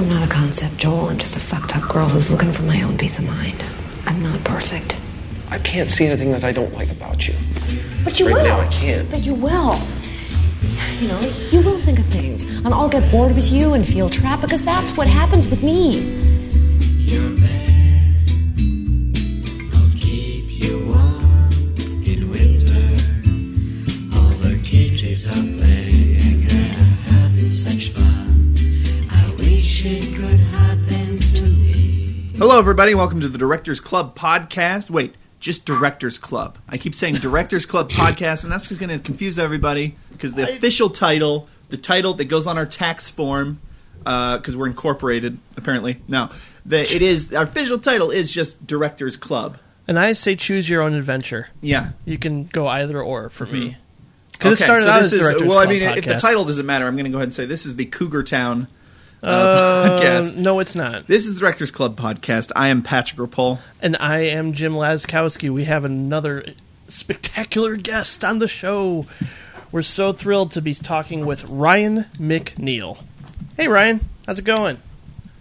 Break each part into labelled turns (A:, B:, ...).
A: I'm not a concept, Joel. I'm just a fucked up girl who's looking for my own peace of mind. I'm not perfect.
B: I can't see anything that I don't like about you.
A: But you
B: Right
A: will.
B: now, I can't.
A: But you will. You know, you will think of things. And I'll get bored with you and feel trapped because that's what happens with me.
C: Hello, everybody. Welcome to the Directors Club podcast. Wait, just Directors Club. I keep saying Directors Club podcast, and that's just going to confuse everybody because the official title, the title that goes on our tax form, because we're incorporated apparently. No, the, it is our official title is just Directors Club.
D: And I say choose your own adventure.
C: Yeah.
D: You can go either or for me. Because it
C: Mm-hmm.
D: Started
C: so
D: out
C: this
D: as
C: is
D: Directors
C: well. I
D: Club
C: mean, if the
D: podcast.
C: title doesn't matter, I'm going to go ahead and say this is the Cougar Town uh,
D: Uh,
C: podcast.
D: No, it's not.
C: This is the Directors Club podcast. I am Patrick Rapole.
D: And I am Jim Laskowski. We have another spectacular guest on the show. We're so thrilled to be talking with Ryan McNeil. Hey, Ryan. How's it going?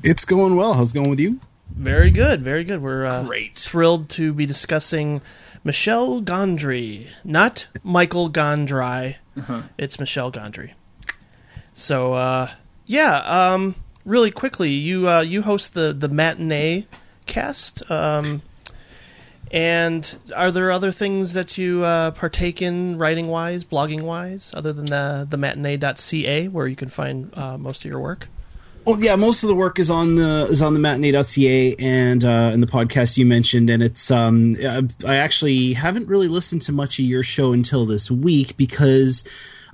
E: It's going well. How's it going with you?
D: Very good. Very good. We're uh,
C: Great.
D: thrilled to be discussing Michelle Gondry, not Michael Gondry.
C: Uh-huh.
D: It's Michelle Gondry. So, uh, yeah. Um, really quickly, you uh, you host the the matinee cast. Um, and are there other things that you uh, partake in writing wise, blogging wise, other than the the matinee.ca where you can find uh, most of your work?
E: Well, yeah, most of the work is on the is on the matinee.ca and uh, and the podcast you mentioned, and it's um I, I actually haven't really listened to much of your show until this week because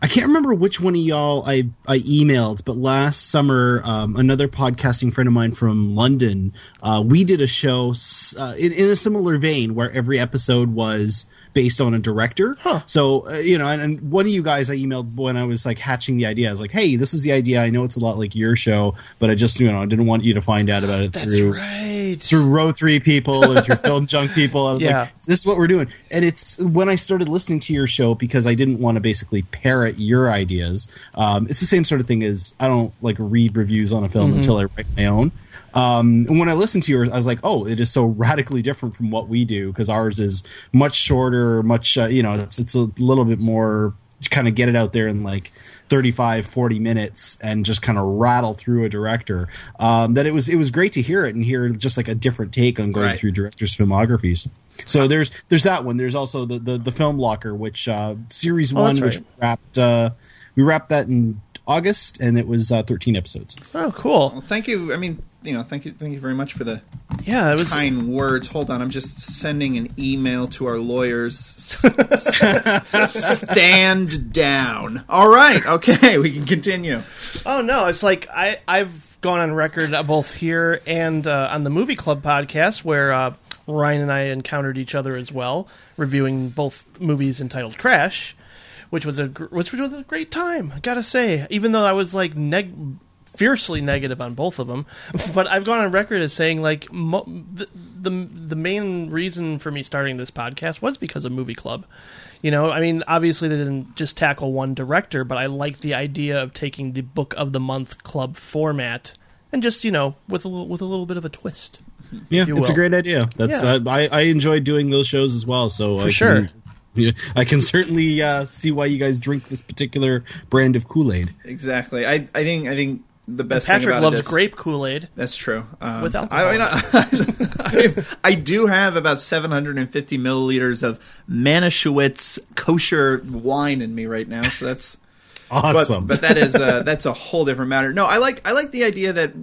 E: I can't remember which one of y'all I I emailed, but last summer um, another podcasting friend of mine from London uh, we did a show uh, in, in a similar vein where every episode was based on a director. So uh, you know, and, and one of you guys I emailed when I was like hatching the idea. I was like, "Hey, this is the idea. I know it's a lot like your show, but I just you know I didn't want you to find out about it
D: That's
E: through
D: right.
E: through row three people or through film junk people. I was
D: Yeah.
E: like, this is what we're doing. And it's when I started listening to your show because I didn't want to basically parrot your ideas. Um, it's the same sort of thing as I don't like read reviews on a film
D: Mm-hmm.
E: until I write my own. Um, and when I listened to yours, I was like, oh, it is so radically different from what we do because ours is much shorter, much, uh, you know, it's, it's a little bit more kind of get it out there in like 35 40 minutes and just kind of rattle through a director um, that it was it was great to hear it and hear just like a different take on going
C: Right.
E: through directors filmographies so there's there's that one there's also the the, the film locker which uh, series
D: Oh,
E: one
D: that's
E: which
D: right.
E: wrapped uh, we wrapped that in august and it was uh, 13 episodes
D: Oh, cool.
C: Well, thank you. I mean, you know, thank you, thank you very much for the
D: Yeah, it was.
C: kind words. Hold on, I'm just sending an email to our lawyers. Stand down. All right, okay, we can continue.
D: Oh no, it's like I I've gone on record both here and uh, on the Movie Club podcast where uh, Ryan and I encountered each other as well, reviewing both movies entitled Crash, which was a which was a great time. I gotta say, even though I was like neg- fiercely negative on both of them, but I've gone on record as saying like mo- the, the the main reason for me starting this podcast was because of Movie Club. You know, I mean, obviously they didn't just tackle one director, but I like the idea of taking the book of the month club format and just you know with a little, with a little bit of a twist.
E: yeah
D: you
E: it's a great idea that's
D: Yeah.
E: uh, I, I enjoyed doing those shows as well so
D: For
E: I
D: sure.
E: can, yeah, I can certainly uh, see why you guys drink this particular brand of Kool-Aid
C: Exactly. I, I think I think the best thing
D: Patrick
C: about
D: loves
C: it is,
D: grape Kool Aid.
C: That's true. Um,
D: With
C: I, mean, I, I do have about 750 milliliters of Manischewitz kosher wine in me right now, so that's
E: awesome
C: But, but that is uh, that's a whole different matter. No, I like I like the idea that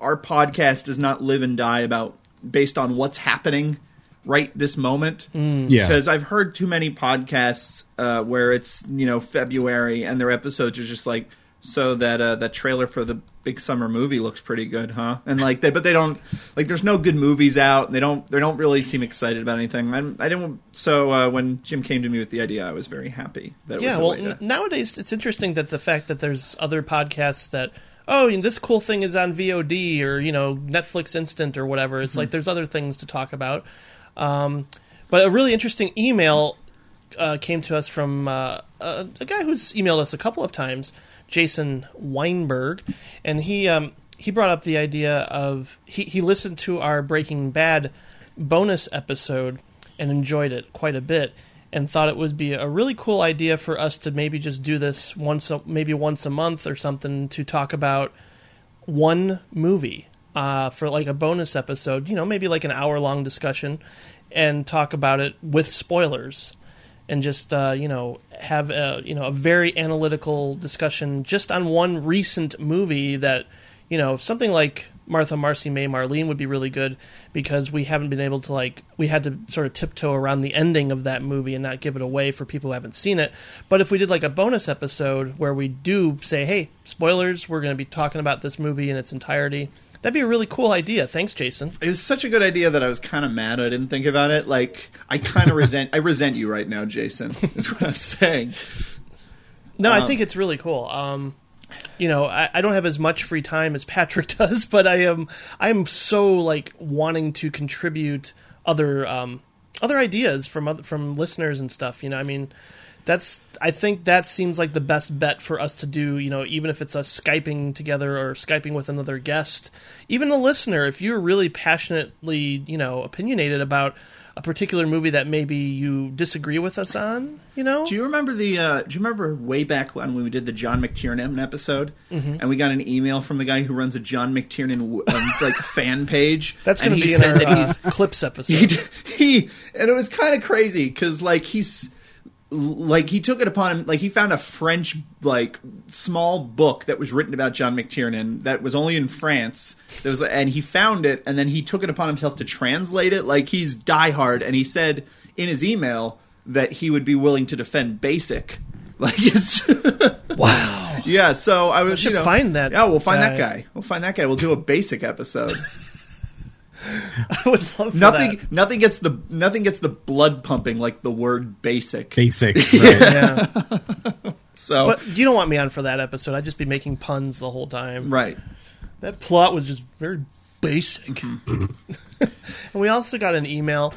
C: our podcast does not live and die about based on what's happening right this moment.
E: yeah
C: Because I've heard too many podcasts uh, where it's you know February and their episodes are just like so that uh, that trailer for the big summer movie looks pretty good, huh? And like they but they don't like there's no good movies out. They don't they don't really seem excited about anything. I'm, I didn't so uh, when Jim came to me with the idea, I was very happy that it
D: Yeah,
C: was
D: well,
C: to-
D: n- nowadays it's interesting that the fact that there's other podcasts that oh, you know, this cool thing is on VOD or you know Netflix Instant or whatever. It's like there's other things to talk about. Um, but a really interesting email uh, came to us from uh, a, a guy who's emailed us a couple of times, Jason Weinberg, and he um, he brought up the idea of he he listened to our Breaking Bad bonus episode and enjoyed it quite a bit and thought it would be a really cool idea for us to maybe just do this once a, maybe once a month or something to talk about one movie uh, for like a bonus episode, you know, maybe like an hour long discussion and talk about it with spoilers and just uh, you know have a you know a very analytical discussion just on one recent movie that you know something like Martha Marcy May Marlene would be really good because we haven't been able to like we had to sort of tiptoe around the ending of that movie and not give it away for people who haven't seen it. But if we did like a bonus episode where we do say, "Hey, spoilers, we're going to be talking about this movie in its entirety." That'd be a really cool idea. Thanks, Jason.
C: It was such a good idea that I was kind of mad I didn't think about it. Like I kind of resent I resent you right now, Jason. Is what I'm saying.
D: No, I
C: Um,
D: think it's really cool. Um, you know, I, I don't have as much free time as Patrick does, but I am I'm so like wanting to contribute other um, other ideas from other, from listeners and stuff. You know, I mean, that's I think that seems like the best bet for us to do. You know, even if it's us skyping together or skyping with another guest, even a listener, if you're really passionately, you know, opinionated about a particular movie that maybe you disagree with us on, you know,
C: Do you remember the? Uh, do you remember way back when we did the John McTiernan episode,
D: Mm-hmm.
C: and we got an email from the guy who runs a John McTiernan um, like fan page?
D: that's going
C: and
D: to
C: he
D: be in
C: said
D: our
C: that he's
D: uh, clips episode.
C: he, he and it was kind of crazy because like he's like he took it upon him like he found a french like small book that was written about john mctiernan that was only in france that was and he found it and then he took it upon himself to translate it. Like he's diehard and he said in his email that he would be willing to defend basic. Like it's
D: wow.
C: yeah so i was
D: should
C: you know,
D: find that
C: yeah we'll find that
D: guy.
C: guy. We'll find that guy. We'll do a basic episode
D: I would love for
C: nothing
D: that.
C: nothing gets the nothing gets the blood pumping like the word basic
E: Basic. Right.
D: Yeah,
C: so
D: but you don't want me on for that episode. I'd just be making puns the whole time.
C: right
D: That plot was just very basic.
C: Mm-hmm.
D: and we also got an email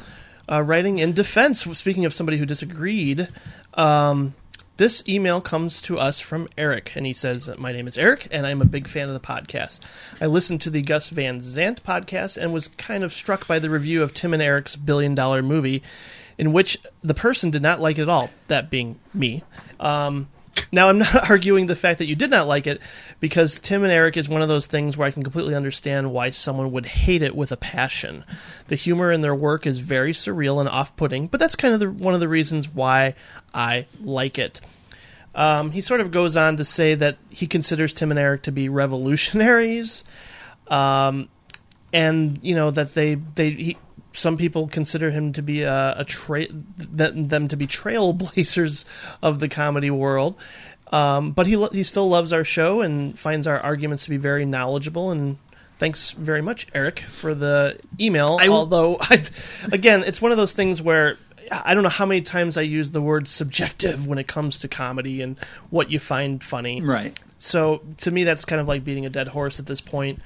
D: uh, writing in defense. Speaking of somebody who disagreed, um, this email comes to us from Eric, and he says, "My name is Eric, and I'm a big fan of the podcast. I listened to the Gus Van Sant podcast and was kind of struck by the review of Tim and Eric's billion dollar movie." In which the person did not like it at all, that being me. Um, now, I'm not arguing the fact that you did not like it because Tim and Eric is one of those things where I can completely understand why someone would hate it with a passion. The humor in their work is very surreal and off putting, but that's kind of the, one of the reasons why I like it. Um, he sort of goes on to say that he considers Tim and Eric to be revolutionaries. Um, and you know that they they he, some people consider him to be a, a tra- th- them to be trailblazers of the comedy world. Um, but he lo- he still loves our show and finds our arguments to be very knowledgeable. And thanks very much, Eric, for the email.
C: I w-
D: Although, I, again, it's one of those things where I don't know how many times I use the word subjective when it comes to comedy and what you find funny.
C: right
D: So to me, that's kind of like beating a dead horse at this point.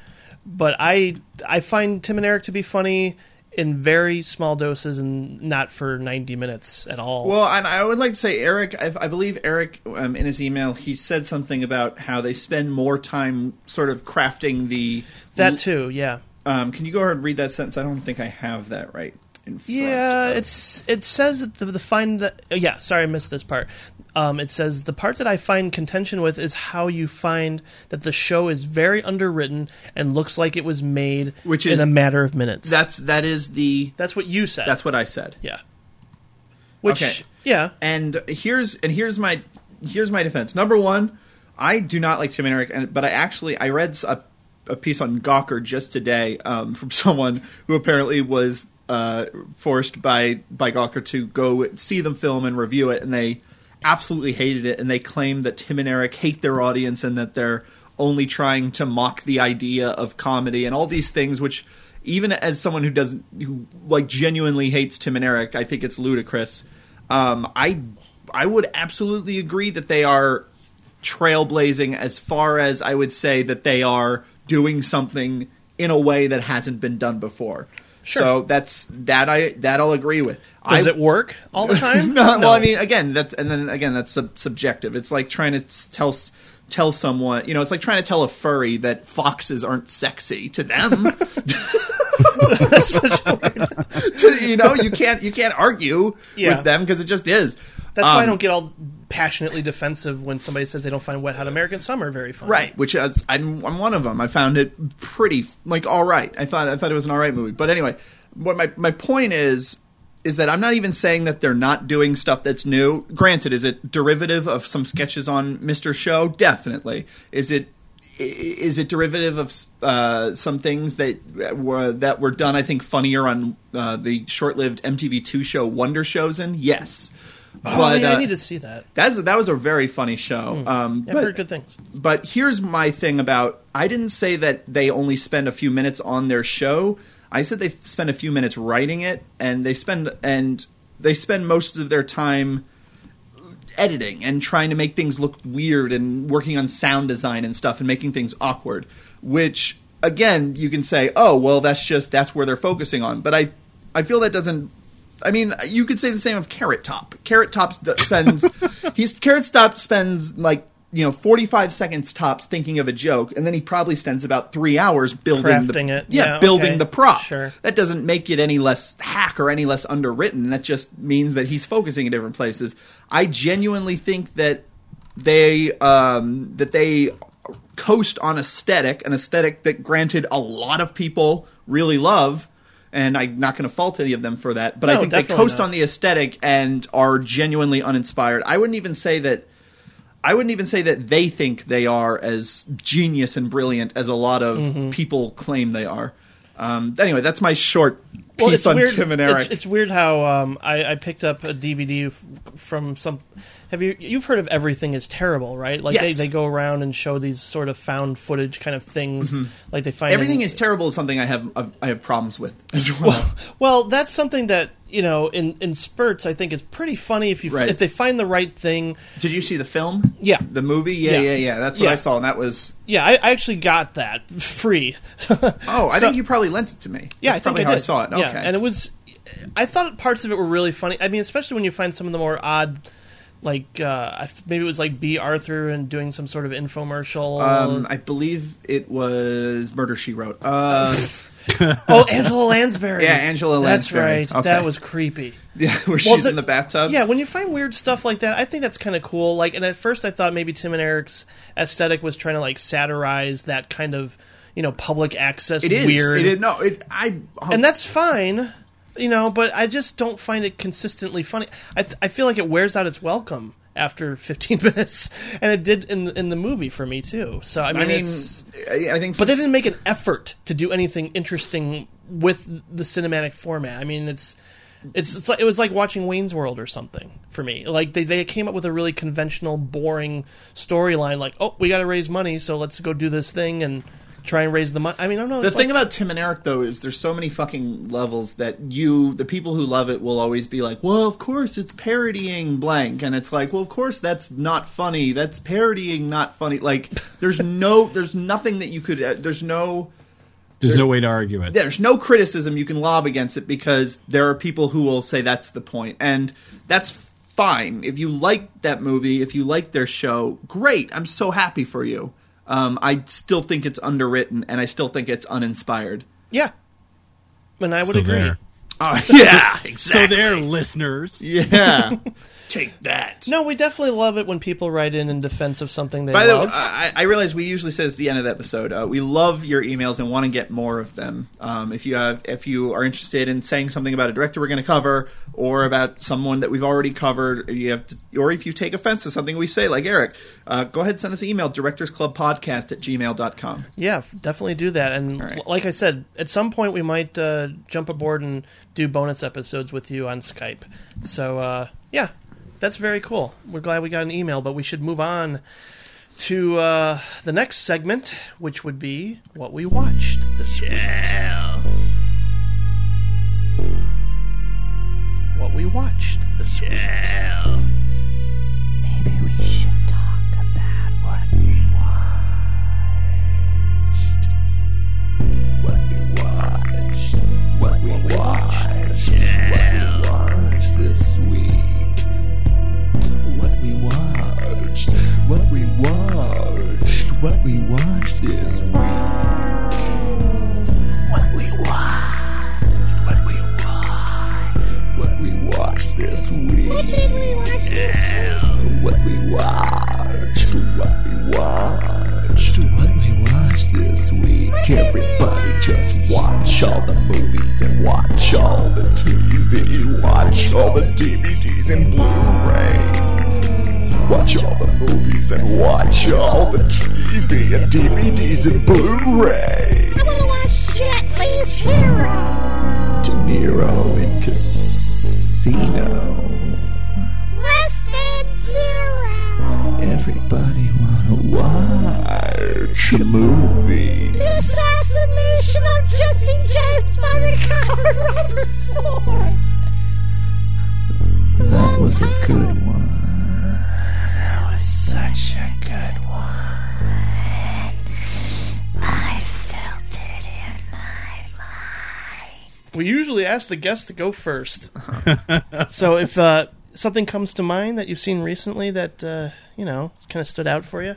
D: But I I find Tim and Eric to be funny in very small doses and not for ninety minutes at all.
C: well and i would like to say eric i, I believe eric um, in his email he said something about how they spend more time sort of crafting the
D: that too, yeah,
C: um, can you go ahead and read that sentence i don't think i have that right
D: yeah. It's it says that the, the find that oh, yeah. Sorry, I missed this part. Um, it says the part that I find contention with is how you find that the show is very underwritten and looks like it was made
C: Which
D: in
C: is-
D: a matter of minutes.
C: that's that is the
D: that's what you said.
C: that's what i said
D: yeah. Which
C: Okay.
D: yeah,
C: and here's and here's my here's my defense. Number one, I do not like Tim and Eric, and, but I actually I read a, a piece on Gawker just today um, from someone who apparently was uh, forced by by Gawker to go see them film and review it, and they absolutely hated it, and they claim that Tim and Eric hate their audience and that they're only trying to mock the idea of comedy and all these things, which even as someone who doesn't who like genuinely hates Tim and Eric, I think it's ludicrous. Um, I I would absolutely agree that they are trailblazing as far as I would say that they are doing something in a way that hasn't been done before.
D: Sure.
C: So that's that I that I'll agree with.
D: does
C: I,
D: it work all the time?
C: no, well, I mean, again, that's and then again, that's sub- subjective. It's like trying to tell tell someone, you know, it's like trying to tell a furry that foxes aren't sexy to them. To- you know, you can't you can't argue
D: Yeah.
C: with them because it just is.
D: That's why I
C: Um,
D: don't get all passionately defensive when somebody says they don't find Wet Hot American Summer very funny.
C: Right, which is, I'm I'm one of them. I found it pretty like all right. I thought I thought it was an all right movie. But anyway, what my my point is is that I'm not even saying that they're not doing stuff that's new. Granted, is it derivative of some sketches on Mr. Show? Definitely. Is it is it derivative of uh, some things that were that were done? I think funnier on uh, the short-lived MTV2 show Wonder Showzen. Yes.
D: Oh,
C: But,
D: yeah,
C: uh,
D: I need to see that.
C: That's that was a very funny show. Um,
D: I've
C: but-
D: heard good things.
C: but here's my thing about I didn't say that they only spend a few minutes on their show. I said they spend a few minutes writing it and they spend and they spend most of their time editing and trying to make things look weird and working on sound design and stuff and making things awkward, which again, you can say, "Oh, well that's just that's where they're focusing on." But I I feel that doesn't I mean, you could say the same of Carrot Top. Carrot Top spends he's Carrot Top spends like you know forty five seconds tops thinking of a joke, and then he probably spends about three hours building
D: Crafting
C: the
D: it.
C: yeah,
D: Yeah,
C: building
D: okay.
C: the prop.
D: Sure.
C: That doesn't make it any less hack or any less underwritten. That just means that he's focusing in different places. I genuinely think that they um, that they coast on aesthetic, an aesthetic that granted a lot of people really love. And I'm not going to fault any of them for that, but I think they coast
D: not.
C: on the aesthetic and are genuinely uninspired. I wouldn't even say that. I wouldn't even say that they think they are as genius and brilliant as a lot of
D: Mm-hmm.
C: people claim they are. Um, anyway, that's my short
D: Well, it's
C: on
D: weird.
C: Tim and Eric.
D: It's, it's weird how um, I, I picked up a DVD from some. Have you you've heard of Everything is Terrible, right? Like they,
C: Yes.
D: they go around and show these sort of found footage kind of things. Like they find
C: Mm-hmm. Everything
D: in-
C: is terrible is something I have I have problems with as well.
D: Well, that's something that you know in, in spurts. I think is pretty funny if you
C: Right.
D: if they find the right thing.
C: Did you see the film?
D: Yeah.
C: the movie. Yeah,
D: Yeah.
C: yeah, yeah. That's what
D: Yeah.
C: I saw, and that was.
D: Yeah, I, I actually got that free.
C: Oh, I
D: So-
C: think you probably lent it to me.
D: Yeah,
C: That's
D: I think
C: probably
D: I
C: how
D: did.
C: I saw it. Okay,
D: Yeah, and it was. I thought parts of it were really funny. I mean, especially when you find some of the more odd, like uh, maybe it was like Bea Arthur and doing some sort of infomercial.
C: um, I believe it was Murder She Wrote. Uh,
D: oh, Angela Lansbury.
C: Yeah, Angela Lansbury.
D: That's right.
C: Okay.
D: That was creepy.
C: yeah, where
D: Well,
C: she's
D: the-
C: in the bathtub.
D: Yeah, when you find weird stuff like that, I think that's kind of cool. Like, and at first I thought maybe Tim and Eric's aesthetic was trying to like satirize that kind of you know public access
C: it is
D: weird.
C: It is no. It I
D: and that's fine, you know. But I just don't find it consistently funny. I th- I feel like it wears out its welcome after 15 minutes, and it did in the, in the movie for me too. So I mean,
C: I mean, I I think,
D: but they didn't make an effort to do anything interesting with the cinematic format. I mean, it's. It's, it's like, it was like watching Wayne's World or something for me. Like they, they came up with a really conventional, boring storyline. Like, oh, we got to raise money, so let's go do this thing and try and raise the money. I mean, I don't know.
C: The thing
D: like-
C: about Tim and Eric though is there's so many fucking levels that you the people who love it will always be like, "Well, of course it's parodying blank." And it's like, "Well, of course that's not funny. That's parodying not funny." Like there's no there's nothing that you could uh, there's no
E: There's no way to argue it.
C: there's no criticism you can lob against it because there are people who will say that's the point and that's fine if you like that movie if you like their show great i'm so happy for you um, i still think it's underwritten and i still think it's uninspired
D: yeah, and I would
E: So
D: agree.
E: there.
C: oh yeah
E: So there, listeners.
C: yeah take that
D: No, we definitely love it when people write in in defense of something they
C: By the way. I, I realize we usually say this at the end of the episode. Uh, we love your emails and want to get more of them. Um, if you have, if you are interested in saying something about a director we're going to cover, or about someone that we've already covered, you have, to, or if you take offense to something we say, like Eric, uh, go ahead and send us an email: directorsclubpodcast at gmail.com.
D: yeah, definitely do that. And
C: All right.
D: l- like I said, at some point we might uh, jump aboard and do bonus episodes with you on Skype. So uh, yeah, that's very cool. We're glad we got an email, but we should move on to uh, the next segment, which would be what we watched this week. What we watched this week.
F: Maybe we should talk about what we watched.
G: What we watched. What we watched. What we watched this week. What we watched. What we watched. what we watched this week. What we watched. What we watched. What we watched this week. What did we watch this week? What we watched. What we watched. What we watched this week. Everybody just watch all the movies and watch all the TV. Watch all the DVDs and Blu-ray. Watch all the movies and watch all the TV and DVDs and Blu-ray.
H: I want to watch Jet Li's Hero.
G: De Niro in Casino.
H: Less than zero.
G: Everybody wanna watch a movie.
H: The assassination of Jesse James by the coward Robert Ford.
G: That was a good one. That was such a good one.
F: I felt it in my mind.
D: We usually ask the guests to go first. so if uh, something comes to mind that you've seen recently that uh, you know kind of stood out for you,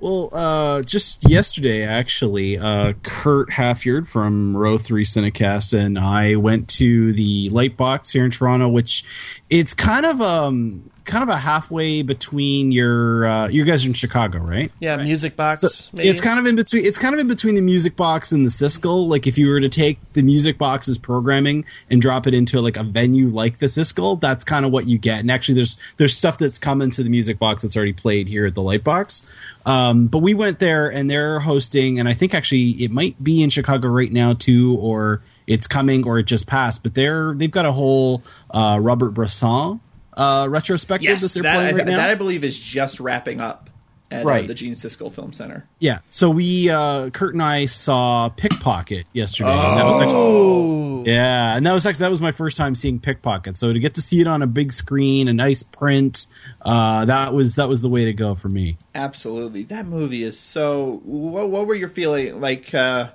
E: Well, uh, just yesterday, actually, uh, Kurt Halfyard from Row Three Cinecast and I went to the Lightbox here in Toronto, which it's kind of um kind of a halfway between your uh, you guys are in Chicago, right?
D: yeah, music box.
E: So
D: maybe?
E: it's kind of in between. It's kind of in between the music box and the Siskel. Like if you were to take the music box's programming and drop it into like a venue like the Siskel, that's kind of what you get. And actually, there's there's stuff that's coming to the music box that's already played here at the Lightbox. Um, but we went there and they're hosting, and I think actually it might be in Chicago right now too, or it's coming, or it just passed. But they're they've got a whole uh, Robert Bresson uh, retrospective
C: Yes,
E: that they're
C: that,
E: playing
C: I,
E: right now.
C: that I believe is just wrapping up at uh, the Gene Siskel Film Center.
E: Yeah. So we, uh, Kurt and I saw Pickpocket yesterday. and that was actually, yeah, and that was actually that was my first time seeing Pickpocket. So to get to see it on a big screen, a nice print, uh, that was that was the way to go for me.
C: Absolutely, that movie is so. What, what were your feeling like? Uh,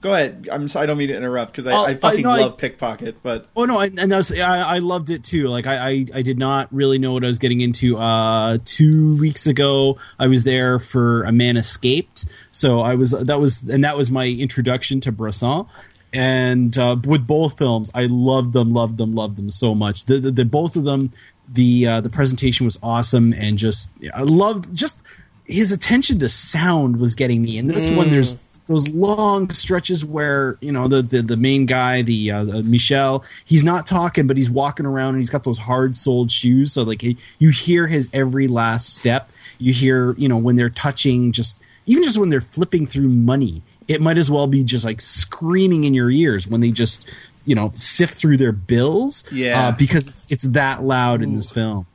C: go ahead. I'm sorry, I don't mean to interrupt because I,
E: Oh,
C: I fucking
E: I- no, I-
C: love Pickpocket, but
E: Oh no, I, and was, I, I loved it too. Like I, I, I did not really know what I was getting into. Uh, two weeks ago, I was there for A Man Escaped, so I was that was and that was my introduction to Bresson. And uh, with both films, I loved them, loved them, loved them so much. The, the, the both of them, the uh, the presentation was awesome, and just I loved just his attention to sound was getting me. And this one, there's those long stretches where you know the the, the main guy, the uh, uh, Michel, he's not talking, but he's walking around and he's got those hard soled shoes. So like he, you hear his every last step. You hear you know when they're touching, just even just when they're flipping through money, it might as well be just like screaming in your ears when they just you know sift through their bills.
C: Yeah.
E: uh, because it's it's that loud in this film.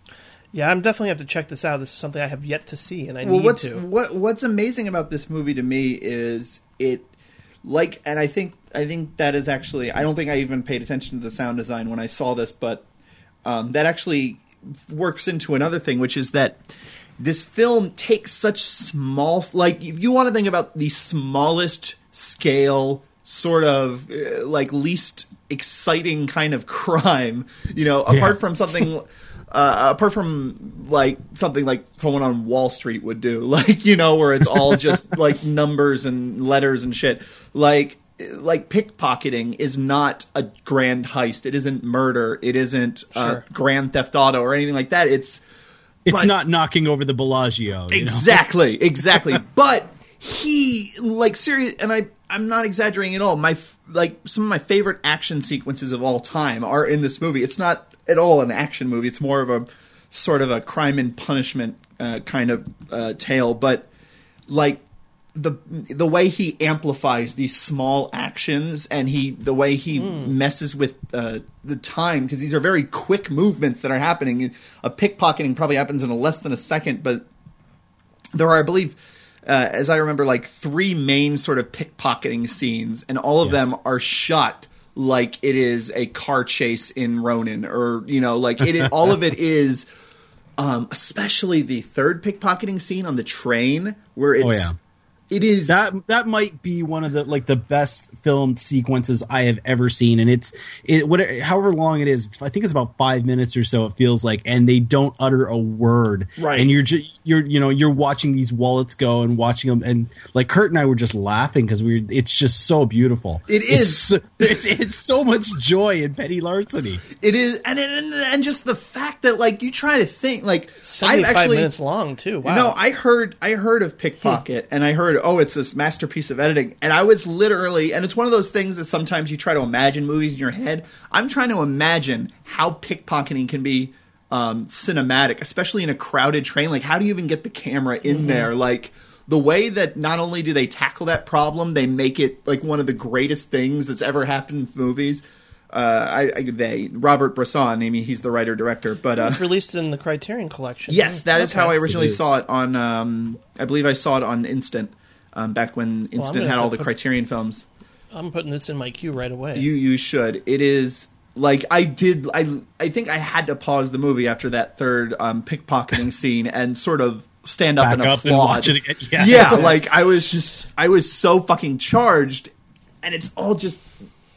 D: Yeah, I'm definitely have to check this out. This is something I have yet to see, and I
C: well,
D: need
C: what's
D: to.
C: what what's amazing about this movie to me is it like, and I think I think that is actually I don't think I even paid attention to the sound design when I saw this, but um, that actually works into another thing, which is that this film takes such small like if you want to think about the smallest scale sort of uh, like least exciting kind of crime you know apart from something uh, apart from like something like someone on Wall Street would do, like you know, where it's all just like numbers and letters and shit. Like like pickpocketing is not a grand heist. It isn't murder. It isn't uh, grand theft auto or anything like that. It's
E: It's not knocking over the Bellagio. you know?
C: Exactly, exactly. but he like serious, and I I'm not exaggerating at all. My like some of my favorite action sequences of all time are in this movie. It's not at all an action movie. It's more of a sort of a crime and punishment uh, kind of uh, tale, but like the the way he amplifies these small actions and he the way he messes with uh, the time because these are very quick movements that are happening. A pickpocketing probably happens in a less than a second, but there are, I believe, uh, as I remember, like three main sort of pickpocketing scenes, and all of
E: Yes.
C: them are shot like it is a car chase in Ronin, or you know, like it. all of it is, um, especially the third pickpocketing scene on the train, where it's
E: Oh, yeah.
C: It is
E: that that might be one of the like the best filmed sequences I have ever seen, and it's it whatever however long it is. It's, I think it's about five minutes or so. It feels like, and they don't utter a word.
C: Right.
E: and you're just you're you know you're watching these wallets go and watching them, and like Kurt and I were just laughing because we. were It's just so beautiful.
C: It
E: It's It's, it's so much joy in petty larceny.
C: It is, and and, and just the fact that like you try to think like I've
D: Seventy-five
C: actually
D: minutes long too. Wow.
C: No, I heard I heard of Pickpocket and I heard oh it's this masterpiece of editing and I was literally and it's one of those things that sometimes you try to imagine movies in your head. I'm trying to imagine how pickpocketing can be um, cinematic, especially in a crowded train. Like how do you even get the camera in there? Like the way that not only do they tackle that problem, they make it like one of the greatest things that's ever happened in movies. Uh, I, I they Robert Bresson, I mean he's the writer director, but uh,
D: It was released in the Criterion Collection.
C: Yes, that is
D: Okay.
C: how I originally saw it on. Um, I believe I saw it on Instant, um, back when Instant
D: gonna
C: had all the
D: put-
C: Criterion films.
D: I'm putting this in my queue right away.
C: You you should. It is like I did. I I think I had to pause the movie after that third um, pickpocketing scene and sort of stand up
E: Back
C: and
E: up
C: applaud.
E: and watch it again. Yeah.
C: yeah, like I was just I was so fucking charged, and it's all just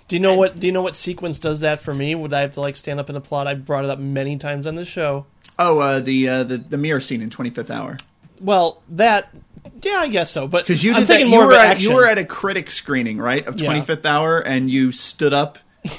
D: do you know what? Do you know what sequence does that for me? Would I have to like stand up and applaud? I brought it up many times on the show.
C: oh uh, the uh, the the mirror scene in Twenty Fifth Hour
D: Well, that yeah, I guess so. But
C: because you
D: I'm
C: did that.
D: thinking
C: You
D: more
C: were at, you were at a critic screening right of
D: Yeah.
C: Twenty Fifth Hour, and you stood up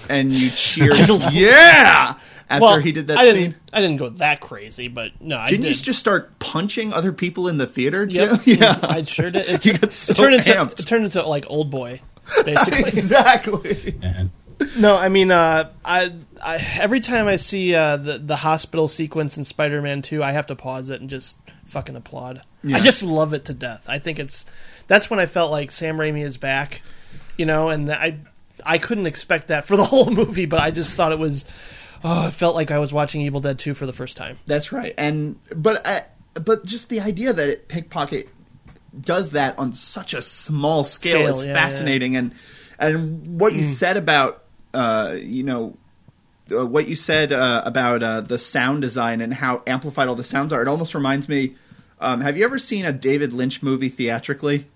C: and you cheered. yeah, after
D: well,
C: he did that
D: I didn't,
C: scene.
D: I didn't go that crazy, but no, I
C: Didn't
D: did.
C: you just start punching other people in the theater?
D: Yep.
C: Jim? Yeah,
D: I sure did. It,
C: You got so
D: it turned into it turned into like old boy, basically.
C: exactly.
E: And
D: No, I mean, uh, I, I every time I see uh, the the hospital sequence in Spider Man Two, I have to pause it and just fucking applaud.
C: Yeah.
D: I just love it to death. I think it's that's when I felt like Sam Raimi is back, you know, and I I couldn't expect that for the whole movie, but I just thought it was. Oh, it felt like I was watching Evil Dead Two for the first time.
C: That's right. And but uh, but just the idea that it, pickpocket does that on such a small scale,
D: Scale,
C: is
D: yeah,
C: fascinating. And and what you said about uh, you know. Uh, what you said uh, about uh, the sound design and how amplified all the sounds are, it almost reminds me. Um, have you ever seen a David Lynch movie theatrically?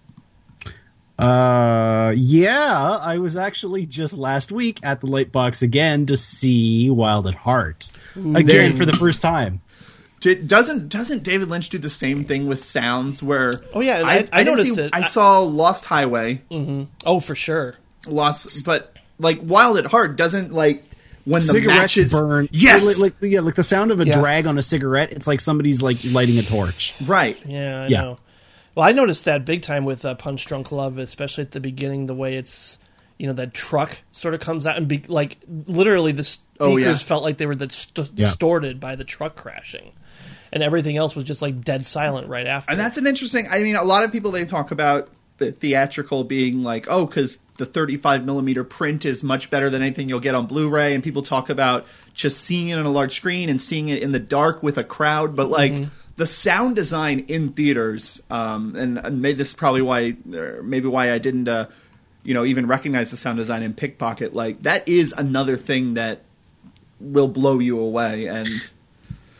E: Uh, yeah, I was actually just last week at the Lightbox again to see Wild at Heart again for the first time.
C: Did, doesn't doesn't David Lynch do the same thing with sounds? Where
D: Oh, yeah, I- I
C: didn't
D: noticed
C: see-
D: it.
C: I
D: I-
C: saw Lost Highway,
D: Oh, for sure.
C: Lost, but like Wild at Heart doesn't like when the
E: Cigarettes
C: matches
E: burn.
C: Yes,
E: like, like yeah, like the sound of a
D: Yeah.
E: drag on a cigarette. It's like somebody's like lighting a torch.
C: right.
D: Yeah, I
E: Yeah.
D: know. Well, I noticed that big time with uh, Punch Drunk Love, especially at the beginning, the way it's you know that truck sort of comes out and be like literally the speakers
C: Oh, yeah.
D: felt like they were dist-
E: Yeah.
D: distorted by the truck crashing, and everything else was just like dead silent right after.
C: And that's an interesting. I mean, a lot of people they talk about the theatrical being like, oh, because the 35 millimeter print is much better than anything you'll get on Blu-ray, and people talk about just seeing it on a large screen and seeing it in the dark with a crowd, but like. The sound design in theaters, um, and, and maybe this is probably why, or maybe why I didn't, uh, you know, even recognize the sound design in Pickpocket. Like that is another thing that will blow you away. And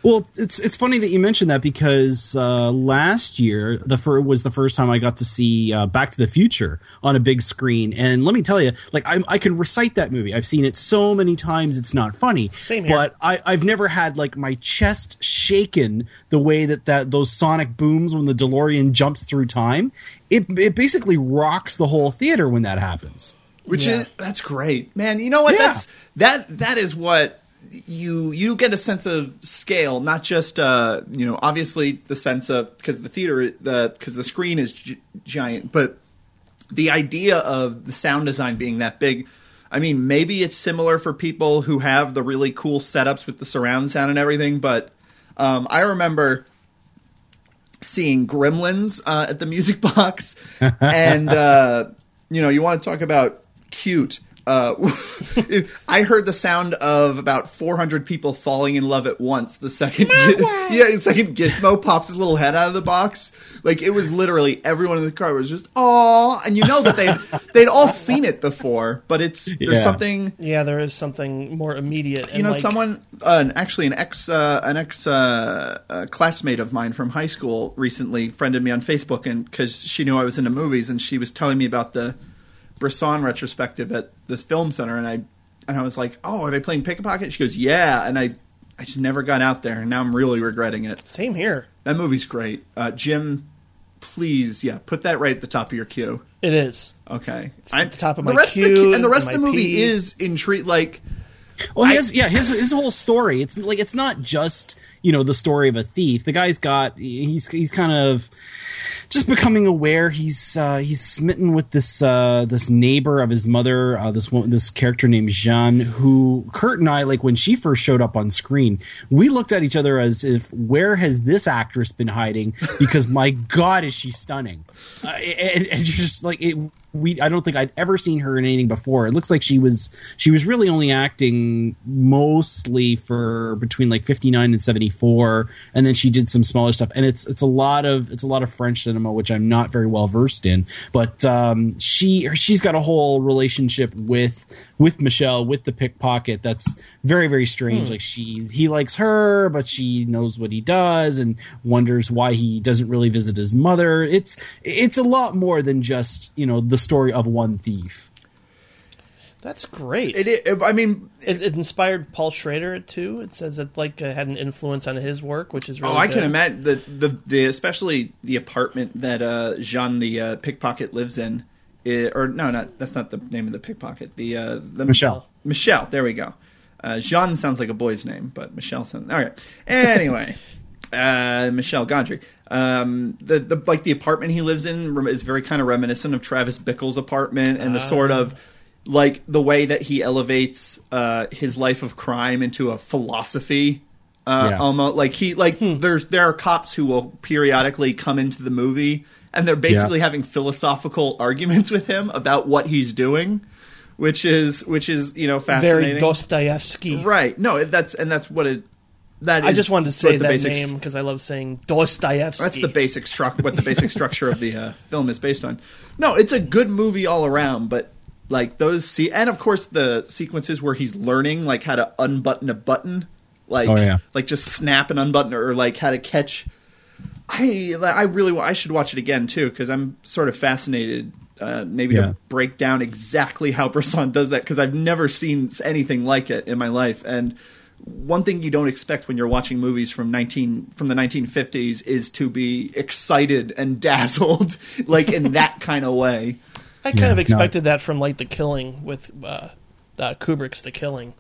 E: Well, it's it's funny that you mentioned that because uh, last year the fir- was the first time I got to see uh, Back to the Future on a big screen, and let me tell you, like I, I can recite that movie. I've seen it so many times; it's not funny.
D: Same here.
E: But I, I've never had like my chest shaken the way that that those sonic booms when the DeLorean jumps through time. It it basically rocks the whole theater when that happens.
C: which
D: Yeah.
C: is that's great, man. You know what?
E: Yeah.
C: That's that that is what you you get a sense of scale, not just uh you know obviously the sense of because the theater the because the screen is gi- giant, but the idea of the sound design being that big. I mean, maybe it's similar for people who have the really cool setups with the surround sound and everything, but um, I remember seeing Gremlins uh, at the Music Box, and uh, you know, you want to talk about cute. Uh, I heard the sound of about 400 people falling in love at once. The second, yeah, the second Gizmo pops his little head out of the box, like it was literally everyone in the car was just oh, and you know that they they'd all seen it before, but it's there's
E: Yeah.
C: something
D: Yeah, there is something more immediate.
C: you know,
D: like,
C: someone, uh, an- actually, an ex, uh, an ex uh, uh, classmate of mine from high school recently friended me on Facebook, and because she knew I was into movies, and she was telling me about the Bresson retrospective at this film center, and I, and I was like, "Oh, are they playing Pickpocket?" She goes, "Yeah," and I, I just never got out there, and now I'm really regretting it.
D: Same here.
C: That movie's great, uh, Jim. Please, yeah, put that right at the top of your queue.
D: It is.
C: Okay,
D: at the top of
C: the
D: my
C: rest of the,
D: queue,
C: and the rest of the movie
D: pee.
C: is intrigue. Like,
E: Well, his yeah, his his whole story. It's like it's not just you know the story of a thief. The guy's got he's he's kind of just becoming aware. He's uh, he's smitten with this uh, this neighbor of his mother. Uh, this one, this character named Jean, who Kurt and I like when she first showed up on screen. We looked at each other as if where has this actress been hiding? Because my God, is she stunning? Uh, and, and just like it, we I don't think I'd ever seen her in anything before. It looks like she was she was really only acting mostly for between like 59 and 74 and then she did some smaller stuff. And it's it's a lot of it's a lot of French cinema which I'm not very well versed in. But um she she's got a whole relationship with with Michelle with the pickpocket that's very very strange. Like she he likes her but she knows what he does and wonders why he doesn't really visit his mother. It's it's a lot more than just you know the story of one thief
D: That's great.
C: it, it I mean,
D: It, it inspired Paul Schrader too. It says it like uh, had an influence on his work, which is really
C: Oh, I
D: good.
C: can imagine the, the the especially the apartment that uh, Jean the uh, pickpocket lives in, i- or no, not that's not the name of the pickpocket. The uh, the
E: Michelle.
C: Michelle. There we go. Uh, Jean sounds like a boy's name, but Michelle sounds all right. Anyway, uh, Michelle Gondry. Um, the the like the apartment he lives in is very kind of reminiscent of Travis Bickle's apartment and the sort of like the way that he elevates uh, his life of crime into a philosophy. Uh,
E: Yeah.
C: almost like he like there's there are cops who will periodically come into the movie and they're basically having philosophical arguments with him about what he's doing, which is which is you know fascinating.
D: very Dostoevsky.
C: Right. No, that's and that's what it. That
D: I
C: is
D: just wanted to say
C: the
D: that
C: basic-
D: name because I love saying Dostoevsky.
C: That's the basic structure. What the basic structure of the uh, film is based on. No, it's a good movie all around, but like those see, and of course the sequences where he's learning like how to unbutton a button, like
E: Oh, yeah.
C: like just snap and unbutton, or like how to catch. I I really I should watch it again too because I'm sort of fascinated. Uh, maybe
E: Yeah.
C: to break down exactly how Bresson does that because I've never seen anything like it in my life. And one thing you don't expect when you're watching movies from 19 from the 1950s is to be excited and dazzled like in that kind of way.
D: I kind
E: Yeah,
D: of
E: no.
D: expected that from like The Killing with uh, uh, Kubrick's The Killing.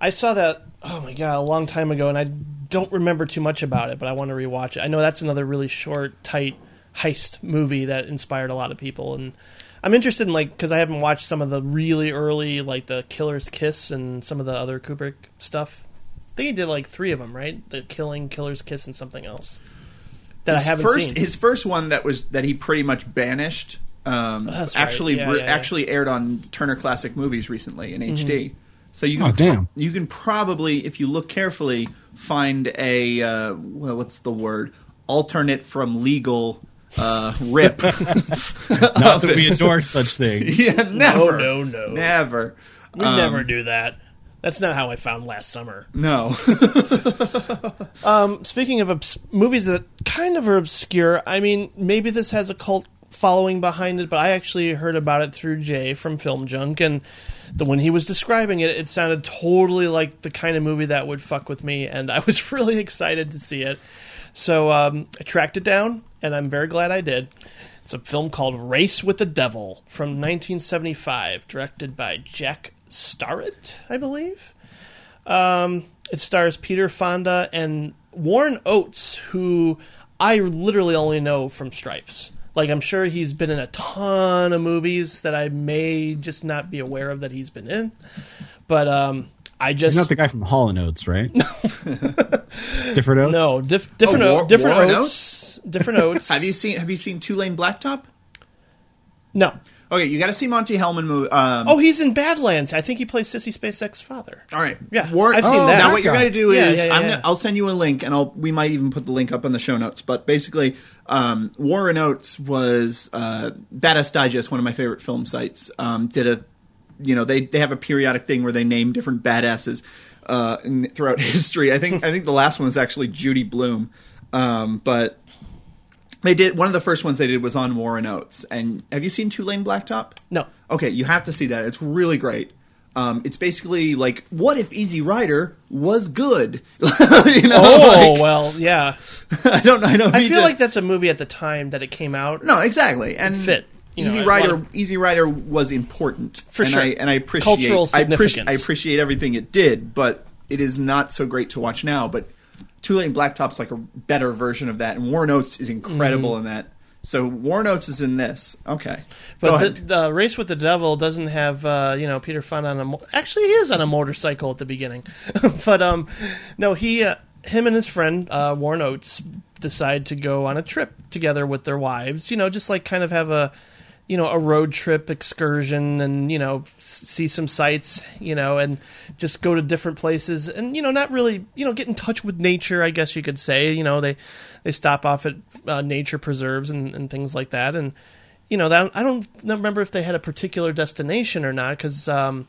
D: I saw that oh my god a long time ago, and I don't remember too much about it, but I want to rewatch it. I know that's another really short, tight heist movie that inspired a lot of people, and I'm interested in like because I haven't watched some of the really early like the Killer's Kiss and some of the other Kubrick stuff. I think he did like three of them, right? The Killing, Killer's Kiss, and something else that
C: his
D: I haven't
C: first
D: seen.
C: his first one that was that he pretty much banished um,
D: That's right.
C: actually
D: Yeah,
C: re-
D: yeah, yeah.
C: actually aired on Turner Classic Movies recently in HD. So you can
E: Oh, damn.
C: you can probably if you look carefully find a uh, well what's the word alternate from legal uh, rip.
E: not that we endorse such things
C: yeah, never.
D: no, no.
C: never.
D: we never do that. That's not how I found last summer.
C: No.
D: Speaking of obs- movies that kind of are obscure, I mean, maybe this has a cult following behind it, but I actually heard about it through Jay from Film Junk, and the, when he was describing it, it sounded totally like the kind of movie that would fuck with me, and I was really excited to see it. So um, I tracked it down, and I'm very glad I did. It's a film called Race with the Devil from 1975, directed by Jack Starrett, I believe. Um, it stars Peter Fonda and Warren Oates, who I literally only know from Stripes. Like, I'm sure he's been in a ton of movies that I may just not be aware of that he's been in. But um, I just
E: He's not the guy from Hall and Oates, right? Different Oates.
D: no diff- different
C: Oh,
D: o- different
C: Warren
D: oats, different oats.
C: have you seen Have you seen Two Lane Blacktop?
D: No,
C: Okay, you got to see Monte Hellman movie. Um,
D: Oh, he's in Badlands. I think he plays Sissy Spacek's father.
C: all right.
D: Yeah,
C: War-
D: I've seen
E: Oh,
D: that.
C: Now what you're going to do
D: Yeah,
C: is
D: yeah, yeah,
C: I'm
D: yeah.
C: Gonna, I'll send you a link, and I'll we might even put the link up in the show notes. But basically, um, Warren Oates was uh, Badass Digest, one of my favorite film sites. Um, did a you know they they have a periodic thing where they name different badasses uh, in, throughout history. I think I think the last one was actually Judy Blume, um, but. They did one of the first ones they did was on Warren Oates. And have you seen Two Lane Blacktop?
D: No.
C: Okay, you have to see that. It's really great. Um, it's basically like, what if Easy Rider was good? you know,
D: Oh
C: like,
D: well, yeah.
C: I don't know. I don't.
D: I feel
C: to-
D: like that's a movie at the time that it came out.
C: no, exactly, and
D: fit, you
C: Easy
D: a
C: Rider,
D: of-
C: Easy Rider was important
D: For
C: and
D: sure.
C: I, and I appreciate
D: Cultural
C: I, appreci- I appreciate everything it did, but it is not so great to watch now. But Two Lane Blacktop's like a better version of that, and Warren Oates is incredible in that. So Warren Oates is in this. Okay,
D: But the, the race with the devil doesn't have uh, you know Peter Fonda on a mo- actually he is on a motorcycle at the beginning, but um no he uh, him and his friend uh, Warren Oates decide to go on a trip together with their wives you know just like kind of have a you know a road trip excursion and you know see some sights you know and just go to different places and you know not really you know get in touch with nature I guess you could say. You know they they stop off at uh, nature preserves and, and things like that. And you know that I don't remember if they had a particular destination or not because um,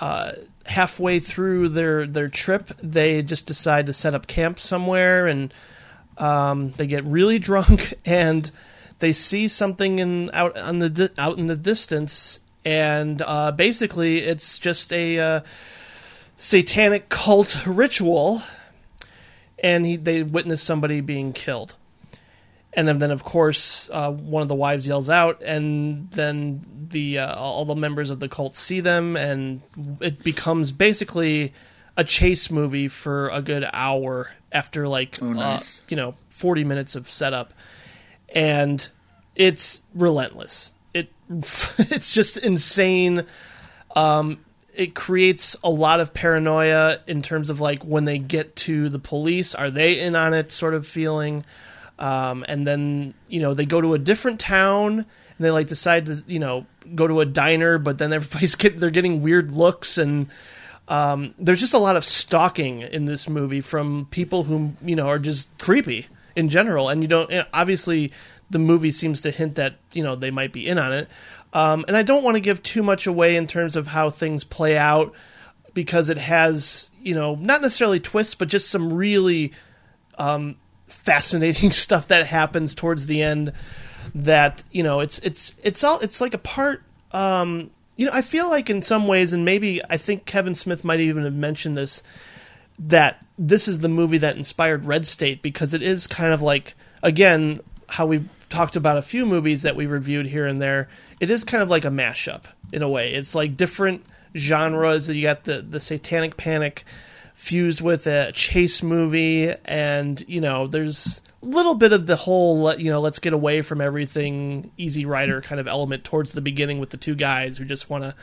D: uh, halfway through their their trip they just decide to set up camp somewhere and um, they get really drunk and they see something in out on the di- out in the distance and uh, basically it's just a uh, satanic cult ritual and he, they witness somebody being killed and then, then of course, uh, one of the wives yells out, and then the uh, all the members of the cult see them, and it becomes basically a chase movie for a good hour after like
C: Oh, nice.
D: uh, you know forty minutes of setup, and it's relentless. It it's just insane. Um, it creates a lot of paranoia in terms of like when they get to the police, are they in on it? Sort of feeling. Um, and then you know they go to a different town and they like decide to you know go to a diner, but then everybody's get, they're getting weird looks and um, there's just a lot of stalking in this movie from people who you know are just creepy in general, and you don't and obviously the movie seems to hint that you know they might be in on it, um, and I don't want to give too much away in terms of how things play out because it has you know not necessarily twists, but just some really um, fascinating stuff that happens towards the end. That you know, it's it's it's all it's like a part. Um, you know, I feel like in some ways, and maybe I think Kevin Smith might even have mentioned this, that this is the movie that inspired Red State because it is kind of like again how we've talked about a few movies that we reviewed here and there. It is kind of like a mashup in a way. It's like different genres. That you got the the Satanic Panic fused with a chase movie, and you know there's a little bit of the whole you know let's get away from everything Easy Rider kind of element towards the beginning with the two guys who just want to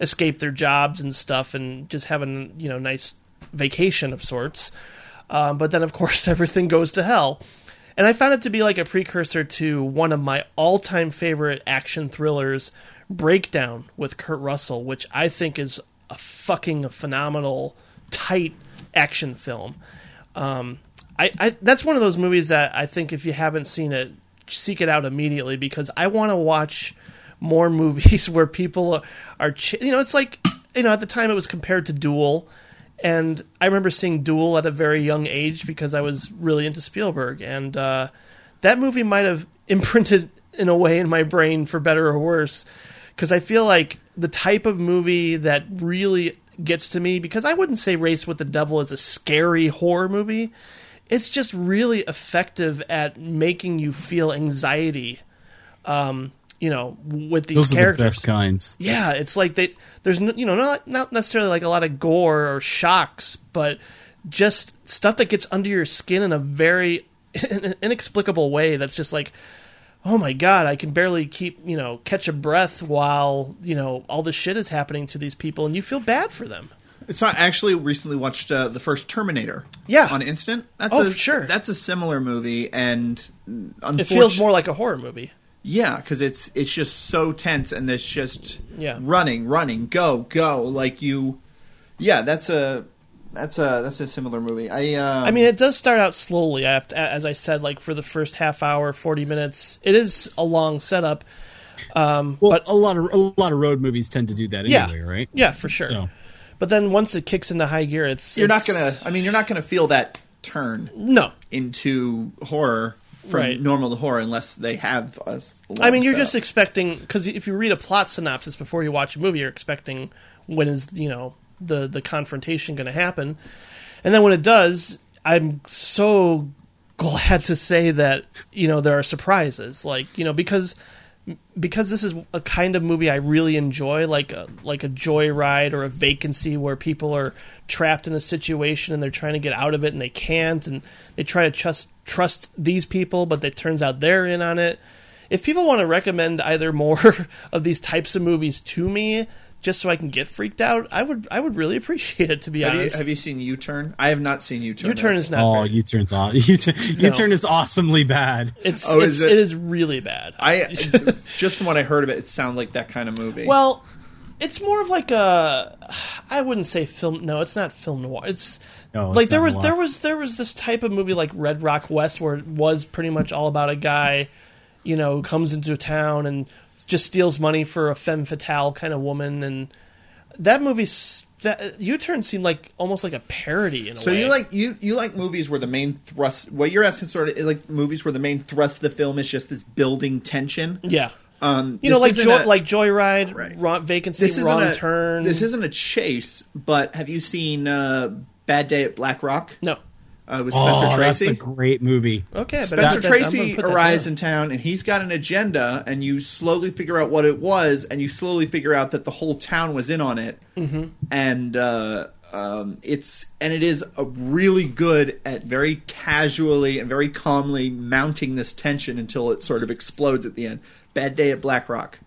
D: escape their jobs and stuff and just have a you know nice vacation of sorts. Um, but then of course everything goes to hell. And I found it to be like a precursor to one of my all-time favorite action thrillers, Breakdown with Kurt Russell, which I think is a fucking phenomenal, tight action film. Um, I, I that's one of those movies that I think if you haven't seen it, seek it out immediately because I want to watch more movies where people are, ch- you know, it's like you know at the time it was compared to Duel, and I remember seeing Duel at a very young age because I was really into Spielberg, and uh, that movie might have imprinted in a way in my brain for better or worse because I feel like the type of movie that really gets to me because I wouldn't say Race with the Devil is a scary horror movie. It's just really effective at making you feel anxiety. Um, you know, with these
E: Those are the
D: characters.
E: best kinds.
D: Yeah, it's like they there's no, you know not not necessarily like a lot of gore or shocks, but just stuff that gets under your skin in a very inexplicable way. That's just like, oh my god, I can barely keep you know catch a breath while you know all this shit is happening to these people, and you feel bad for them.
C: It's not actually recently watched uh, the first Terminator.
D: Yeah.
C: on Instant. That's
D: Oh,
C: a,
D: sure.
C: That's a similar movie, and
D: It feels more like a horror movie.
C: Yeah, because it's it's just so tense and there's just
D: Yeah.
C: running, running, go, go. Like you, yeah. That's a that's a that's a similar movie. I um,
D: I mean, it does start out slowly. I have to, as I said, like for the first half hour, forty minutes, it is a long setup. Um,
E: Well,
D: but
E: a lot of a lot of road movies tend to do that
D: yeah,
E: anyway, right?
D: Yeah, for sure.
E: So-
D: But then once it kicks into high gear, it's
C: you're not gonna. I mean, you're not gonna feel that turn
D: No,
C: into horror from
D: Right.
C: normal to horror unless they have us.
D: I mean, you're just expecting because if you read a plot synopsis before you watch a movie, you're expecting when is you know the the confrontation going to happen, and then when it does, I'm so glad to say that you know there are surprises, like you know because because this is a kind of movie I really enjoy, like a, like a joyride or a vacancy where people are trapped in a situation and they're trying to get out of it and they can't, and they try to trust trust these people, but it turns out they're in on it. If people want to recommend either more of these types of movies to me, just so I can get freaked out, I would I would really appreciate it. To be
C: Have you,
D: honest,
C: have you seen U Turn? I have not seen U Turn.
D: U Turn is not.
E: Oh,
D: very-
E: U turns aw- U turn U turn is awesomely bad.
D: it's,
C: Oh,
D: it's
C: is it?
D: it is really bad.
C: I just from what I heard of it, it sounds like that kind of movie.
D: Well, it's more of like a. I wouldn't say film. No, it's not film noir. It's
E: No, it's
D: like there was there was there was this type of movie like Red Rock West where it was pretty much all about a guy, you know, who comes into a town and just steals money for a femme fatale kind of woman, and that movie. That U Turn seemed like almost like a parody in a
C: So
D: way.
C: So you like you you like movies where the main thrust what you're asking sort of like movies where the main thrust of the film is just this building tension.
D: yeah.
C: Um,
D: You know, like
C: isn't
D: joy,
C: a-
D: like Joyride,
C: Right.
D: wrong, vacancy,
C: this isn't
D: wrong
C: a
D: turn.
C: This isn't a chase, but have you seen uh, Bad Day at Black Rock
D: no.
C: uh, with Spencer
E: oh, that's
C: Tracy?
E: a great movie.
D: Okay, but
C: Spencer Tracy arrives
D: in.
C: in town and he's got an agenda, and you slowly figure out what it was, and you slowly figure out that the whole town was in on it, mm-hmm. and uh, um, it's and it is a really good at very casually and very calmly mounting this tension until it sort of explodes at the end. Bad Day at Black Rock.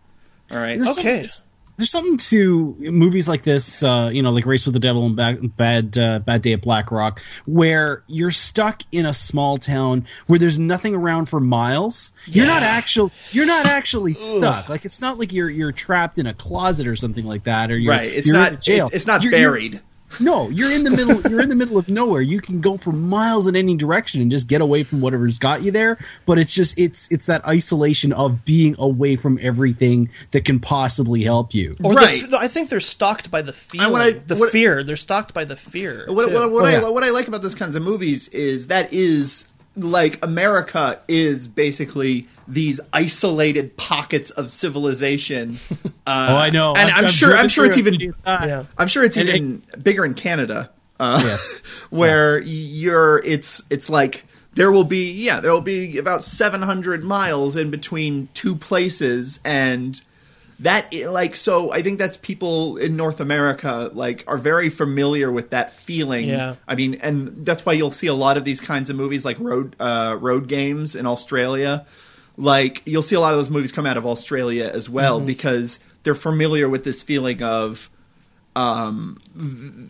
C: All right,
E: There's
D: Okay.
E: some- there's something to movies like this, uh, you know, like Race with the Devil and Bad Bad, uh, Bad Day at Black Rock, where you're stuck in a small town where there's nothing around for miles. You're not actual. You're not actually stuck. Like it's not like you're you're trapped in a closet or something like that, or you're,
C: right. It's
E: you're
C: not.
E: jail.
C: It's, it's not
E: You're- you're-
C: buried.
E: No, you're in the middle. You're in the middle of nowhere. You can go for miles in any direction and just get away from whatever's got you there. But it's just it's it's that isolation of being away from everything that can possibly help you.
D: Or
C: Right.
D: the, I think they're stalked by the feeling,
C: what I-
D: the
C: what-
D: fear. They're stalked by the fear.
C: What,
D: too.
C: what, what
E: Oh,
C: I
E: yeah.
C: what I like about those kinds of movies is that is like America is basically these isolated pockets of civilization. Uh,
E: Oh, I know.
C: and
E: I've-
C: I'm
E: I've
C: sure I'm sure it's even.
D: Yeah.
C: I'm sure it's
E: And
C: even bigger in Canada. Uh,
E: Yes.
C: where you're it's it's like there will be yeah there will be about 700 miles in between two places and that like so i think that's people in north america like are very familiar with that feeling
D: Yeah.
C: i mean and that's why you'll see a lot of these kinds of movies like road uh, road games in australia like you'll see a lot of those movies come out of australia as well because they're familiar with this feeling of um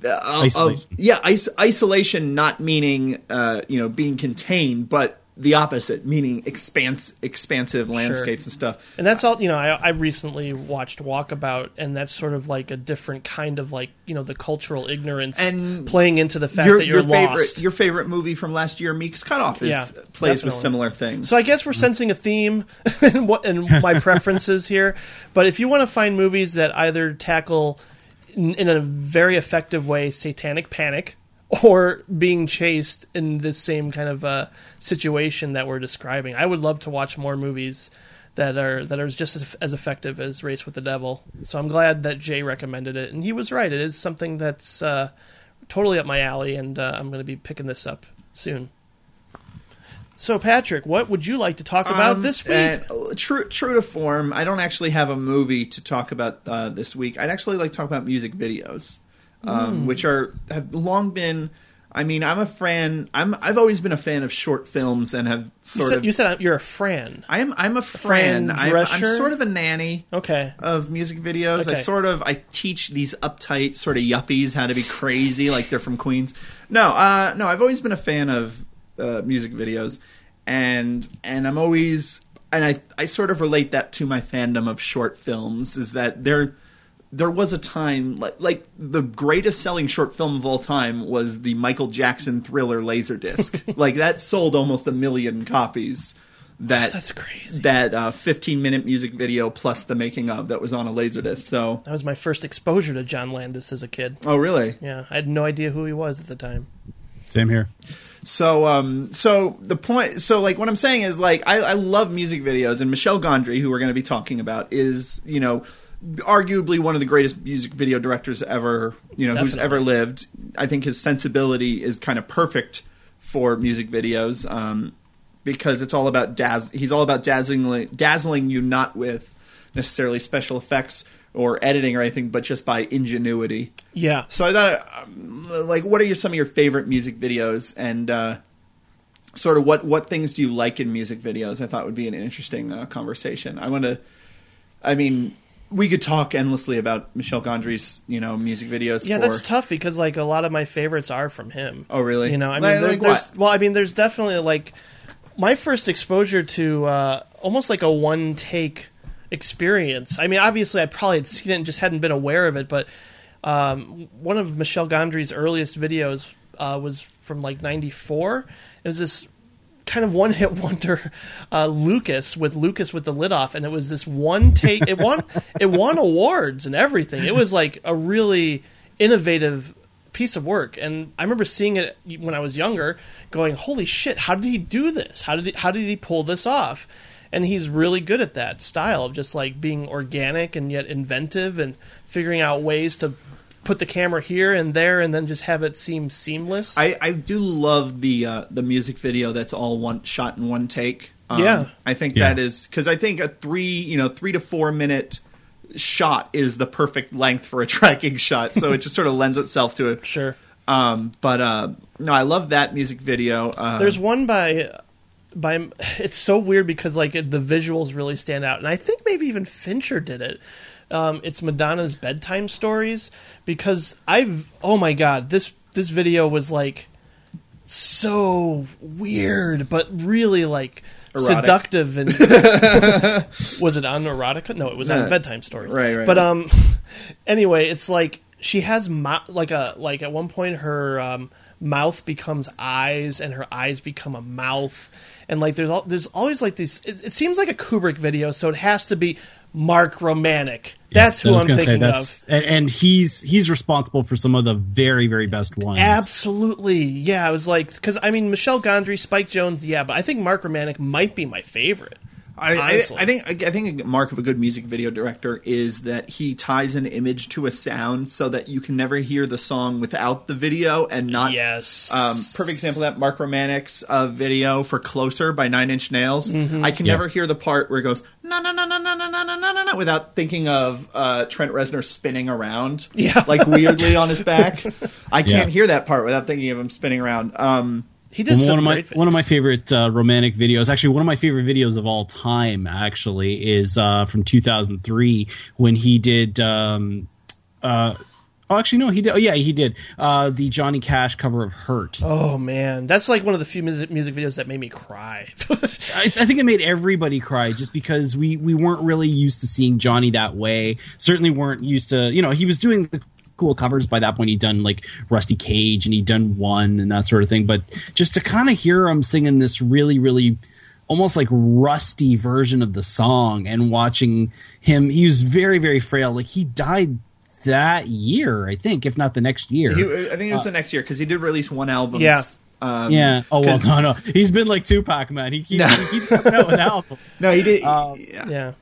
E: Isolation.
C: of- yeah is- isolation not meaning uh you know being contained but the opposite meaning expanse expansive landscapes and stuff
D: And that's all. You know, I, I recently watched Walkabout, and that's sort of like a different kind of like you know the cultural ignorance
C: And
D: playing into the fact
C: your,
D: that you're
C: your favorite
D: lost.
C: your favorite movie from last year meek's cutoff is
D: Yeah,
C: plays with similar things
D: So I guess we're mm-hmm. sensing a theme in what in my preferences here. But if you want to find movies that either tackle in, in a very effective way satanic panic or being chased in this same kind of uh, situation that we're describing, I would love to watch more movies that are that are just as, as effective as Race with the Devil. So I'm glad that Jay recommended it, and he was right. It is something that's uh, totally up my alley, and uh, I'm going to be picking this up soon. So, Patrick, what would you like to talk about
C: Um,
D: this week?
C: uh, true, true to form, I don't actually have a movie to talk about uh, this week. I'd actually like to talk about music videos, Um, which are have long been. I mean, I'm a fan. I'm. I've always been a fan of short films and have
D: you,
C: sort
D: said,
C: of.
D: you said you're a Fran.
C: I am. I'm a fan. I'm, I'm sort of a nanny
D: Okay.
C: of music videos. I sort of I teach these uptight sort of yuppies how to be crazy like they're from Queens. No, uh, no, I've always been a fan of uh, music videos, and and I'm always and I I sort of relate that to my fandom of short films is that there there was a time like, like the greatest selling short film of all time was the Michael Jackson thriller Laserdisc. like that sold almost a million copies. That
D: That's crazy.
C: That uh, 15 minute music video plus the making of that was on a Laserdisc. So
D: That was my first exposure to John Landis as a kid.
C: oh really?
D: Yeah, I had no idea who he was at the time.
E: Same here.
C: So, um, so the point, so like what I'm saying is like I, I love music videos, and Michel Gondry, who we're going to be talking about, is you know arguably one of the greatest music video directors ever, you know, who's ever lived. I think his sensibility is kind of perfect for music videos um, because it's all about dazz. He's all about dazzling, dazzling you not with necessarily special effects or editing or anything, but just by ingenuity.
D: Yeah.
C: So I thought, um, like, what are your, some of your favorite music videos, and uh, sort of what what things do you like in music videos? I thought would be an interesting uh, conversation. I want to, I mean, we could talk endlessly about Michel Gondry's, you know, music videos.
D: Yeah,
C: for,
D: that's tough because like a lot of my favorites are from him.
C: Oh, really?
D: You know, I mean,
C: Like-
D: there-
C: like
D: there's well, I mean, there's definitely like my first exposure to uh, almost like a one take experience. I mean, obviously, I probably had seen it and just hadn't been aware of it, but um, one of Michel Gondry's earliest videos uh, was from like '94. It was this kind of one hit wonder uh, Lucas with Lucas with the lid off, and it was this one take. It won it won awards and everything. It was like a really innovative piece of work, and I remember seeing it when I was younger, going, "Holy shit! How did he do this? How did he, how did he pull this off?" And he's really good at that style of just like being organic and yet inventive and figuring out ways to put the camera here and there and then just have it seem seamless.
C: I, I do love the uh, the music video that's all one shot in one take. Um,
D: Yeah.
C: I think
E: Yeah.
C: that is because I think a three you know three to four minute shot is the perfect length for a tracking shot. So it just sort of lends itself to it.
D: sure.
C: Um, but uh, no, I love that music video. Uh,
D: There's one by by it's so weird because like the visuals really stand out and I think maybe even Fincher did it. Um, it's Madonna's bedtime stories because I've oh my god this this video was like so weird but really like
C: Erotic.
D: seductive and was it on erotica no it was
C: No.
D: on bedtime stories
C: Right, right,
D: but
C: right.
D: um anyway it's like she has mou- like a like at one point her um, mouth becomes eyes and her eyes become a mouth and like there's al- there's always like these it, it seems like a kubrick video so it has to be mark romanek that's
E: I
D: who i'm
E: say
D: thinking
E: that's and, and he's he's responsible for some of the very very best ones.
D: Absolutely, yeah. I was like, because I mean, Michel Gondry, Spike Jonze, yeah, but I think Mark Romanek might be my favorite.
C: I, I. I think I think a mark of a good music video director is that he ties an image to a sound so that you can never hear the song without the video and not
D: Yes.
C: Um, perfect example of that Mark Romanek's uh, video for "Closer" by Nine Inch Nails.
D: Mm-hmm.
C: I can
E: Yeah.
C: never hear the part where it goes no no no no no no no no no no no without thinking of uh, Trent Reznor spinning around,
D: Yeah.
C: like weirdly on his back. I can't hear that part without thinking of him spinning around. Um,
D: he did
E: one of my
D: great
E: one of my favorite uh, romantic videos, actually one of my favorite videos of all time, actually, is uh, from 2003 when he did. Um, uh, oh, actually, no, he did. Oh, yeah, he did uh, the Johnny Cash cover of "Hurt."
D: Oh man, that's like one of the few music, music videos that made me cry.
E: I, I think it made everybody cry just because we we weren't really used to seeing Johnny that way. Certainly weren't used to. You know, he was doing the cool covers by that point. He'd done like Rusty Cage and he'd done one and that sort of thing. But just to kind of hear him singing this really, really almost like rusty version of the song and watching him, he was very, very frail. Like he died that year, I think, if not the next year.
C: he, I think it was the next year because he did release one album.
D: Yeah.
C: Um,
E: yeah. Oh well, no, no. He's been like Tupac, man. He keeps he keeps coming out with albums.
C: No, he did.
E: Um,
C: yeah.
D: yeah,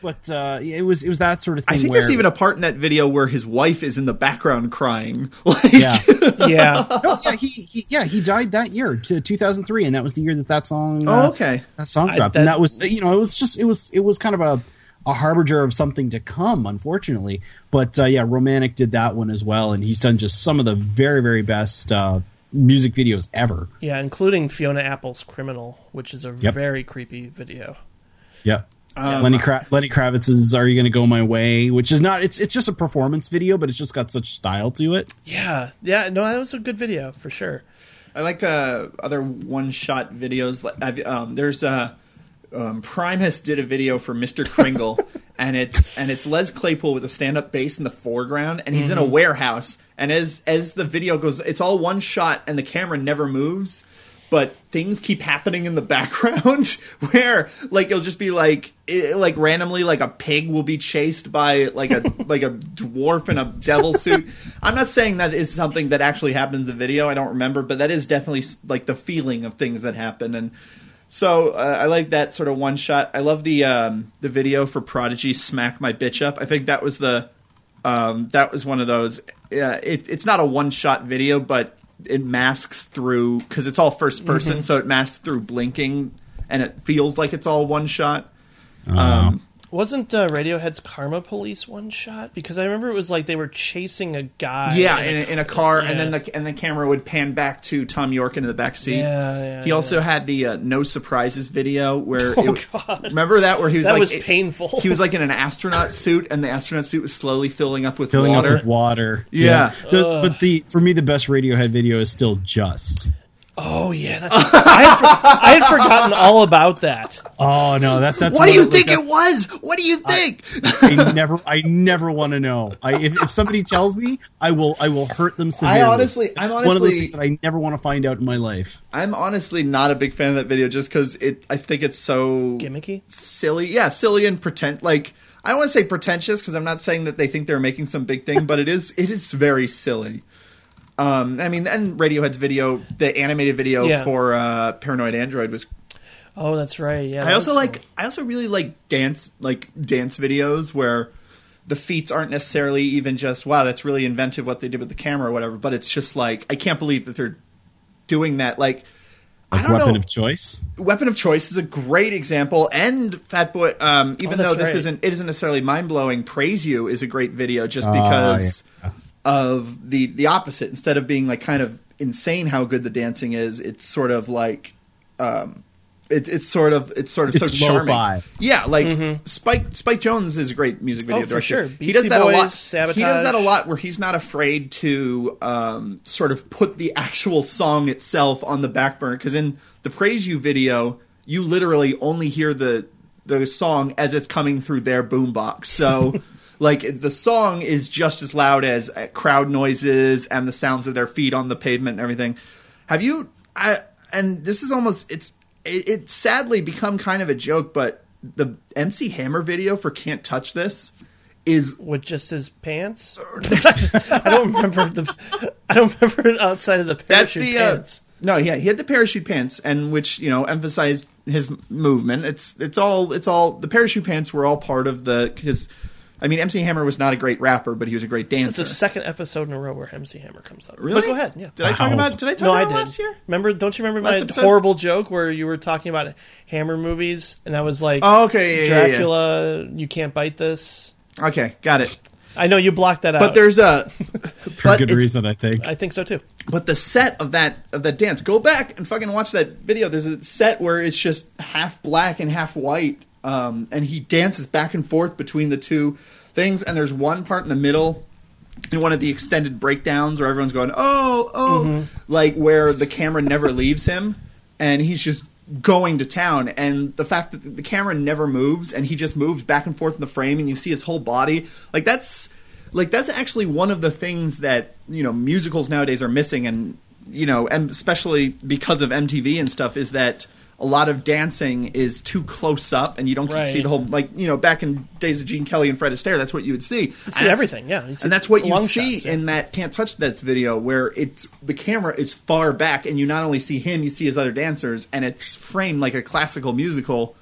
E: But uh, it was it was that sort of thing.
C: I think
E: where,
C: there's even a part in that video where his wife is in the background crying. Like,
E: yeah.
D: yeah.
E: no, yeah, he, he yeah he died that year, 2003, and that was the year that that song.
C: Oh,
E: uh,
C: okay.
E: That song
D: I-
E: dropped,
D: that-
E: and that was you know it was just it was it was kind of a a harbinger of something to come, unfortunately. But uh, yeah, Romanek did that one as well, and he's done just some of the very very best uh, music videos ever.
D: yeah, including Fiona Apple's "Criminal," which is a
E: Yep.
D: very creepy video.
E: Yeah.
C: Um,
E: Lenny Kra- Lenny Kravitz's "Are You Gonna Go My Way," which is not it's it's just a performance video, but it's just got such style to it.
D: Yeah, yeah. No, that was a good video for sure.
C: I like uh, other one-shot videos. Like um, there's uh, um, Primus did a video for Mr. Krinkle, and it's and it's Les Claypool with a stand-up bass in the foreground, and he's in a warehouse. And as as the video goes, it's all one shot, and the camera never moves, but things keep happening in the background where like it'll just be like it, like randomly like a pig will be chased by like a like a dwarf in a devil suit. I'm not saying that is something that actually happened in the video. I don't remember, but that is definitely like the feeling of things that happen and. So uh, I like that sort of one shot. I love the um, the video for Prodigy "Smack My Bitch Up." I think that was the um, that was one of those. Yeah, it, it's not a one shot video, but it masks through because it's all first person, so it masks through blinking, and it feels like it's all one shot. Um,
D: Wasn't uh, Radiohead's Karma Police one shot? Because I remember it was like they were chasing a guy.
C: yeah, in a, in a car,
D: yeah.
C: and then the and the camera would pan back to Thom Yorke into the back seat.
D: Yeah, yeah,
C: he also had the uh, no surprises video where
D: Oh,
C: it-
D: God.
C: remember that where he was
D: That
C: like
D: was
C: it-
D: painful.
C: He was like in an astronaut suit, and the astronaut suit was slowly filling up with
E: filling
C: water.
E: up with water.
C: Yeah.
E: The- but the for me the best Radiohead video is still just.
D: Oh yeah, that's. I, had for- I had forgotten all about that.
E: Oh no, that that's
C: what do you
E: of- like,
C: think
E: that-
C: it was? What do you think?
E: I never, I never want to know. I, if, if somebody tells me, I will, I will hurt them severely.
C: I honestly- I'm
E: it's one of those
C: honestly-
E: things that I never want to find out in my life.
C: I'm honestly not a big fan of that video just because it. I think it's so
D: Gimmicky.
C: silly. Yeah, silly and pretend. Like I don't want to say pretentious because I'm not saying that they think they're making some big thing, but it is. It is very silly. Um, I mean, and Radiohead's video, the animated video
D: Yeah.
C: for uh, Paranoid Android was
D: Oh, that's right. Yeah.
C: I also
D: was-
C: like I also really like dance like dance videos where the feats aren't necessarily even just wow that's really inventive what they did with the camera or whatever but it's just like I can't believe that they're doing that like I don't
E: weapon
C: know
E: of choice.
C: Weapon of Choice is a great example, and Fatboy. Um, even
D: Oh,
C: though this
D: right.
C: isn't, it isn't necessarily mind blowing. Praise You is a great video just
E: Oh,
C: because
E: yeah.
C: Of the the opposite. Instead of being like kind of insane how good the dancing is, it's sort of like, um, it, it's sort of it's sort of
E: It's
C: so charming.
E: lo-fi.
C: Yeah, like Spike Spike Jonze is a great music video
D: Oh, for
C: director.
D: sure.
C: he does that a
D: Boys,
C: lot. He does that a lot where he's not afraid to um, sort of put the actual song itself on the back burner because in the Praise You video, you literally only hear the the song as it's coming through their boombox. So. Like the song is just as loud as uh, crowd noises and the sounds of their feet on the pavement and everything. Have you? I and this is almost it's it, it's sadly become kind of a joke, but the MC Hammer video for "Can't Touch This" is
D: with just his pants. I don't remember the. I don't remember it outside of the
C: that's
D: parachute
C: the uh,
D: pants.
C: no yeah he had the parachute pants and which you know emphasized his movement it's it's all it's all the parachute pants were all part of the his i mean mc hammer was not a great rapper but he was a great dancer.
D: It's
C: dancer
D: the second episode in a row where MC Hammer comes up.
C: Really?
D: But go ahead. Yeah.
C: did i talk
E: Wow.
C: about did i talk
D: no,
C: about
D: I
C: it
D: did.
C: last year
D: Remember? Don't you remember
C: Last
D: my
C: episode?
D: horrible joke where you were talking about Hammer movies, and I was like,
C: Oh, okay, yeah, yeah, yeah.
D: Dracula, you can't bite this."
C: okay got it
D: I know you blocked that out,
C: but there's a
E: For
C: but
E: good
C: it's-
E: reason, I think.
D: I think so too.
C: But the set of that of that dance, go back and fucking watch that video. There's a set where it's just half black and half white, um, and he dances back and forth between the two things. And there's one part in the middle, in one of the extended breakdowns, where everyone's going, "Oh, oh," like where the camera never leaves him, and he's just going to town. And the fact that the camera never moves, and he just moves back and forth in the frame, and you see his whole body, like that's like that's actually one of the things that you know musicals nowadays are missing and you know and especially because of MTV and stuff is that a lot of dancing is too close up and you don't get to see the whole like you know back in days of Gene Kelly and Fred Astaire that's what you would see
D: You see everything, yeah. You see
C: and that's what you
D: long
C: see
D: shots, yeah.
C: in that can't touch that video where it's the camera is far back and you not only see him you see his other dancers and it's framed like a classical musical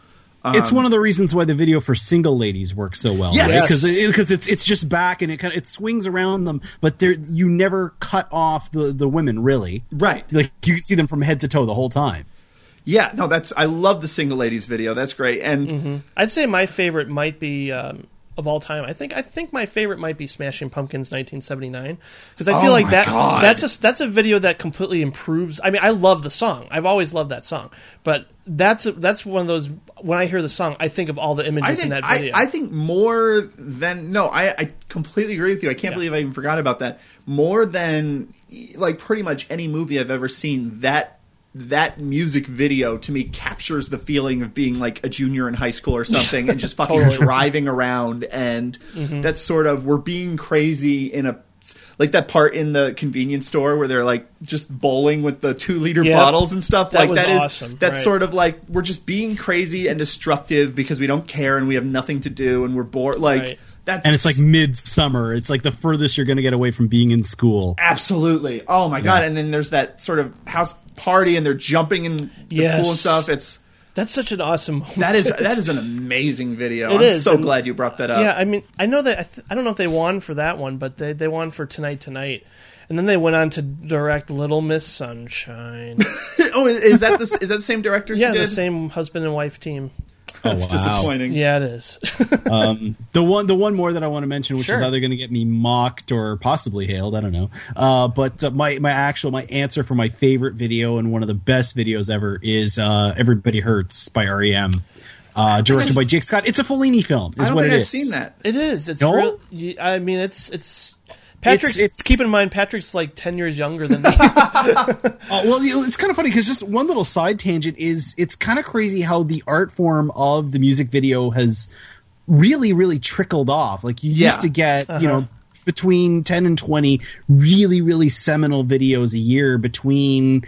E: it's um, one of the reasons why the video for single ladies works so well.
C: Yes.
E: because because it's it's just back and it kind of it swings around them, but there you never cut off the the women really.
C: right
E: Like you can see them from head to toe the whole time.
C: Yeah no that's I love the single ladies video that's great and
D: I'd say my favorite might be um, of all time. I think I think my favorite might be Smashing Pumpkins 1979 because I feel
C: Oh
D: like that
C: God.
D: that's a that's a video that completely improves. I mean, I love the song. I've always loved that song, but that's that's one of those. When I hear the song, I think of all the images
C: I
D: in
C: think
D: that
C: I,
D: video.
C: I think more than no, I, I completely agree with you. I can't
D: Yeah.
C: believe I even forgot about that. More than like pretty much any movie I've ever seen, that that music video to me captures the feeling of being like a junior in high school or something and just fucking driving around and mm-hmm. that's sort of we're being crazy in a like that part in the convenience store where they're like just bowling with the two liter
D: Yep.
C: bottles and stuff
D: That
C: like
D: was
C: that is
D: awesome,
C: that's
D: right.
C: sort of like we're just being crazy and destructive because we don't care and we have nothing to do and we're bored like
D: Right.
C: that's
E: and it's like midsummer. It's like the furthest you're going to get away from being in school.
C: Absolutely. Oh my god! And then there's that sort of house party, and they're jumping in the
D: Yes.
C: pool and stuff. It's
D: That's such an awesome. Moment.
C: that is that is an amazing video.
D: It
C: I'm
D: is,
C: so
D: and-
C: glad you brought that up.
D: Yeah, I mean, I know that I, th- I don't know if they won for that one, but they they won for Tonight Tonight, and then they went on to direct Little Miss Sunshine.
C: oh, is that the is that the same directors?
D: yeah, the same husband and wife team.
C: That's
E: wow.
C: disappointing.
D: Yeah, it is.
E: The one, the one more that I want to mention, which is either going to get me mocked or possibly hailed, I don't know. Uh, but uh, my my actual my answer for my favorite video and one of the best videos ever is uh, "Everybody Hurts" by REM, uh, directed by Jake Scott. It's a Fellini film. Is
C: I don't
E: what
C: think
E: it
C: I've
E: is.
C: seen that.
D: it is. It's
E: No?
D: real. I mean, it's it's. Patrick's.
E: it's-
D: keep in mind, Patrick's like ten years younger than me.
E: Uh, well, it's kind of funny because just one little side tangent is it's kind of crazy how the art form of the music video has really, really trickled off. Like you
C: Yeah.
E: used to get, you know, between 10 and 20 really, really seminal videos a year between,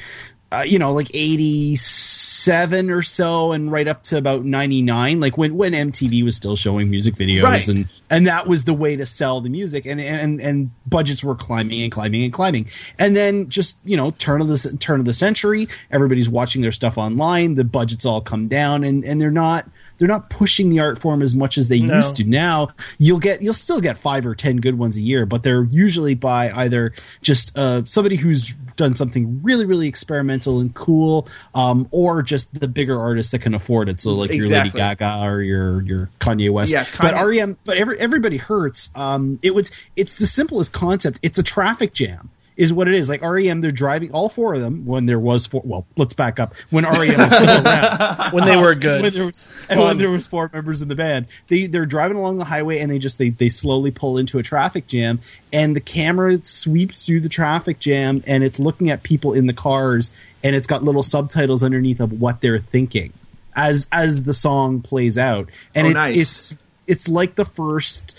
E: uh, you know, like 87 or so and right up to about 99. Like when, when MTV was still showing music videos
C: Right.
E: and, and that was the way to sell the music and, and, and budgets were climbing and climbing and climbing. And then just, you know, turn of the, turn of the century, everybody's watching their stuff online. The budgets all come down and, and they're not, they're not pushing the art form as much as they
D: No.
E: used to. Now you'll get you'll still get five or ten good ones a year, but they're usually by either just uh, somebody who's done something really really experimental and cool, um, or just the bigger artists that can afford it. So like your Lady Gaga or your your Kanye West.
C: Yeah,
E: but REM, but every, everybody hurts. Um, it was it's the simplest concept. It's a traffic jam. Is what it is. Like REM, they're driving all four of them when there was four. Well, let's back up. When REM was still around,
D: when they were good.
E: when there was and when um, there was four members in the band they they're driving along the highway and they just they, they slowly pull into a traffic jam and the camera sweeps through the traffic jam and it's looking at people in the cars and it's got little subtitles underneath of what they're thinking as as the song plays out and
C: Oh,
E: it's
C: nice.
E: it's it's like the first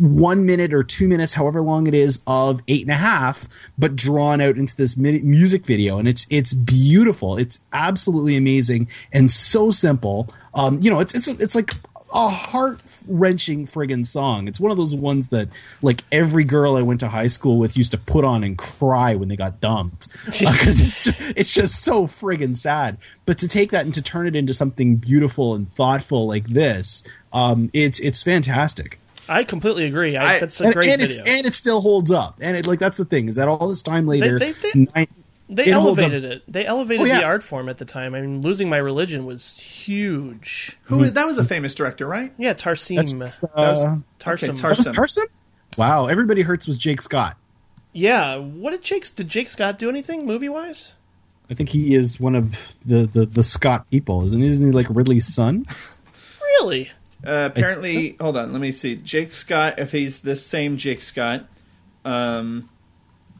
E: one minute or two minutes, however long it is, of eight and a half, but drawn out into this music video, and it's it's beautiful. It's absolutely amazing and so simple. Um, you know, it's it's it's like a heart wrenching friggin' song. It's one of those ones that like every girl I went to high school with used to put on and cry when they got dumped because it's just it's just so friggin' sad. But to take that and to turn it into something beautiful and thoughtful like this, um, it's it's fantastic
D: I completely agree. I,
C: I-
D: that's a
E: and,
D: great
E: and
D: video.
E: It, and it still holds up. And it like that's the thing is that all this time later,
D: they- they-
E: nine-
D: They
E: it
D: elevated it. They elevated
E: Oh, yeah.
D: the art form at the time. I mean, losing my religion was huge.
C: Who is that was a famous director, right?
D: Yeah, Tarsem.
E: That's,
D: That
E: uh,
D: was
C: Okay,
D: Tarsem.
C: Tarsem.
E: Carson. Wow, everybody hurts was Jake Scott.
D: yeah. What did Jake? Did Jake Scott do anything movie wise?
E: I think he is one of the the, the Scott people, isn't he? Isn't he like Ridley's son?
D: Really?
C: Uh, apparently, hold on. Let me see. Jake Scott, if he's the same Jake Scott, um,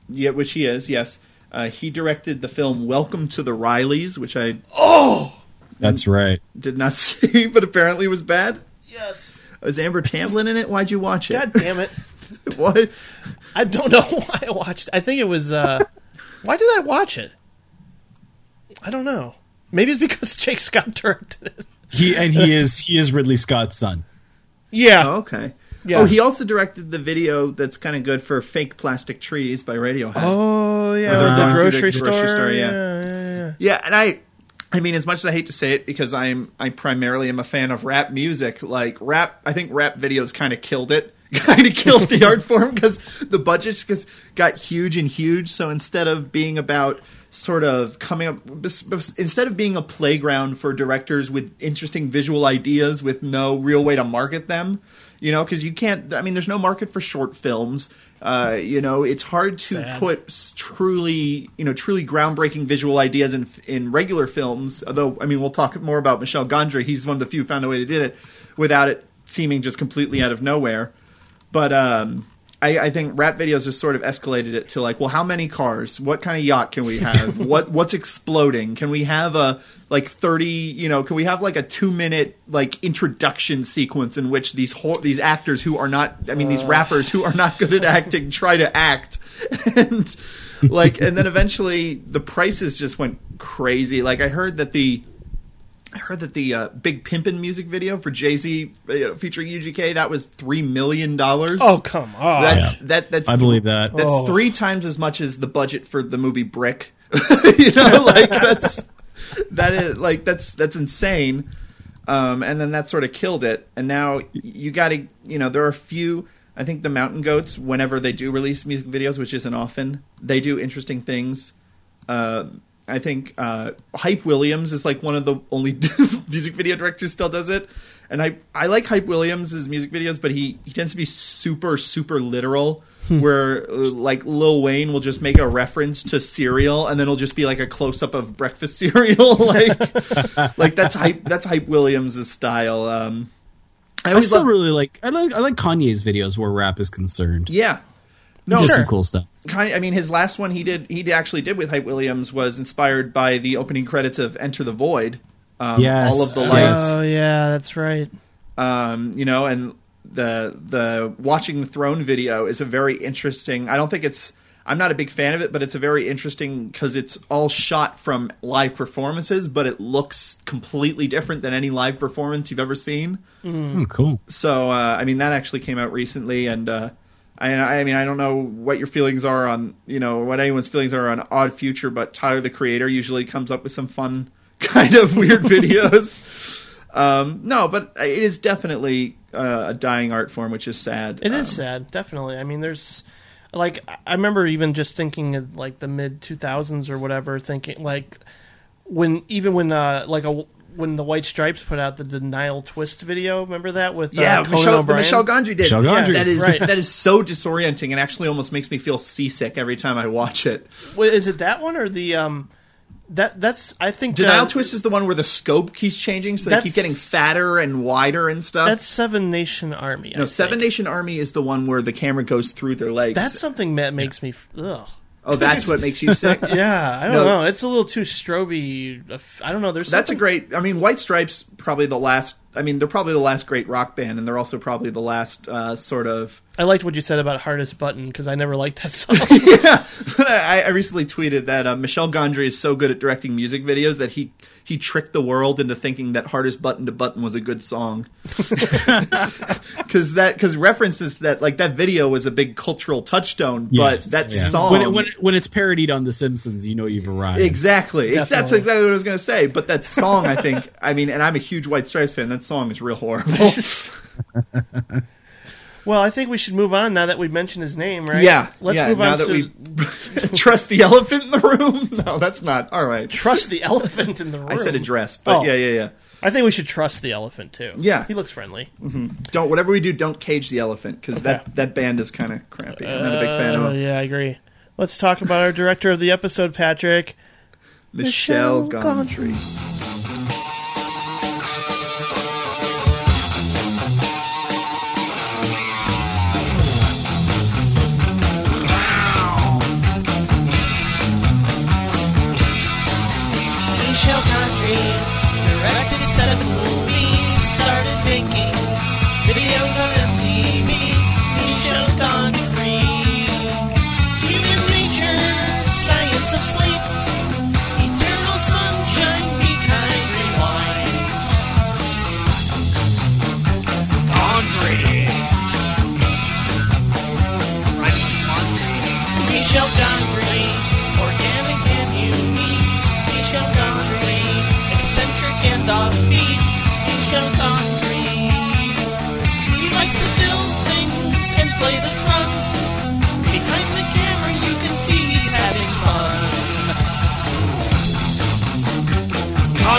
C: yeah, which he is. Yes, uh, he directed the film Welcome to the Rileys, which I oh,
E: That's right.
C: did not see, but apparently was bad.
D: Yes.
C: Was Amber Tamblyn in it? Why'd you watch it?
D: God damn it!
C: what?
D: I don't know why I watched. I think it was. uh Why did I watch it? I don't know. Maybe it's because Jake Scott directed it.
E: He and he is he is Ridley Scott's son.
D: Yeah.
C: Oh, okay.
D: Yeah.
C: Oh, he also directed the video that's kind of good for "Fake Plastic Trees" by Radiohead.
D: Oh yeah,
C: they're
D: the grocery,
C: the
D: store.
C: grocery store, yeah.
D: yeah, yeah, yeah.
C: Yeah, and I, I mean, as much as I hate to say it, because I'm I primarily am a fan of rap music. Like rap, I think rap videos kind of killed it. Kind of killed the art form because the budgets just got huge and huge. So instead of being about sort of coming up, instead of being a playground for directors with interesting visual ideas with no real way to market them, you know, because you can't. I mean, there's no market for short films. Uh, you know, it's hard to
D: Sad.
C: put truly, you know, truly groundbreaking visual ideas in in regular films. Although, I mean, we'll talk more about Michel Gondry. He's one of the few found a way to do it without it seeming just completely out of nowhere. But um, I, I think rap videos just sort of escalated it to like, well, how many cars? What kind of yacht can we have? what what's exploding? Can we have a like thirty? You know, can we have like a two minute like introduction sequence in which these ho- these actors who are not, I mean, these rappers who are not good at acting try to act, and like, and then eventually the prices just went crazy. Like I heard that the I heard that the uh, Big Pimpin' music video for Jay Z uh, featuring UGK that was three million dollars.
D: Oh come on!
C: that's that that's
E: I believe that.
C: that's
D: Oh.
C: three times as much as the budget for the movie Brick. you know, like that's that is like that's that's insane. Um, and then that sort of killed it. And now you got to you know there are a few. I think the Mountain Goats, whenever they do release music videos, which isn't often, they do interesting things. Uh, I think uh, Hype Williams is like one of the only music video directors still does it, and I I like Hype Williams' music videos, but he he tends to be super super literal. Where uh, like Lil Wayne will just make a reference to cereal, and then it'll just be like a close up of breakfast cereal, like like that's hype that's Hype Williams' style. Um, I
E: I still
C: love,
E: really like I like I like Kanye's videos where rap is concerned.
C: yeah.
E: No,
C: sure.
E: some cool stuff.
C: Kind I mean, his last one he did he actually did with Hype Williams was inspired by the opening credits of Enter the Void. Um,
E: Yes,
C: all of the
E: yes.
C: lights,
D: Oh yeah, that's right.
C: um, you know, and the the watching the throne video is a very interesting. I don't think it's. I'm not a big fan of it, but it's a very interesting because it's all shot from live performances, but it looks completely different than any live performance you've ever seen.
E: Oh, cool.
C: So uh, I mean that actually came out recently, and uh, I, I mean I don't know what your feelings are on you know what anyone's feelings are on Odd Future, but Tyler the Creator usually comes up with some fun kind of weird videos. Um, no, but it is definitely uh, a dying art form, which is sad.
D: It is
C: Um,
D: sad, definitely. I mean, there's like I remember even just thinking of like the mid 2000s or whatever, thinking like when even when uh like a when the White Stripes put out the Denial Twist video, remember that with uh,
C: Yeah,
D: Conan
C: Michel, the
D: O'Brien?
C: Michel Gondry did.
E: Michel Gondry.
C: That is
D: Right.
C: that is so disorienting, and actually almost makes me feel seasick every time I watch it.
D: Wait, is it that one or the um that that's I think
C: Denial
D: uh,
C: Twist is the one where the scope keeps changing, so they
D: That's-
C: keep getting fatter and wider and stuff.
D: That's Seven Nation Army.
C: no,
D: I
C: Seven
D: think.
C: Nation Army is the one where the camera goes through their legs.
D: That's something that makes me. Ugh.
C: Oh, that's what makes you sick.
D: Yeah, I don't
C: No.
D: know. It's a little too stroby. I don't know. There's
C: That's a great. I mean, White Stripes probably the last. I mean, they're probably the last great rock band, and they're also probably the last uh, sort of.
D: I liked what you said about Hardest Button because I never liked that song.
C: yeah, I, I recently tweeted that uh, Michel Gondry is so good at directing music videos that he he tricked the world into thinking that "Hardest Button to Button" was a good song. Because that because references that like that video was a big cultural touchstone, but that
E: yeah.
C: song
E: when it, when, it, when it's parodied on The Simpsons, you know you've arrived.
C: Exactly. It's, that's exactly what I was going to say. But that song, I think, I mean, and I'm a huge White Stripes fan. That song is real horrible.
D: well, I think we should move on now that we've mentioned his name, right?
C: yeah.
D: Let's
C: yeah,
D: move
C: now
D: on
C: that
D: to
C: we trust the elephant in the room. No, that's not all right.
D: trust the elephant in the room.
C: I said addressed, but
D: Oh.
C: yeah, yeah, yeah.
D: I think we should trust the elephant too.
C: Yeah.
D: he looks friendly. Mm-hmm.
C: Don't whatever we do, don't cage the elephant because
D: Okay.
C: that that band is kind of crappy. I'm not a big fan of uh, them.
D: yeah, I agree. Let's talk about our director of the episode, Patrick.
C: Michel
D: Michel
C: Gondry.
I: Michel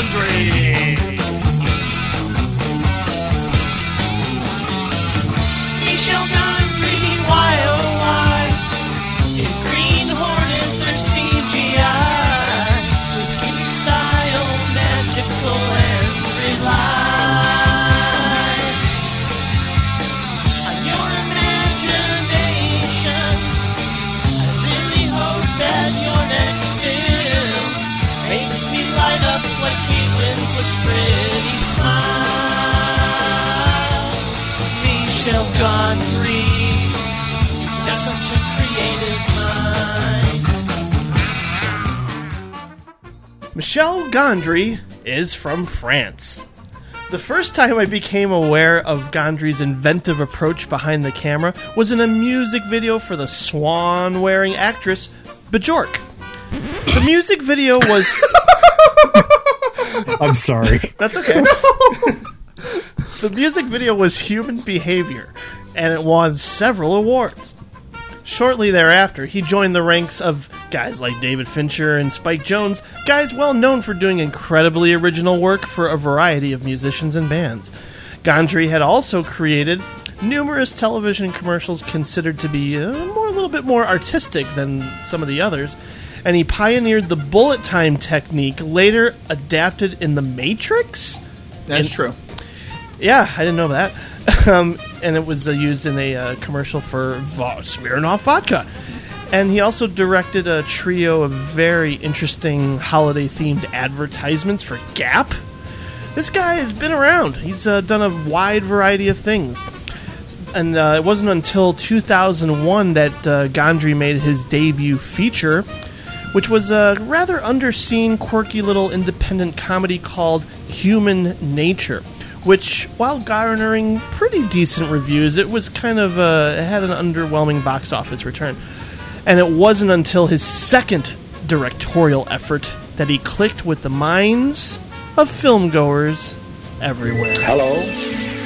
I: Gondry.
D: Michel Gondry is from France. The first time I became aware of Gondry's inventive approach behind the camera was in a music video for the swan wearing actress Bjork. The music video was.
E: I'm sorry.
D: That's okay. the music video was Human Behavior, and it won several awards. Shortly thereafter, he joined the ranks of guys like David Fincher and Spike Jonze, guys well known for doing incredibly original work for a variety of musicians and bands. Gondry had also created numerous television commercials considered to be uh, more, a little bit more artistic than some of the others, and he pioneered the bullet time technique, later adapted in The Matrix.
C: That's
D: In-
C: true.
D: Yeah, I didn't know that. um, and it was uh, used in a uh, commercial for Smirnoff vodka. And he also directed a trio of very interesting holiday themed advertisements for Gap. This guy has been around. He's uh, done a wide variety of things. And uh, it wasn't until 2001 that uh, Gondry made his debut feature, which was a rather underseen, quirky little independent comedy called Human Nature. Which, while garnering pretty decent reviews, it was kind of uh, it had an underwhelming box office return. And it wasn't until his second directorial effort that he clicked with the minds of filmgoers everywhere.
J: Hello,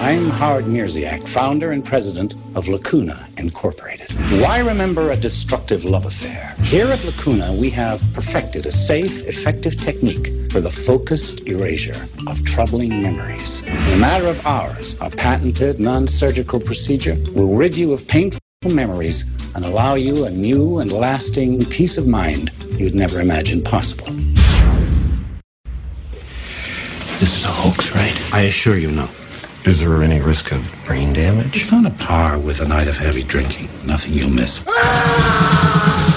J: I'm Howard Mierzwiak, founder and president of Lacuna Incorporated. Why remember a destructive love affair? Here at Lacuna, we have perfected a safe, effective technique for the focused erasure of troubling memories. In a matter of hours, our patented non surgical procedure will rid you of painful memories and allow you a new and lasting peace of mind you'd never imagined possible.
B: This is a hoax, right?
J: I assure you, no.
B: Is there any risk of brain damage?
J: It's on a par with a night of heavy drinking. Nothing you'll miss. Ah!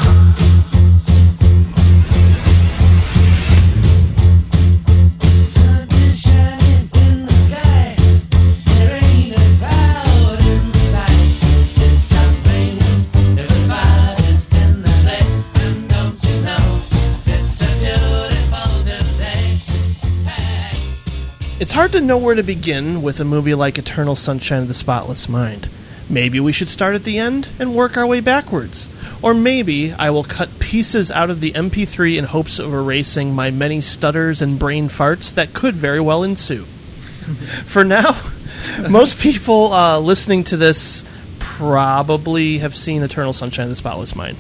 D: It's hard to know where to begin with a movie like Eternal Sunshine of the Spotless Mind. Maybe we should start at the end and work our way backwards. Or maybe I will cut pieces out of the MP3 in hopes of erasing my many stutters and brain farts that could very well ensue. For now, most people uh, listening to this probably have seen Eternal Sunshine of the Spotless Mind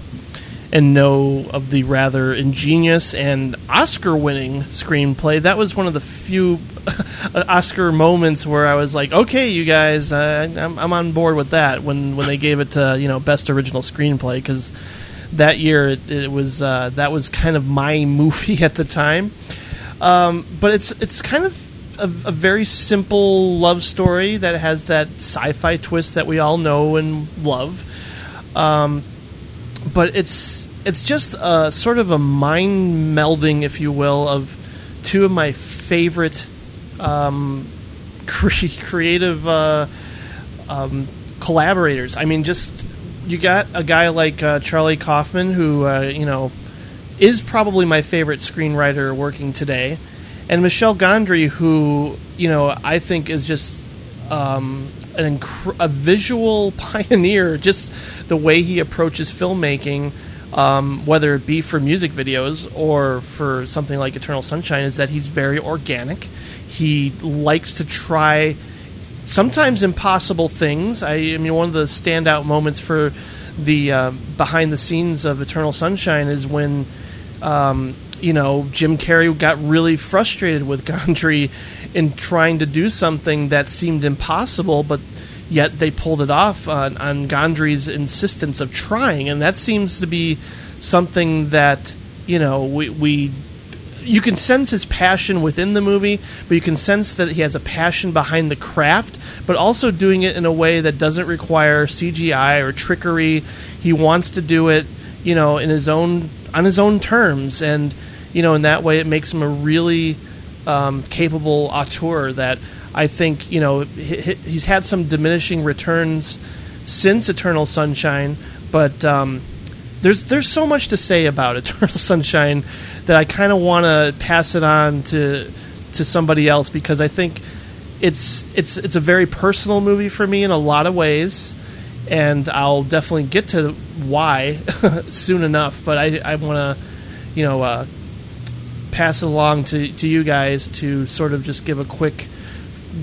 D: and know of the rather ingenious and Oscar winning screenplay. That was one of the few Oscar moments where I was like, okay, you guys, uh, I'm, I'm on board with that when, when they gave it to, you know, Best Original Screenplay because that year it, it was uh, that was kind of my movie at the time. Um, but it's it's kind of a, a very simple love story that has that sci-fi twist that we all know and love. Um, but it's it's just a sort of a mind melding, if you will, of two of my favorite um, cre- creative uh, um, collaborators. I mean, just you got a guy like uh, Charlie Kaufman, who uh, you know is probably my favorite screenwriter working today, and Michel Gondry, who you know I think is just um, an inc- a visual pioneer. Just the way he approaches filmmaking, um, whether it be for music videos or for something like Eternal Sunshine, is that he's very organic. He likes to try sometimes impossible things. I, I mean, one of the standout moments for the uh, behind the scenes of Eternal Sunshine is when um, you know Jim Carrey got really frustrated with Gondry in trying to do something that seemed impossible, but yet they pulled it off on, on Gondry's insistence of trying, and that seems to be something that you know we we you can sense his passion within the movie, but you can sense that he has a passion behind the craft, but also doing it in a way that doesn't require CGI or trickery. He wants to do it, you know, in his own on his own terms, and you know, in that way, it makes him a really um, capable auteur that I think you know he- he- he's had some diminishing returns since Eternal Sunshine, but um, there's there's so much to say about Eternal Sunshine that I kind of want to pass it on to to somebody else because I think it's it's it's a very personal movie for me in a lot of ways, and I'll definitely get to why soon enough. But I I want to you know uh, pass it along to to you guys to sort of just give a quick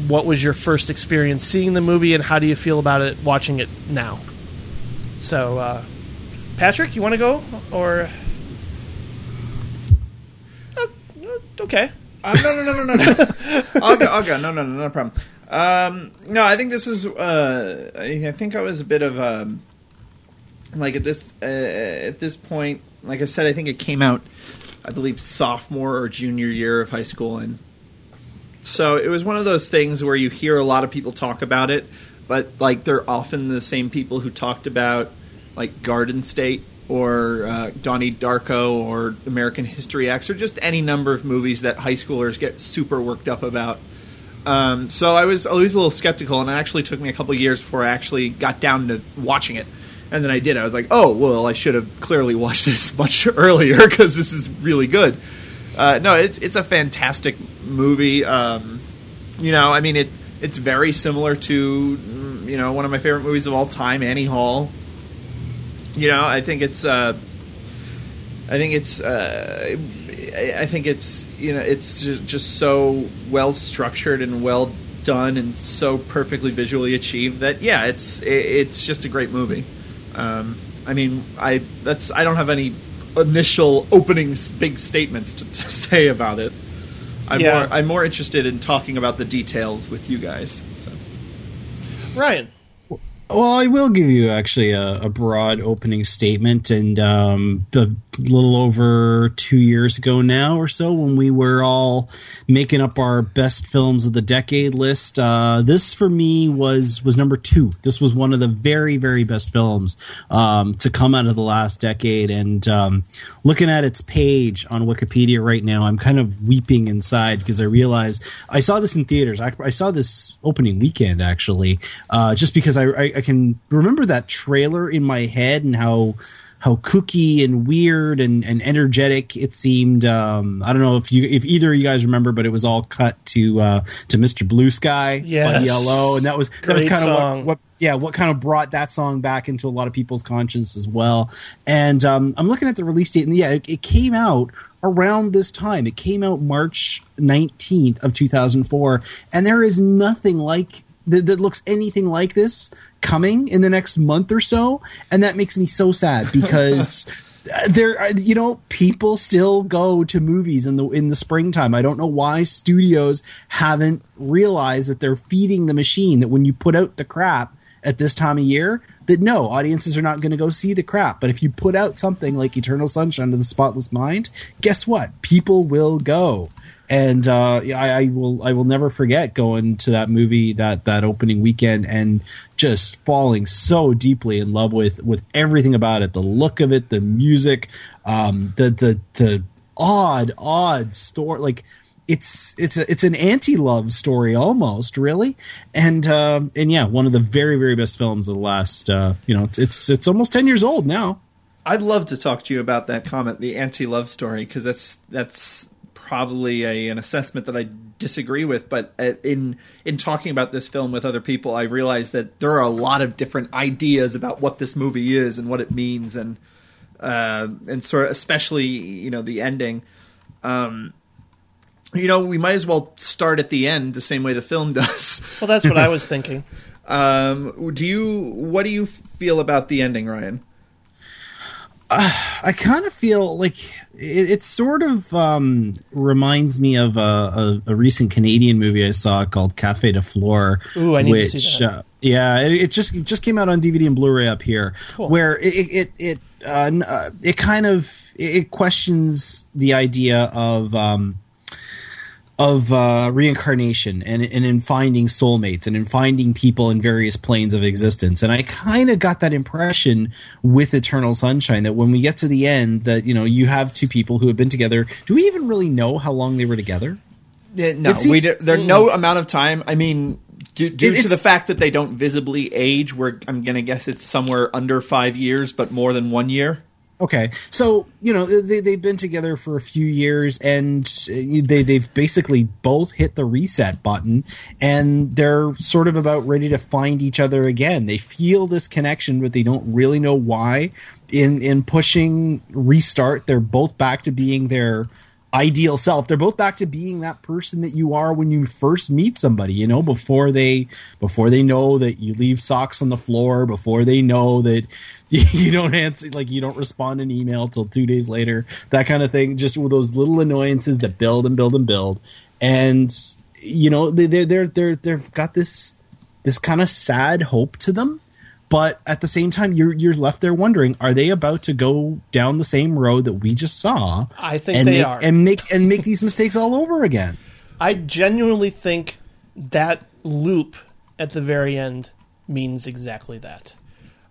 D: what was your first experience seeing the movie and how do you feel about it watching it now. So. Uh, Patrick, you want to go or? Uh, okay.
C: Uh, no, no, no, no, no, no. I'll go. I'll go. No, no, no, no problem. Um, no, I think this was. Uh, I think I was a bit of um, like at this uh, at this point. Like I said, I think it came out, I believe, sophomore or junior year of high school, and so it was one of those things where you hear a lot of people talk about it, but like they're often the same people who talked about like Garden State or uh, Donnie Darko or American History X or just any number of movies that high schoolers get super worked up about. Um, so I was always a little skeptical, and it actually took me a couple years before I actually got down to watching it. And then I did. I was like, oh, well, I should have clearly watched this much earlier because this is really good. Uh, no, it's it's a fantastic movie. Um, you know, I mean, it it's very similar to mm, you know one of my favorite movies of all time, Annie Hall. You know, I think it's uh, I think it's uh, I think it's you know it's just so well structured and well done and so perfectly visually achieved that yeah, it's it's just a great movie. Um, I mean, I that's I don't have any initial opening big statements to, to say about it. I'm
D: Yeah.
C: more I'm more interested in talking about the details with you guys. So.
D: Ryan.
E: Well, I will give you actually a, a broad opening statement, and um, a little over two years ago now or so, when we were all making up our best films of the decade list, uh, this for me was was number two. This was one of the very very best films um, to come out of the last decade, and um, looking at its page on Wikipedia right now, I'm kind of weeping inside because I realize I saw this in theaters. I, I saw this opening weekend actually, uh, just because I, I, I can remember that trailer in my head and how how kooky and weird and, and energetic it seemed. Um, I don't know if you if either of you guys remember, but it was all cut to uh, to Mr. Blue Sky by ELO, and that was that was kind of what, what yeah, what kind of brought that song back into a lot of people's conscience as well. And um, I'm looking at the release date, and yeah, it, it came out around this time. It came out March 19th of 2004, and there is nothing like that, that looks anything like this coming in the next month or so, and that makes me so sad because. uh, There, are- you know, people still go to movies in the in the springtime. I don't know why studios haven't realized that they're feeding the machine. That when you put out the crap, at this time of year that no audiences are not going to go see the crap but if you put out something like eternal sunshine of the spotless mind guess what people will go and uh, I, I will I will never forget going to that movie that that opening weekend and just falling so deeply in love with with everything about it. The look of it the music um, the the the odd odd story like it's it's a, it's an anti-love story almost really. And um and yeah one of the very very best films of the last uh you know it's it's it's almost 10 years old now.
C: I'd love to talk to you about that comment, the anti-love story, because that's that's probably a, an assessment that I disagree with. But uh, in in talking about this film with other people, I realized that there are a lot of different ideas about what this movie is and what it means, and uh, and sort of especially you know the ending. Um, you know, we might as well start at the end the same way the film does.
D: Well, that's what I was thinking.
C: Um, do you? What do you feel about the ending, Ryan?
E: I kind of feel like it, it sort of um, reminds me of a, a, a recent Canadian movie I saw called Cafe de Flore.
D: Ooh, I need to
E: which,
D: see that.
E: Uh, yeah, it, it just it just came out on DVD and Blu-ray up here, where it it it uh, uh, it kind of it questions the idea of. Um, of uh, reincarnation and, and in finding soulmates and in finding people in various planes of existence. And I kind of got that impression with Eternal Sunshine that when we get to the end, that you know you have two people who have been together. Do we even really know how long they were together?
C: Yeah, no,
E: It's-
C: we d- there no amount of time. I mean, due, due
E: It-
C: to the fact that they don't visibly age, we're I'm gonna guess it's somewhere under five years, but more than one year.
E: Okay, so you know they they've been together for a few years, and uh, they they've basically both hit the reset button, and they're sort of about ready to find each other again. They feel this connection, but they don't really know why. In in pushing restart, they're both back to being their ideal self. They're both back to being that person that you are when you first meet somebody, you know, before they before they know that you leave socks on the floor, before they know that you don't answer like you don't respond an email till 2 days later, that kind of thing, just with those little annoyances that build and build and build. And you know, they they they're they're they've got this this kind of sad hope to them but at the same time you're you're left there wondering are they about to go down the same road that we just saw
D: I think
E: and
D: they
E: make,
D: are.
E: and make and make these mistakes all over again
D: I genuinely think that loop at the very end means exactly that.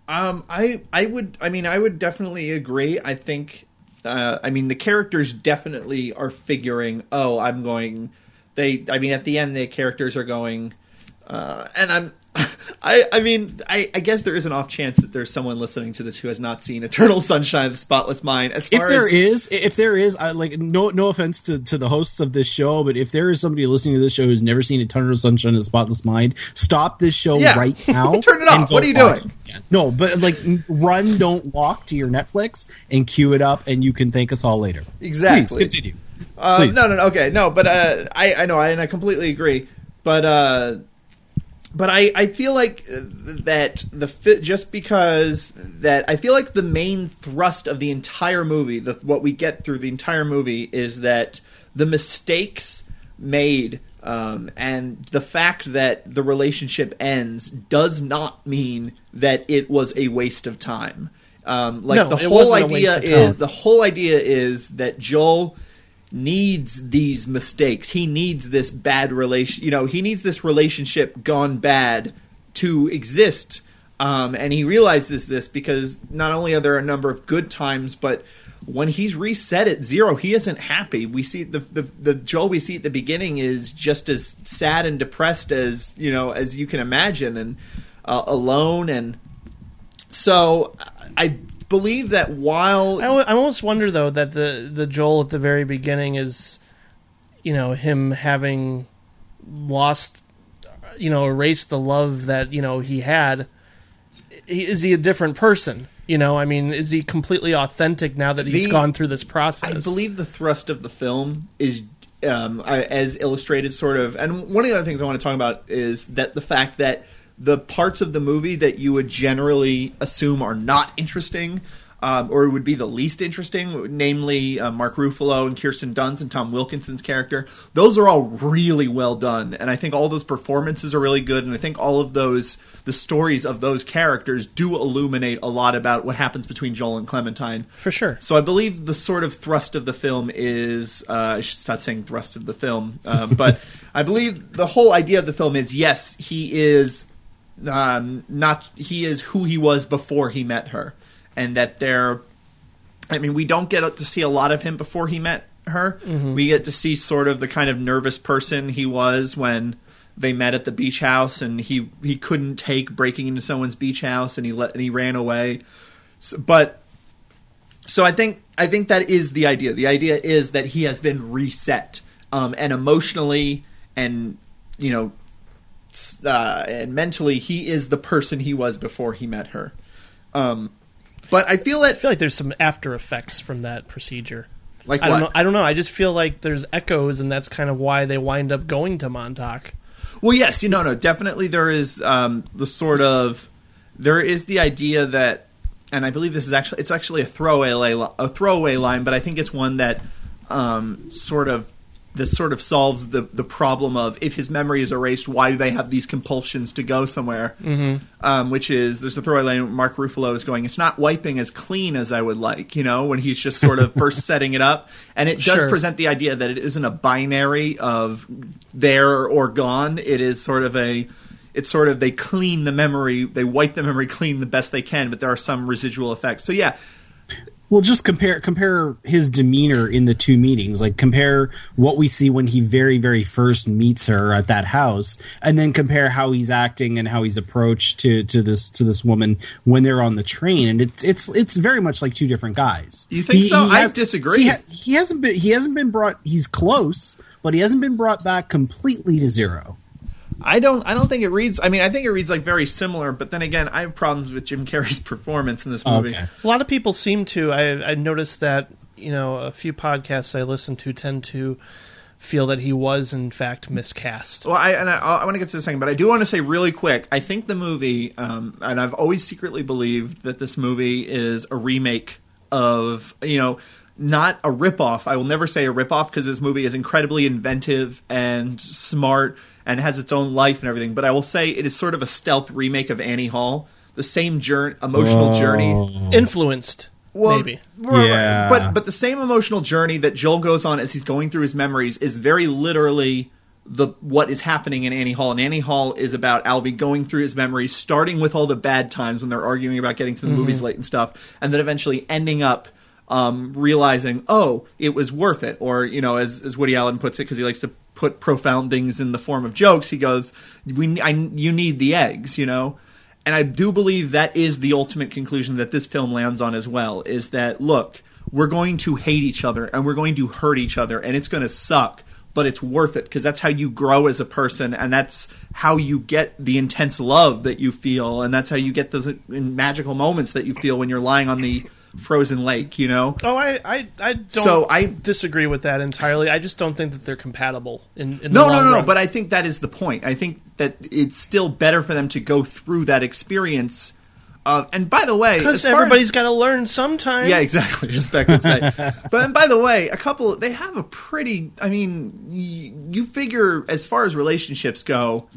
C: Um, I I would I mean I would definitely agree. I think uh, I mean the characters definitely are figuring. Oh, I'm going. They I mean at the end the characters are going, uh, and I'm. I, I mean, I, I guess there is an off chance that there's someone listening to this who has not seen Eternal Sunshine of the Spotless Mind. As far
E: if there
C: as,
E: is if there is I like no no offense to, to the hosts of this show but if there is somebody listening to this show who's never seen Eternal Sunshine of the Spotless Mind stop this show
C: Yeah.
E: right now
C: Turn it off. What are you
E: watch
C: doing?
E: no but like run don't walk to your Netflix and queue it up and you can thank us all later
C: Exactly.
E: Please continue
C: Um,
E: Please.
C: no, no, no. Okay, no, but uh, I, I know, I, and I completely agree. But, uh, but I, I feel like uh, that the fi- just because that I feel like the main thrust of the entire movie, the what we get through the entire movie, is that the mistakes made. Um, and the fact that the relationship ends does not mean that it was a waste of time. Um, like
D: No,
C: the whole idea is the whole idea is that Joel needs these mistakes. He needs this bad relation. You know, he needs this relationship gone bad to exist. Um, and he realizes this because not only are there a number of good times, but when he's reset at zero, he isn't happy. We see the the, the Joel we see at the beginning is just as sad and depressed as you know as you can imagine, and uh, alone. And so I believe that while
D: I, I almost wonder though that the the Joel at the very beginning is, you know, him having lost, you know, erased the love that you know he had. He, is he a different person? You know, I mean, is he completely authentic now that he's
C: The-
D: gone through this process?
C: I believe the thrust of the film is, um, as illustrated, sort of. And one of the other things I want to talk about is that the fact that the parts of the movie that you would generally assume are not interesting. Um, or would be the least interesting, namely uh, Mark Ruffalo and Kirsten Dunst and Tom Wilkinson's character. Those are all really well done, and I think all those performances are really good. And I think all of those, the stories of those characters, do illuminate a lot about what happens between Joel and Clementine.
D: for sure.
C: So I believe the sort of thrust of the film is uh, I should stop saying thrust of the film, um, but I believe the whole idea of the film is yes, he is um, not he is who he was before he met her, and that they're. I mean, we don't get to see a lot of him before he met her. We get to see sort of the kind of nervous person he was when they met at the beach house, and he he couldn't take breaking into someone's beach house, and he let and he ran away. So, but so I think I think that is the idea. The idea is that he has been reset, um, and emotionally, and you know, uh, and mentally, he is the person he was before he met her. Um, but I feel
D: I
C: that
D: feel like there's some after effects from that procedure.
C: like
D: I don't know. I don't know. I just feel like there's echoes, and that's kind of why they wind up going to Montauk.
C: Well, yes, you know, no, definitely there is um, the sort of there is the idea that, and I believe this is actually it's actually a throwaway li- a throwaway line, but I think it's one that um, sort of this sort of solves the the problem of if his memory is erased, why do they have these compulsions to go somewhere? Mm-hmm. Um, which is there's a throwaway line. Mark Ruffalo is going. It's not wiping as clean as I would like, you know, when he's just sort of first setting it up, and it does
D: Sure.
C: present the idea that it isn't a binary of there or gone. It is sort of a it's sort of they clean the memory, they wipe the memory clean the best they can, but there are some residual effects. So yeah,
E: Well, just compare compare his demeanor in the two meetings. Like compare what we see when he very very first meets her at that house, and then compare how he's acting and how he's approached to to this to this woman when they're on the train. And it's it's it's very much like two different guys.
C: You think so? I disagree.
E: He, ha- he hasn't been he hasn't been brought. He's close, but he hasn't been brought back completely to zero.
C: I don't. I don't think it reads. I mean, I think it reads like very similar. But then again, I have problems with Jim Carrey's performance in this movie.
E: Okay.
D: A lot of people seem to. I, I noticed that you know a few podcasts I listen to tend to feel that he was in fact miscast.
C: Well, I and I, I want to get to the second, but I do want to say really quick. I think the movie, um, and I've always secretly believed that this movie is a remake of you know. Not a ripoff. I will never say a ripoff because this movie is incredibly inventive and smart and has its own life and everything. But I will say it is sort of a stealth remake of Annie Hall. The same journey, emotional journey.
D: Influenced,
C: Well,
D: maybe.
C: right,
E: Yeah.
C: But but the same emotional journey that Joel goes on as he's going through his memories is very literally the what is happening in Annie Hall. And Annie Hall is about Alvy going through his memories, starting with all the bad times when they're arguing about getting to the mm-hmm. movies late and stuff, and then eventually ending up um, realizing, oh, it was worth it. Or you know, as as Woody Allen puts it, because he likes to put profound things in the form of jokes. He goes, "We, I, you need the eggs," you know. And I do believe that is the ultimate conclusion that this film lands on as well is that, look, we're going to hate each other and we're going to hurt each other and it's going to suck, but it's worth it because that's how you grow as a person and that's how you get the intense love that you feel and that's how you get those magical moments that you feel when you're lying on the frozen lake, you know?
D: Oh, I, I, I don't
C: So I-
D: disagree with that entirely. I just don't think that they're compatible in, in
C: No, no, no,
D: run.
C: but I think that is the point. I think that it's still better for them to go through that experience. uh, and by the way,
D: because
C: as far as-
D: everybody's got to learn sometime.
C: Yeah, exactly. As Beck would say. but and by the way, a couple they have a pretty. I mean, y- you figure as far as relationships go,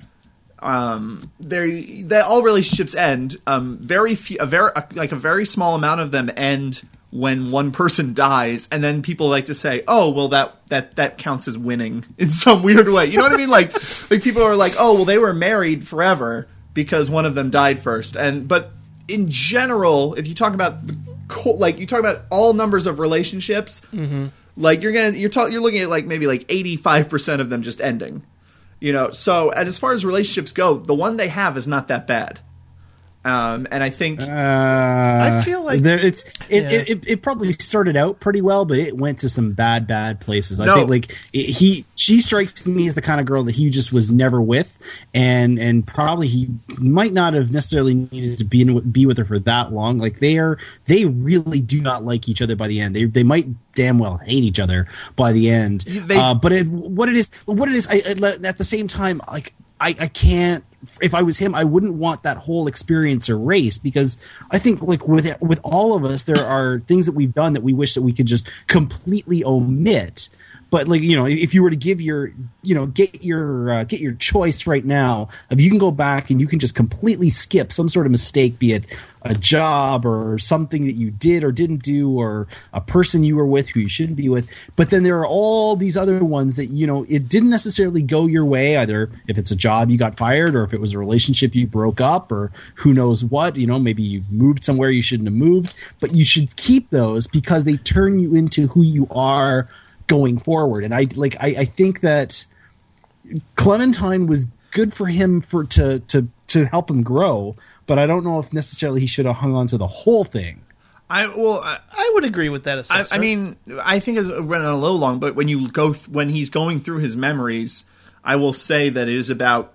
C: um, they they all relationships end. Um, very few, a very like a very small amount of them end when one person dies, and then people like to say, "Oh, well, that that that counts as winning in some weird way." You know what I mean? Like, like people are like, "Oh, well, they were married forever because one of them died first. and but in general, if you talk about the like you talk about all numbers of relationships, like you're gonna you're ta- you're looking at like maybe like eighty five percent of them just ending. You know, so and as far as relationships go, the one they have is not that bad. Um, and I think
E: Uh,
D: I feel like-
E: there, it's it,
D: Yeah.
E: it, it, it probably started out pretty well, but it went to some bad, bad places. I
C: No.
E: think like it, he, she strikes me as the kind of girl that he just was never with, and and probably he might not have necessarily needed to be in, be with her for that long. Like they are, they really do not like each other by the end. They they might damn well hate each other by the end.
C: They-
E: uh, but it, what it is, what it is, I, I, at the same time, like I, I can't. If I was him, I wouldn't want that whole experience erased because I think, like with with all of us, there are things that we've done that we wish that we could just completely omit. But like you know, if you were to give your you know get your uh, get your choice right now, if you can go back and you can just completely skip some sort of mistake, be it a job or something that you did or didn't do, or a person you were with who you shouldn't be with. But then there are all these other ones that you know it didn't necessarily go your way. Either if it's a job you got fired, or if it was a relationship you broke up, or who knows what. You know, maybe you moved somewhere you shouldn't have moved. But you should keep those because they turn you into who you are going forward. And I like I, I think that Clementine was good for him for to to to help him grow, but I don't know if necessarily he should have hung on to the whole thing.
C: I well. I,
D: I would agree with that
C: I,
D: assessment.
C: I mean, I think it's running a little long, but when you go th- when he's going through his memories, I will say that it is about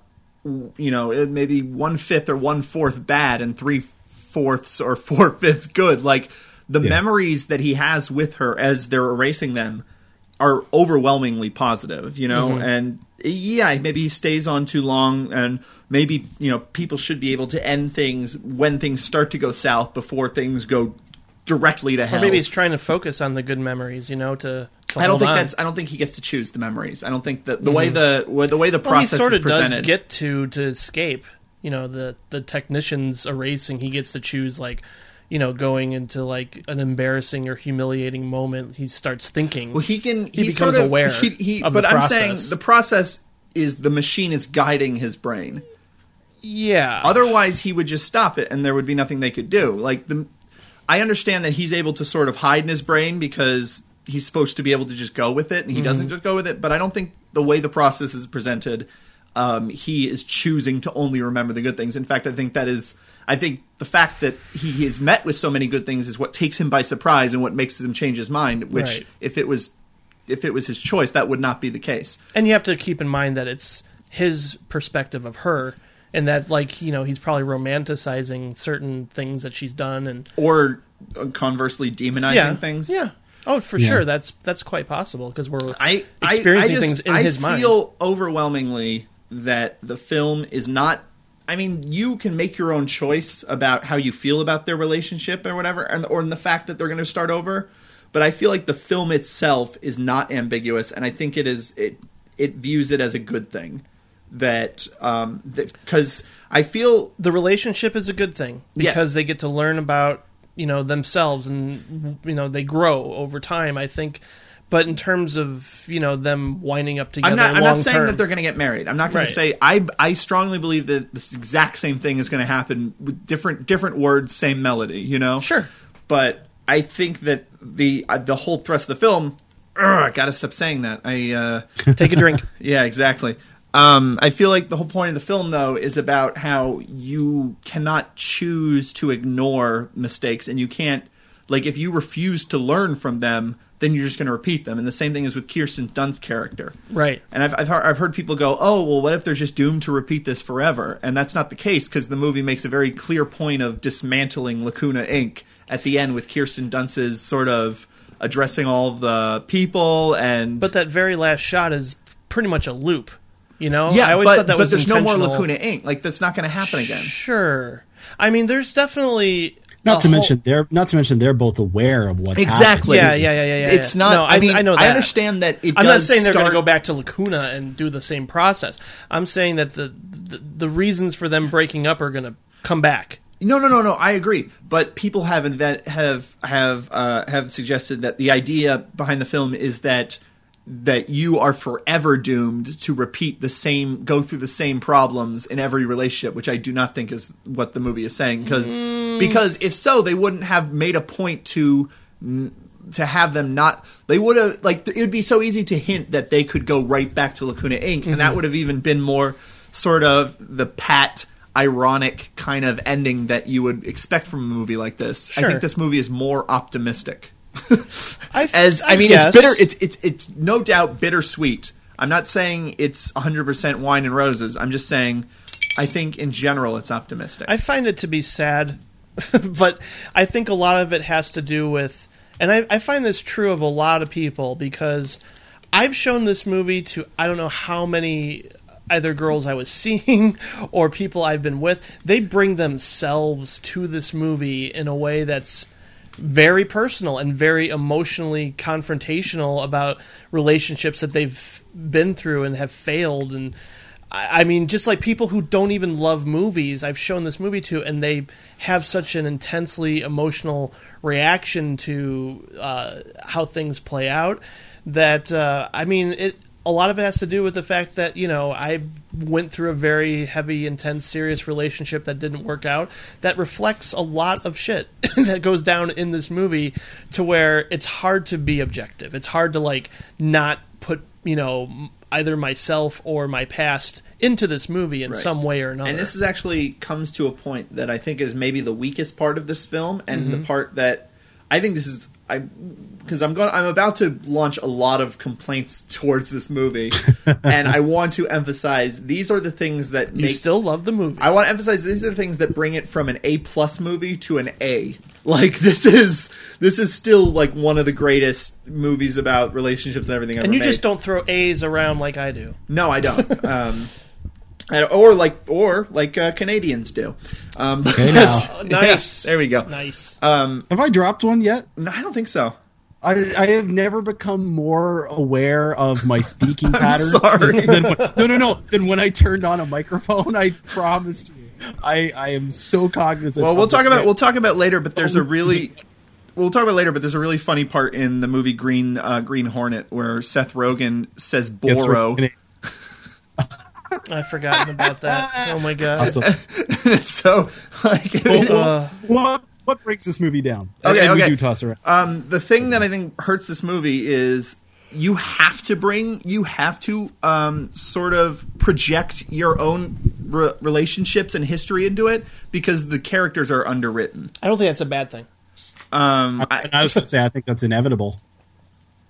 C: you know maybe one fifth or one fourth bad and three fourths or four fifths good. Like the
E: Yeah.
C: memories that he has with her as they're erasing them are overwhelmingly positive, you know, mm-hmm. and yeah, maybe he stays on too long and maybe, you know, people should be able to end things when things start to go south before things go directly to
D: or
C: hell.
D: maybe he's trying to focus on the good memories. You know, to, to
C: I don't think
D: on.
C: that's. I don't think he gets to choose the memories. I don't think that the way mm-hmm. the the way the
D: well, he
C: process
D: sort
C: is
D: of does
C: presented.
D: get to to escape. You know, the the technicians erasing. He gets to choose like. You know, going into like an embarrassing or humiliating moment, he starts thinking.
C: well, he can.
D: he
C: He,
D: becomes
C: sort of,
D: aware
C: He, he, but I'm saying the process is the machine is guiding his brain.
D: yeah,
C: Otherwise, he would just stop it, and there would be nothing they could do. Like the I understand that he's able to sort of hide in his brain because he's supposed to be able to just go with it, and he mm-hmm. doesn't just go with it. But I don't think the way the process is presented, um, he is choosing to only remember the good things. In fact, I think that is. I think the fact that he is met with so many good things is what takes him by surprise and what makes him change his mind. Which,
D: Right.
C: if it was, if it was his choice, that would not be the case.
D: And you have to keep in mind that it's his perspective of her, and that like you know he's probably romanticizing certain things that she's done, and
C: Or uh, conversely, demonizing
D: yeah,
C: things.
D: Yeah. Oh, for
E: Yeah.
D: sure. That's that's quite possible because we're
C: I I-
D: experiencing
C: I just-
D: things in
C: I
D: his mind.
C: feel overwhelmingly that the film is not. I mean, you can make your own choice about how you feel about their relationship or whatever, and or in the fact that they're going to start over. But I feel like the film itself is not ambiguous, and I think it is it it views it as a good thing that um because I feel
D: the relationship is a good thing
C: Yes.
D: because they get to learn about you know themselves and you know they grow over time. I think, but in terms of you know them winding up together,
C: I'm not. I'm not saying
D: term,
C: that they're going to get married. I'm not going
D: Right.
C: to say. I I strongly believe that this exact same thing is going to happen with different different words, same melody. You know.
D: Sure.
C: But I think that the uh, the whole thrust of the film. Ugh, I gotta stop saying that. I uh,
D: take a drink.
C: yeah, exactly. Um, I feel like the whole point of the film, though, is about how you cannot choose to ignore mistakes, and you can't, like, if you refuse to learn from them, then you're just going to repeat them. And the same thing is with Kirsten Dunst's character.
D: Right.
C: And I've, I've, heard, I've heard people go, oh, well, what if they're just doomed to repeat this forever? And that's not the case because the movie makes a very clear point of dismantling Lacuna Inc. at the end with Kirsten Dunst's sort of addressing all the people and.
D: But that very last shot is pretty much a loop. You know,
C: yeah,
D: I always
C: but,
D: thought that was.
C: but
D: was
C: there's no more. Lacuna Inc. Like that's not going to happen again.
D: Sure. I mean, there's definitely
E: Not to
D: whole-
E: mention they're not to mention they're both aware of what's
C: Exactly.
D: Yeah,
E: happening.
D: yeah, yeah, yeah. yeah,
C: It's
D: yeah.
C: not-
D: No,
C: I mean,
D: I know.
C: I understand that it
D: I'm not
C: does
D: saying they're going to go back to Lacuna and do the same process. I'm saying that the the, the reasons for them breaking up are going to come back.
C: No, no, no, no. I agree, but people have invent, have have uh, have suggested that the idea behind the film is that that you are forever doomed to repeat the same, go through the same problems in every relationship, which I do not think is what the movie is saying. Because mm. because if so, they wouldn't have made a point to to have them not. They would have like it would be so easy to hint that they could go right back to Lacuna Inc. and that mm-hmm. would have even been more sort of the pat ironic kind of ending that you would expect from a movie like this. I think this movie is more optimistic.
D: I,
C: As I,
D: I
C: mean,
D: guess.
C: it's bitter. It's it's it's no doubt bittersweet. I'm not saying it's 100% wine and roses. I'm just saying I think in general it's optimistic.
D: I find it to be sad, but I think a lot of it has to do with, and I, I find this true of a lot of people because I've shown this movie to I don't know how many either girls I was seeing or people I've been with. They bring themselves to this movie in a way that's very personal and very emotionally confrontational about relationships that they've been through and have failed and I mean, just like people who don't even love movies, I've shown this movie to, and they have such an intensely emotional reaction to uh, how things play out that uh, I mean, it. A lot of it has to do with the fact that you know I went through a very heavy, intense, serious relationship that didn't work out. That reflects a lot of shit that goes down in this movie, to where it's hard to be objective. It's hard to like not put you know either myself or my past into this movie in
C: Right.
D: some way or another.
C: And this is actually comes to a point that I think is maybe the weakest part of this film, and the
D: Mhm.
C: part that I think this is I because I'm going I'm about to launch a lot of complaints towards this movie, and I want to emphasize these are the things that
D: you still love the movie.
C: I want to emphasize these are the things that bring it from an A plus movie to an A. Like this is this is still like one of the greatest movies about relationships and everything ever
D: and you
C: made.
D: just don't throw A's around like I do.
C: No, I don't. um, and- or like or like uh, Canadians do. Um,
E: Okay,
C: that's-
D: nice.
C: yeah, there we go.
D: Nice.
C: Um,
E: Have I dropped one yet?
C: no, I don't think so.
E: I, I have never become more aware of my speaking patterns.
C: sorry.
E: Than, when, no, no, no. Than when I turned on a microphone. I promise you. I, I am so cognizant.
C: Well, we'll
E: of
C: talk
E: the-
C: about we'll talk about later, but there's a
E: Oh,
C: really we'll talk about later, but there's a really funny part in the movie Green uh, Green Hornet where Seth Rogen says
E: Yes,
C: Boro.
D: I've forgotten about that. Oh my god.
E: Awesome.
C: so like
D: Uh,
E: What what breaks this movie down?
C: Okay,
E: and
C: okay.
E: we do toss around.
C: Um, the thing that I think hurts this movie is you have to bring, you have to um, sort of project your own re- relationships and history into it because the characters are underwritten.
D: I don't think that's a bad thing.
C: Um,
E: I, I was going to say, I think that's inevitable.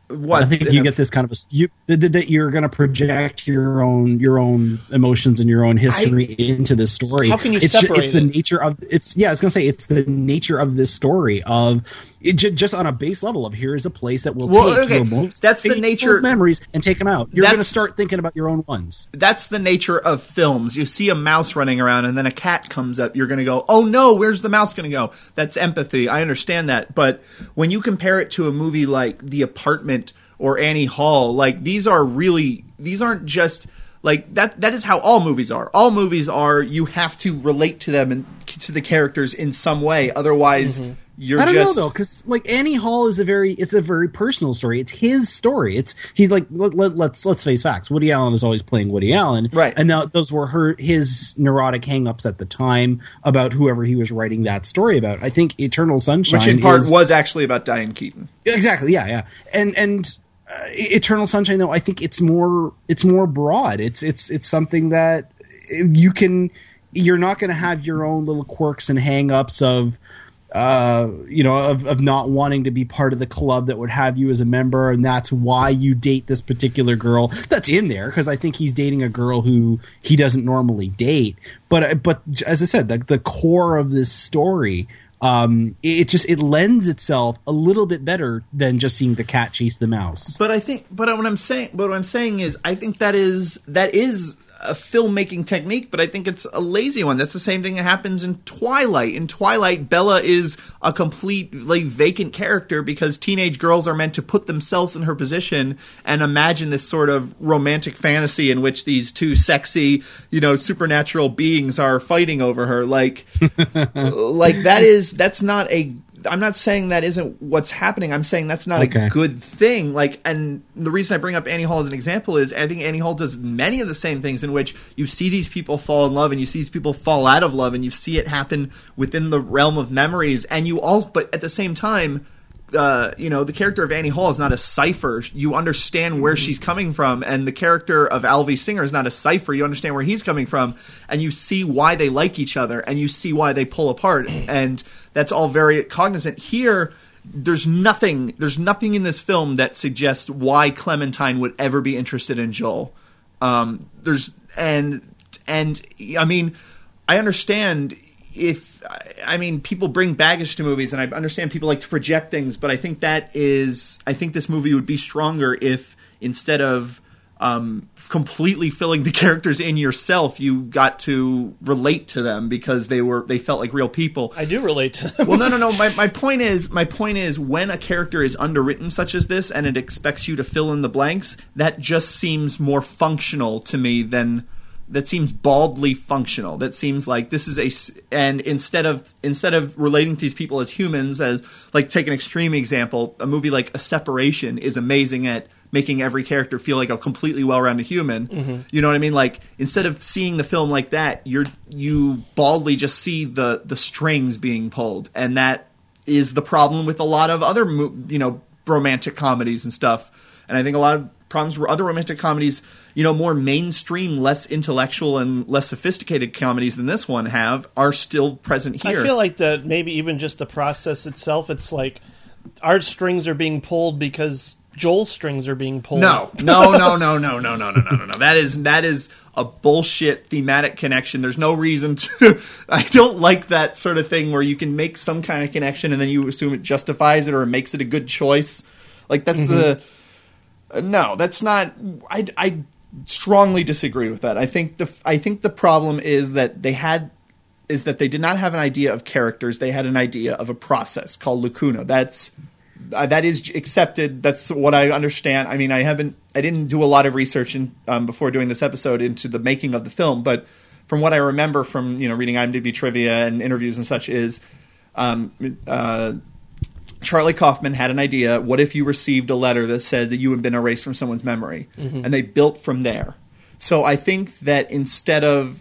C: What
E: I think you get this kind of a you that, that- that you're going to project your own your own emotions and your own history into this story.
D: How can you
E: it's ju-
D: separate
E: it's the
D: it?
E: nature of it's yeah. I was going to say it's the nature of this story of it ju- just on a base level of here is a place that will
C: Well,
E: take
C: okay,
E: your most
C: that's the
E: painful
C: nature-
E: memories and take them out. You're going to start thinking about your own ones.
C: that's the nature of films. You see a mouse running around and then a cat comes up, you're going to go, "Oh no, where's the mouse going to go?" That's empathy. I understand that, but when you compare it to a movie like The Apartment or Annie Hall, like these are really these aren't just like that that is how all movies are. All movies are you have to relate to them and to the characters in some way otherwise mm-hmm. You're
E: I don't
C: just
E: know though, because like Annie Hall is a very it's a very personal story. It's his story. It's he's like let, let, let's let's face facts. Woody Allen is always playing Woody Allen,
C: Right.
E: And those were her his neurotic hangups at the time about whoever he was writing that story about. I think Eternal Sunshine,
C: which in part
E: is-
C: was actually about Diane Keaton.
E: exactly yeah yeah and and uh, eternal sunshine though i think it's more it's more broad it's it's it's something that you can you're not going to have your own little quirks and hang-ups of uh you know of, of not wanting to be part of the club that would have you as a member and that's why you date this particular girl that's in there because i think he's dating a girl who he doesn't normally date but but as i said the, the core of this story um, it it just it lends itself a little bit better than just seeing the cat chase the mouse.
C: But I think, but what I'm saying, but what I'm saying is, I think that is that is a filmmaking technique, but I think it's a lazy one. That's the same thing that happens in Twilight. In Twilight, Bella is a completely vacant character because teenage girls are meant to put themselves in her position and imagine this sort of romantic fantasy in which these two sexy, you know, supernatural beings are fighting over her. Like, like that is that's not a. I'm not saying that isn't what's happening. I'm saying that's not
E: Okay.
C: a good thing. Like, and the reason I bring up Annie Hall as an example is I think Annie Hall does many of the same things in which you see these people fall in love and you see these people fall out of love and you see it happen within the realm of memories. And you all, but at the same time, uh, you know, the character of Annie Hall is not a cipher. You understand where she's coming from, and the character of Alvy Singer is not a cipher. You understand where he's coming from, and you see why they like each other, and you see why they pull apart, and that's all very cognizant. Here, there's nothing. There's nothing in this film that suggests why Clementine would ever be interested in Joel. Um, there's and and I mean, I understand if I mean people bring baggage to movies, and I understand people like to project things, but I think that is I think this movie would be stronger if instead of um, completely filling the characters in yourself, you got to relate to them because they were they felt like real people.
D: I do relate to them.
C: well, no, no, no. My, my point is, my point is, when a character is underwritten such as this, and it expects you to fill in the blanks, that just seems more functional to me than that seems baldly functional. That seems like this is a and instead of instead of relating to these people as humans, as like take an extreme example, a movie like A Separation is amazing at making every character feel like a completely well-rounded human. You know what I mean? Like instead of seeing the film like that, you're you baldly just see the the strings being pulled, and that is the problem with a lot of other you know romantic comedies and stuff. And I think a lot of problems with other romantic comedies, you know, more mainstream, less intellectual and less sophisticated comedies than this one have, are still present here.
D: I feel like that maybe even just the process itself, it's like our strings are being pulled because Joel's strings are being pulled.
C: No, no, no, no, no, no, no, no, no, no, no. That is that is a bullshit thematic connection. There's no reason to. I don't like that sort of thing where you can make some kind of connection and then you assume it justifies it or makes it a good choice. Like that's the. uh, no, that's not. I I strongly disagree with that. I think the I think the problem is that they had is that they did not have an idea of characters. They had an idea of a process called lacuna. That's uh, that is accepted. That's what I understand. I mean, I haven't, I didn't do a lot of research in, um, before doing this episode into the making of the film, but from what I remember from you know reading IMDb trivia and interviews and such is, um, uh, Charlie Kaufman had an idea. What if you received a letter that said that you had been erased from someone's memory,
D: Mhm.
C: and they built from there. So I think that instead of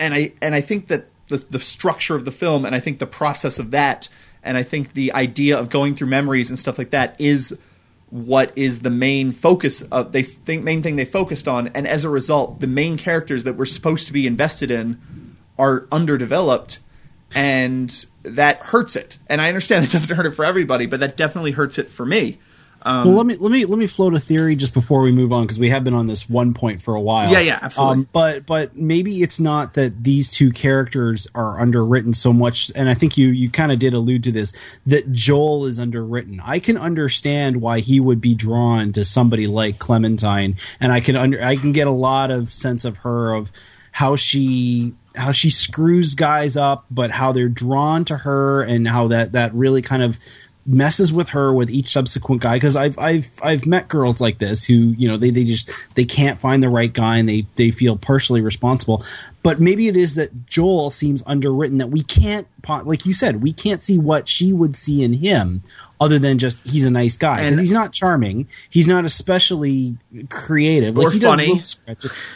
C: and I and I think that the the structure of the film, and I think the process of that, and I think the idea of going through memories and stuff like that is what is the main focus of they think main thing they focused on, and as a result, the main characters that we're supposed to be invested in are underdeveloped, and that hurts it. And I understand it doesn't hurt it for everybody, but that definitely hurts it for me. Um,
E: well, let me let me let me float a theory just before we move on because we have been on this one point for a while.
C: Yeah, yeah, absolutely.
E: Um, but but maybe it's not that these two characters are underwritten so much, and I think you you kind of did allude to this that Joel is underwritten. I can understand why he would be drawn to somebody like Clementine, and I can under I can get a lot of sense of her of how she how she screws guys up, but how they're drawn to her, and how that that really kind of messes with her with each subsequent guy because I've I've I've met girls like this who you know they, they just they can't find the right guy and they they feel partially responsible. But maybe it is that Joel seems underwritten that we can't like you said we can't see what she would see in him other than just he's a nice guy because
C: And-
E: he's not charming he's not especially creative
C: Or
E: like he
C: funny.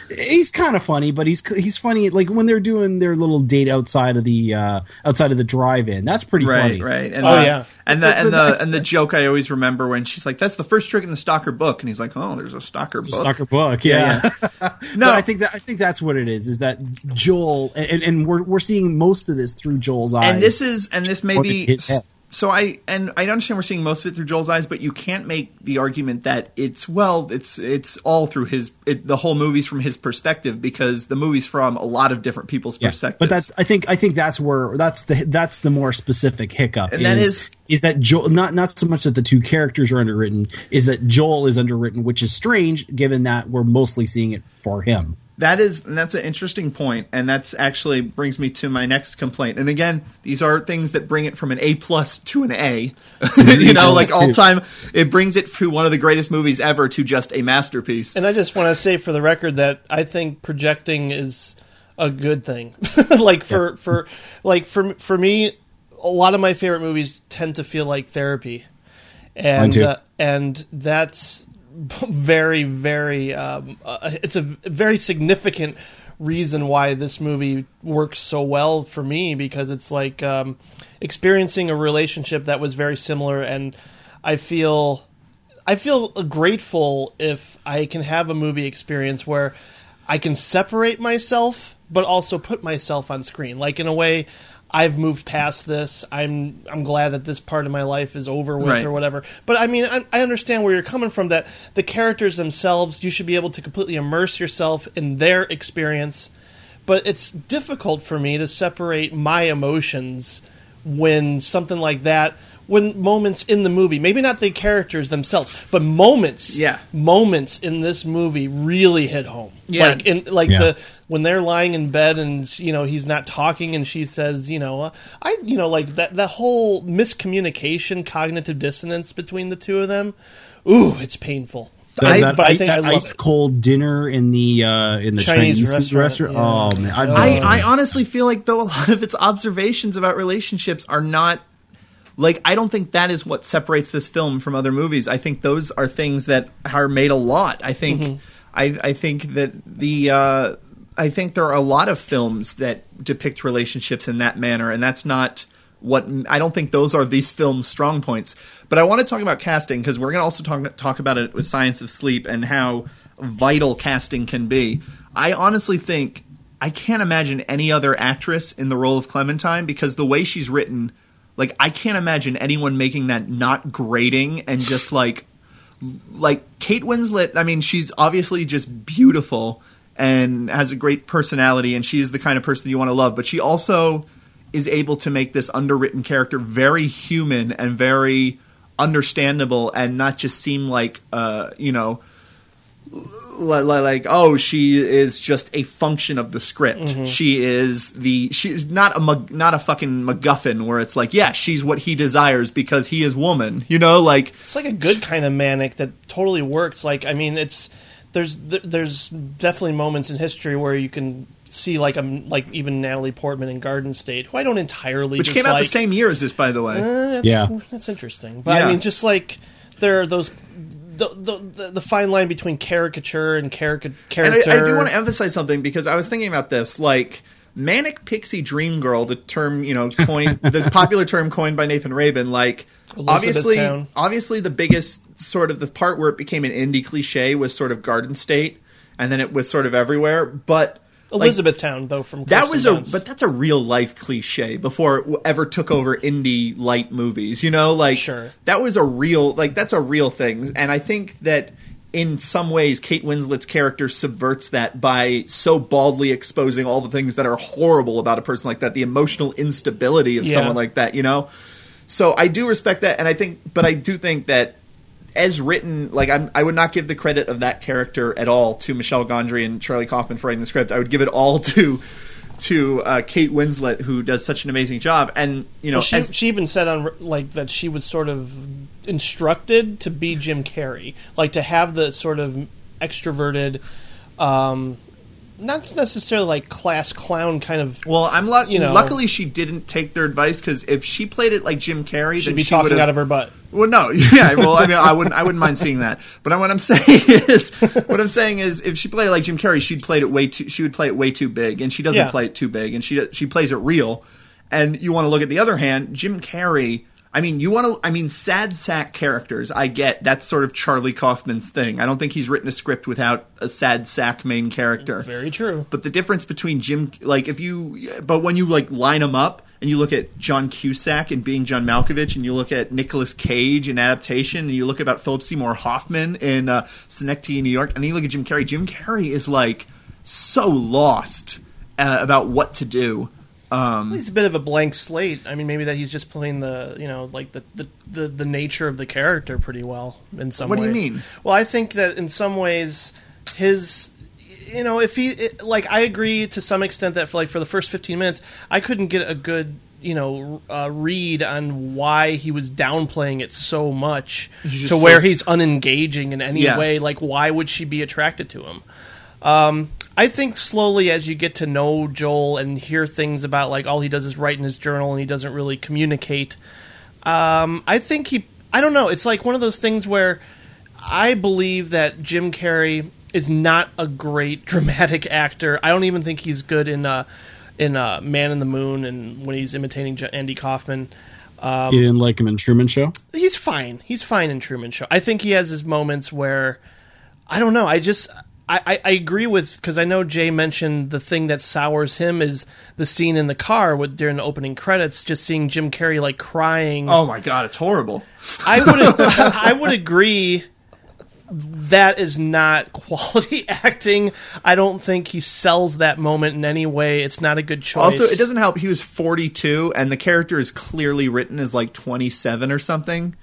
E: he's kind of funny but he's he's funny like when they're doing their little date outside of the uh outside of the drive-in that's pretty
C: right,
E: funny
C: right. And
D: Oh,
C: the,
D: yeah.
C: and the and the and the joke I always remember when she's like, "That's the first trick in the Stalker book," and he's like, "Oh, there's a Stalker book."
E: Stalker book, yeah.
C: No.
E: no, I think that I think that's what it is. Is that Joel, and, and we're we're seeing most of this through Joel's eyes.
C: and this is and this may be
E: his head.
C: So i and i understand we're seeing most of it through joel's eyes but you can't make the argument that it's well it's it's all through his it, the whole movie's from his perspective because the movie's from a lot of different people's
E: Yeah.
C: perspectives
E: But that's I think I think that's where that's the that's the more specific hiccup.
C: And that
E: is,
C: is-
E: is that Joel not not so much that the two characters are underwritten, is that Joel is underwritten, which is strange given that we're mostly seeing it for him.
C: That is, and that's an interesting point, and that's actually brings me to my next complaint. And again, these are things that bring it from an A plus to an A. you know, like all time, it brings it to one of the greatest movies ever to just a masterpiece.
D: And I just want to say for the record that I think projecting is a good thing. like for for like for for me, a lot of my favorite movies tend to feel like therapy, and
E: too.
D: uh, and that's very very um, uh, it's a very significant reason why this movie works so well for me because it's like um, experiencing a relationship that was very similar and I feel I feel grateful if I can have a movie experience where I can separate myself, but also put myself on screen. Like in a way, I've moved past this. I'm I'm glad that this part of my life is over with
C: Right.
D: or whatever. But I mean, I, I understand where you're coming from. That the characters themselves, you should be able to completely immerse yourself in their experience. But it's difficult for me to separate my emotions when something like that when moments in the movie maybe not the characters themselves but moments
C: Yeah.
D: moments in this movie really hit home
C: Yeah.
D: like in like
E: Yeah.
D: the when they're lying in bed and you know he's not talking and she says you know uh, i you know like that that whole miscommunication cognitive dissonance between the two of them ooh it's painful
E: That,
D: I-
E: that,
D: I
E: i-
D: think I
E: that
D: love
E: ice
D: it.
E: cold dinner in the uh, in the
D: Chinese
E: Chinese,
D: restaurant,
E: restaurant.
D: yeah.
E: Oh man, I,
C: I, I honestly feel like though a lot of its observations about relationships are not like I don't think that is what separates this film from other movies. I think those are things that are made a lot. I think I, I think that the uh, I think there are a lot of films that depict relationships in that manner, and that's not what I don't think those are these films' strong points. But I want to talk about casting because we're going to also talk talk about it with Science of Sleep and how vital casting can be. I honestly think I can't imagine any other actress in the role of Clementine because the way she's written, like I can't imagine anyone making that not grating and just like like Kate Winslet, I mean, she's obviously just beautiful and has a great personality, and she's the kind of person you want to love. But she also is able to make this underwritten character very human and very understandable, and not just seem like, uh, you know, li- li- like oh, she is just a function of the script. She is the she's not a not a fucking MacGuffin where it's like yeah, she's what he desires because he is woman. You know, like
D: it's like a good kind of manic that totally works. Like, I mean, it's there's there's definitely moments in history where you can see like um like even Natalie Portman in Garden State, who I don't entirely
C: which
D: dislike.
C: came out the same year as this, by the way.
D: Eh, that's,
E: Yeah.
D: that's interesting. But
C: Yeah.
D: I mean, just like there are those the the, the, the fine line between caricature and carica-
C: And. I, I do want to emphasize something because I was thinking about this. Like, manic pixie dream girl, the term you know coined the popular term coined by Nathan Rabin, like obviously
D: Elizabethtown.
C: obviously the biggest sort of the part where it became an indie cliche was sort of Garden State, and then it was sort of everywhere, but. like,
D: Elizabethtown, though, from
C: that
D: Kirsten
C: was a but that's a real life cliche before it ever took over indie light movies you know like
D: Sure.
C: that was a real like that's a real thing and i think that in some ways kate winslet's character subverts that by so baldly exposing all the things that are horrible about a person like that the emotional instability of
D: Yeah.
C: someone like that you know so i do respect that and i think but i do think that as written, like I'm, I would not give the credit of that character at all to Michel Gondry and Charlie Kaufman for writing the script. I would give it all to to uh, Kate Winslet, who does such an amazing job. And you know,
D: Well, she,
C: as-
D: she even said on like that she was sort of instructed to be Jim Carrey, like to have the sort of extroverted, um, not necessarily like class clown kind of.
C: well, I'm luck-
D: you know-
C: luckily she didn't take their advice because if she played it like Jim Carrey,
D: She'd
C: then
D: be
C: she
D: talking out of her butt.
C: Well, no, yeah. Well, I mean, I wouldn't, I wouldn't mind seeing that. But what I'm saying is, what I'm saying is, if she played it like Jim Carrey, she'd played it way too. She would play it way too big, and she doesn't
D: Yeah.
C: play it too big, and she she plays it real. And you want to look at the other hand, Jim Carrey. I mean, you want to. I mean, sad sack characters. I get that's sort of Charlie Kaufman's thing. I don't think he's written a script without a sad sack main character.
D: Very true.
C: But the difference between Jim, like if you, but when you like line them up and you look at John Cusack and being John Malkovich, and you look at Nicolas Cage in adaptation, and you look about Philip Seymour Hoffman in uh, Synecdoche, New York, and then you look at Jim Carrey. Jim Carrey is like so lost uh, about what to do. Um,
D: He's a bit of a blank slate. I mean, maybe that he's just playing the you know like the the, the, the nature of the character pretty well in some.
C: What do you mean?
D: Well, I think that in some ways his you know if he it, like I agree to some extent that for like for the first fifteen minutes I couldn't get a good you know uh, read on why he was downplaying it so much to where
C: so-
D: he's unengaging in any
C: Yeah.
D: way. Like, why would she be attracted to him? Um, I think slowly as you get to know Joel and hear things about like all he does is write in his journal and he doesn't really communicate. Um, I think he. I don't know. It's like one of those things where I believe that Jim Carrey is not a great dramatic actor. I don't even think he's good in uh, in uh, Man in the Moon and when he's imitating Andy Kaufman. Um,
E: you didn't like him in Truman Show?
D: he's fine. He's fine in Truman Show. I think he has his moments where I don't know. I just I, I, I agree with because I know Jay mentioned the thing that sours him is the scene in the car with during the opening credits, just seeing Jim Carrey like crying.
C: oh my god, it's horrible.
D: I would I would agree that is not quality acting. I don't think he sells that moment in any way. It's not a good choice.
C: Also, it doesn't help. He was 42, and the character is clearly written as like 27 or something.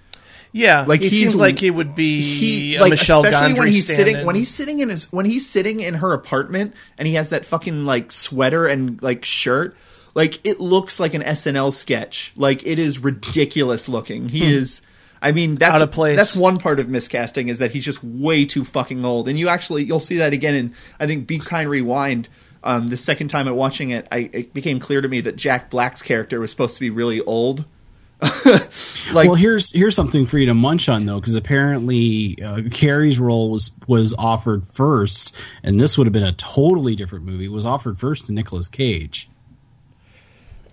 D: Yeah,
C: like
D: he seems like he would be
C: he
D: a
C: like
D: Michel
C: especially when
D: Gondry
C: he's sitting when he's sitting in his when he's sitting in her apartment and he has that fucking like sweater and like shirt like it looks like an SNL sketch like it is ridiculous looking he
D: Hmm.
C: is I mean that's
D: Out of place.
C: that's one part of miscasting is that he's just way too fucking old and you actually you'll see that again in I think Be Kind Rewind um, the second time at watching it I it became clear to me that Jack Black's character was supposed to be really old like
E: well, here's here's something for you to munch on though, because apparently uh, Carrey's role was was offered first, and this would have been a totally different movie. It was offered first to Nicolas Cage.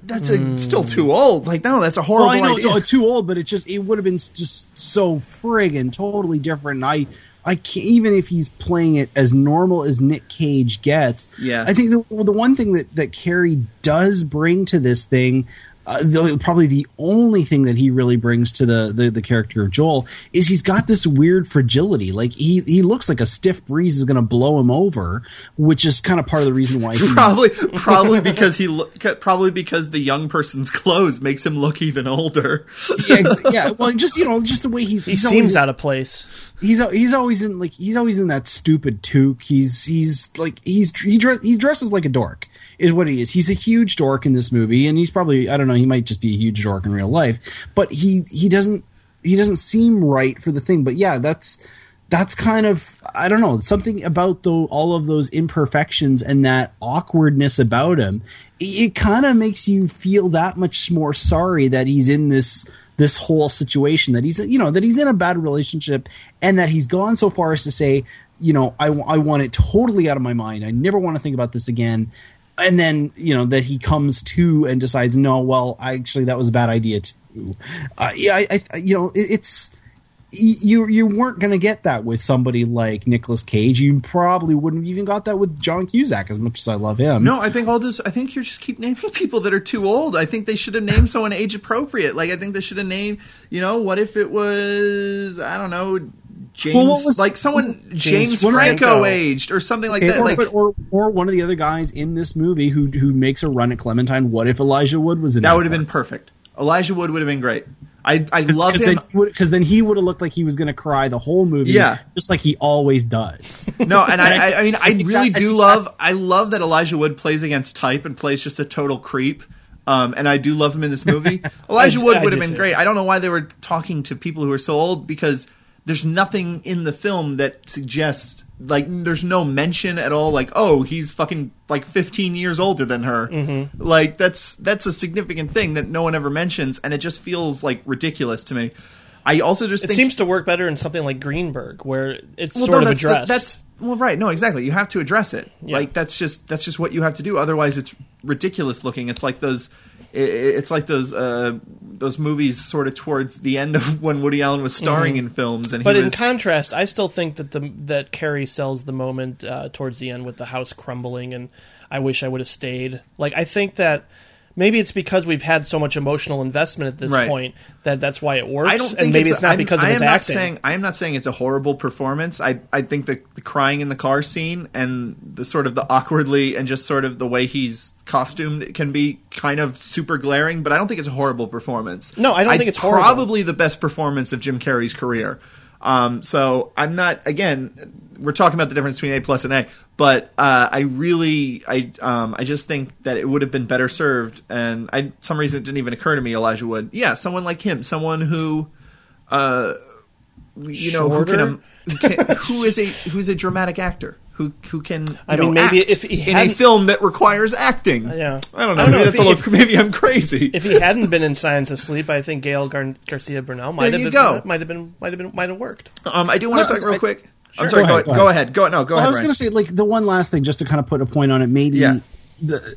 C: That's a, still hmm. too old like no that's a horrible
E: Well, I know
C: idea.
E: no, too old, but it just it would have been just so friggin' totally different. I I can't even if he's playing it as normal as Nick Cage gets.
C: Yeah.
E: I think the well, the one thing that that Carrey does bring to this thing. Uh, the, probably the only thing that he really brings to the, the the character of Joel is he's got this weird fragility. Like he he looks like a stiff breeze is going to blow him over, which is kind of part of the reason why he
C: probably probably because he look, probably because the young person's clothes makes him look even older.
E: yeah, yeah, well, just you know, just the way he's
D: he
E: he's
D: seems
E: always,
D: out of place.
E: he's he's always in like he's always in that stupid toque. He's he's like he's he dress, he dresses like a dork is what he is. He's a huge dork in this movie, and he's probably I don't know he might just be a huge dork in real life, but he he doesn't he doesn't seem right for the thing. But yeah, that's that's kind of I don't know something about though all of those imperfections and that awkwardness about him. It, it kind of makes you feel that much more sorry that he's in this this whole situation that he's you know that he's in a bad relationship and that he's gone so far as to say you know I, I want it totally out of my mind. I never want to think about this again. And then you know that he comes to and decides, no, well, actually, that was a bad idea too. Uh, yeah, I, I, you know, it, it's you you weren't going to get that with somebody like Nicolas Cage. You probably wouldn't have even got that with John Cusack, as much as I love him.
C: No, I think all this. I think you just keep naming people that are too old. I think they should have named someone age appropriate. Like I think they should have named. You know, what if it was? I don't know. James,
E: Well, what was-
C: like someone James,
D: James
C: Franco,
D: Franco.
C: aged or something like that.
E: or,
C: Like
E: or or one of the other guys in this movie who who makes a run at Clementine. What if Elijah Wood was in
C: that would have been perfect. Elijah Wood would have been great. I I love him.
E: because then he would have looked like he was going to cry the whole movie.
C: Yeah.
E: just like he always does.
C: No, and I, I, I mean, I really do love. I love that Elijah Wood plays against type and plays just a total creep. Um, and I do love him in this movie. Elijah
D: I-
C: Wood would have been
D: too.
C: great. I don't know why they were talking to people who are so old because there's nothing in the film that suggests like there's no mention at all like oh he's fucking like 15 years older than her
D: Mm-hmm.
C: like that's that's a significant thing that no one ever mentions and it just feels like ridiculous to me i also just
D: It
C: think
D: seems to work better in something like Greenberg, where it's
C: well,
D: sort
C: no,
D: of
C: the-
D: addressed.
C: that's well, right. No, exactly. You have to address it.
D: Yeah.
C: Like that's just that's just what you have to do. Otherwise, it's ridiculous looking. It's like those. I- i- It's like those uh, those movies sort of towards the end of when Woody Allen was starring in films, and
D: Mm-hmm. but
C: he
D: in contrast, I still think that the that Carrey sells the moment uh, towards the end with the house crumbling, and I wish I would have stayed. Like I think that maybe it's because we've had so much emotional investment at this
C: Right.
D: point that that's why it works.
C: I don't think
D: and maybe
C: it's,
D: it's, not
C: I'm-
D: because of
C: I
D: his acting.
C: saying I am not saying it's a horrible performance. I I think the, the crying in the car scene and the sort of the awkwardly and just sort of the way he's costumed can be kind of super glaring. But I don't think it's a horrible performance.
D: No, I don't think it's horrible.
C: Probably the best performance of Jim Carrey's career. Um, so I'm not again. We're talking about the difference between A plus and A, but uh, I really, I, um, I just think that it would have been better served. And I, some reason it didn't even occur to me. Elijah Wood, yeah, someone like him, someone who, uh, you know, who can, um, can, who is a who's a dramatic actor. Who, who can
D: I
C: know,
D: mean, maybe if he
C: in a film that requires acting,
D: Yeah.
C: I don't know.
D: I don't know
C: maybe,
D: if
C: that's a
D: he-
C: little, maybe I'm crazy.
D: if he hadn't been in Science Asleep, I think Gael Gar- Garcia Bernal might
C: There
D: have been,
C: go.
D: might have been might have been might have worked.
C: Um, I do want to
E: No,
C: talk real
E: I-
C: quick. I'm sorry.
E: Go
C: Go,
E: ahead,
C: go,
E: go
C: ahead. Go no. Go
E: Well, I was going to say, like the one last thing, just to kind of put a point on it. Maybe
C: Yeah.
E: the,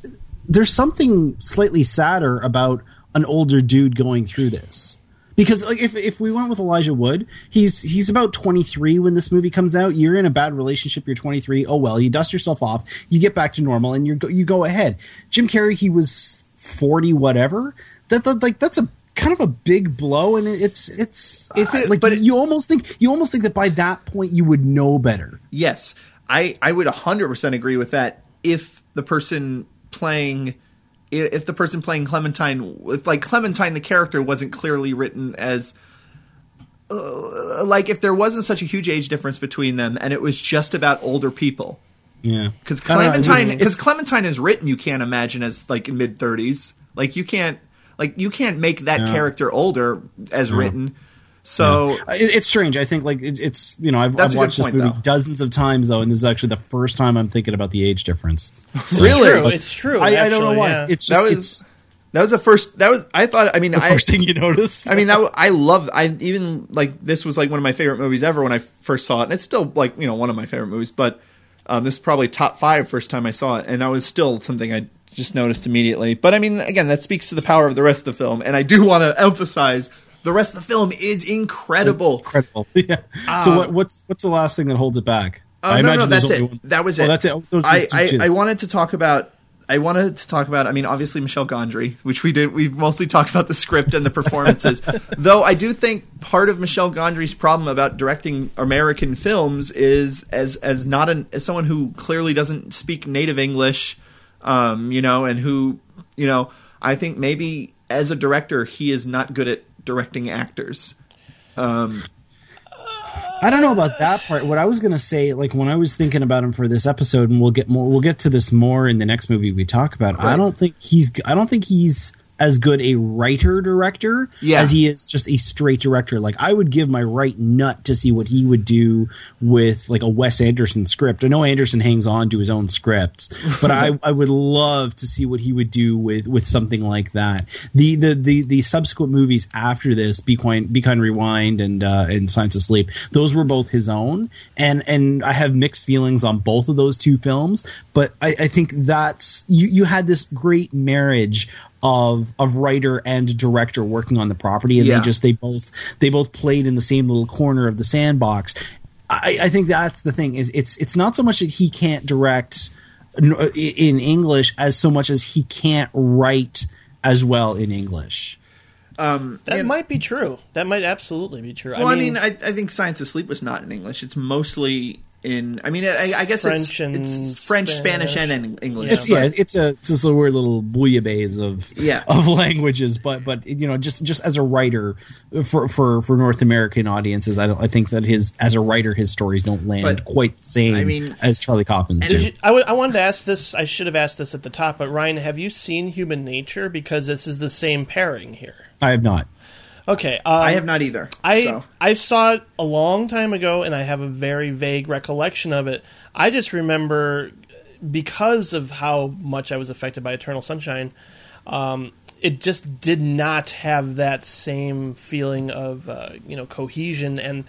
E: there's something slightly sadder about an older dude going through this. Because like if if we went with Elijah Wood, he's he's about 23 when this movie comes out. You're in a bad relationship. You're 23. Oh well, you dust yourself off. You get back to normal, and you go you go ahead. Jim Carrey, he was 40 whatever. That, that like that's a kind of a big blow, and it's it's
C: If it-
E: uh, like
C: but
E: you almost think you almost think that by that point you would know better.
C: Yes, I I would 100% agree with that. If the person playing, if the person playing Clementine, if like Clementine the character wasn't clearly written as. Uh, like if there wasn't such a huge age difference between them and it was just about older people
E: Yeah,
C: because
E: I don't know,
C: Clementine because Clementine is written you can't imagine as like mid 30s like you can't like you can't make that
E: Yeah.
C: character older as written so
E: Uh, It, it's strange. I think like it, it's you know I've, I've
C: a good
E: watched this movie
C: though.
E: dozens of times though, and this is actually the first time I'm thinking about the age difference. So-
C: Really?
D: True,
E: but
D: it's true.
E: I, I don't know why.
D: yeah.
E: It's
C: that
E: just
C: was
E: it's
C: that was the first that was I thought I mean
E: the
C: I
E: first thing you noticed.
C: I mean, that w- I love. I even like this was like one of my favorite movies ever when I first saw it, and it's still like you know one of my favorite movies. But um, this is probably top five first time I saw it, and that was still something I just noticed immediately. But I mean, again, that speaks to the power of the rest of the film, and I do want to emphasize the rest of the film is incredible.
E: incredible. yeah. so what, what's what's the last thing that holds it back?
C: Uh, no, no, that's it.
E: one-
C: That was
E: Oh,
C: it.
E: that's it. Oh, those
C: I, I. I wanted to talk about. I wanted to talk about. I mean, obviously Michel Gondry, which we did. We mostly talked about the script and the performances. Though I do think part of Michel Gondry's problem about directing American films is as as not an as someone who clearly doesn't speak native English, um, you know, and who you know. I think maybe as a director, he is not good at directing actors.
E: Um, I don't know about that part. What I was going to say, like when I was thinking about him for this episode, and we'll get more, we'll get to this more in the next movie we talk about. I don't think he's, I don't think he's as good a writer director
C: Yeah.
E: as he is just a straight director. Like I would give my right nut to see what he would do with like a Wes Anderson script. I know Anderson hangs on to his own scripts, but I, I would love to see what he would do with with something like that. The the the, the subsequent movies after this, Be Kind, Be Kind Rewind and uh, and Science of Sleep, those were both his own, and and I have mixed feelings on both of those two films. But I, I think that's you you had this great marriage of of writer and director working on the property, and
C: Yeah.
E: they just they both they both played in the same little corner of the sandbox. I, I think that's the thing is it's it's not so much that he can't direct in English as so much as he can't write as well in English.
C: Um,
D: That
C: and-
D: might be true. That might absolutely be true.
C: well, I mean, I, I think Science of Sleep was not in English. It's mostly in. I mean, I, I guess it's,
D: French and
C: it's French, Spanish,
D: Spanish.
C: and English.
E: It's yeah, it's a it's just a weird little bouillabaisse of
C: Yeah.
E: of languages, but but you know just just as a writer for for for North American audiences, I don't I think that his as a writer his stories don't land
C: But,
E: quite the same
C: I mean-
E: as Charlie Kaufman's
D: Did
E: do.
D: you- I, w- I wanted to ask this. I should have asked this at the top, but Ryan, have you seen Human Nature? Because this is the same pairing here.
E: I have not.
D: Okay, um,
C: I have not either.
D: I
C: so.
D: I saw it a long time ago, and I have a very vague recollection of it. I just remember because of how much I was affected by Eternal Sunshine. Um, it just did not have that same feeling of uh, you know cohesion and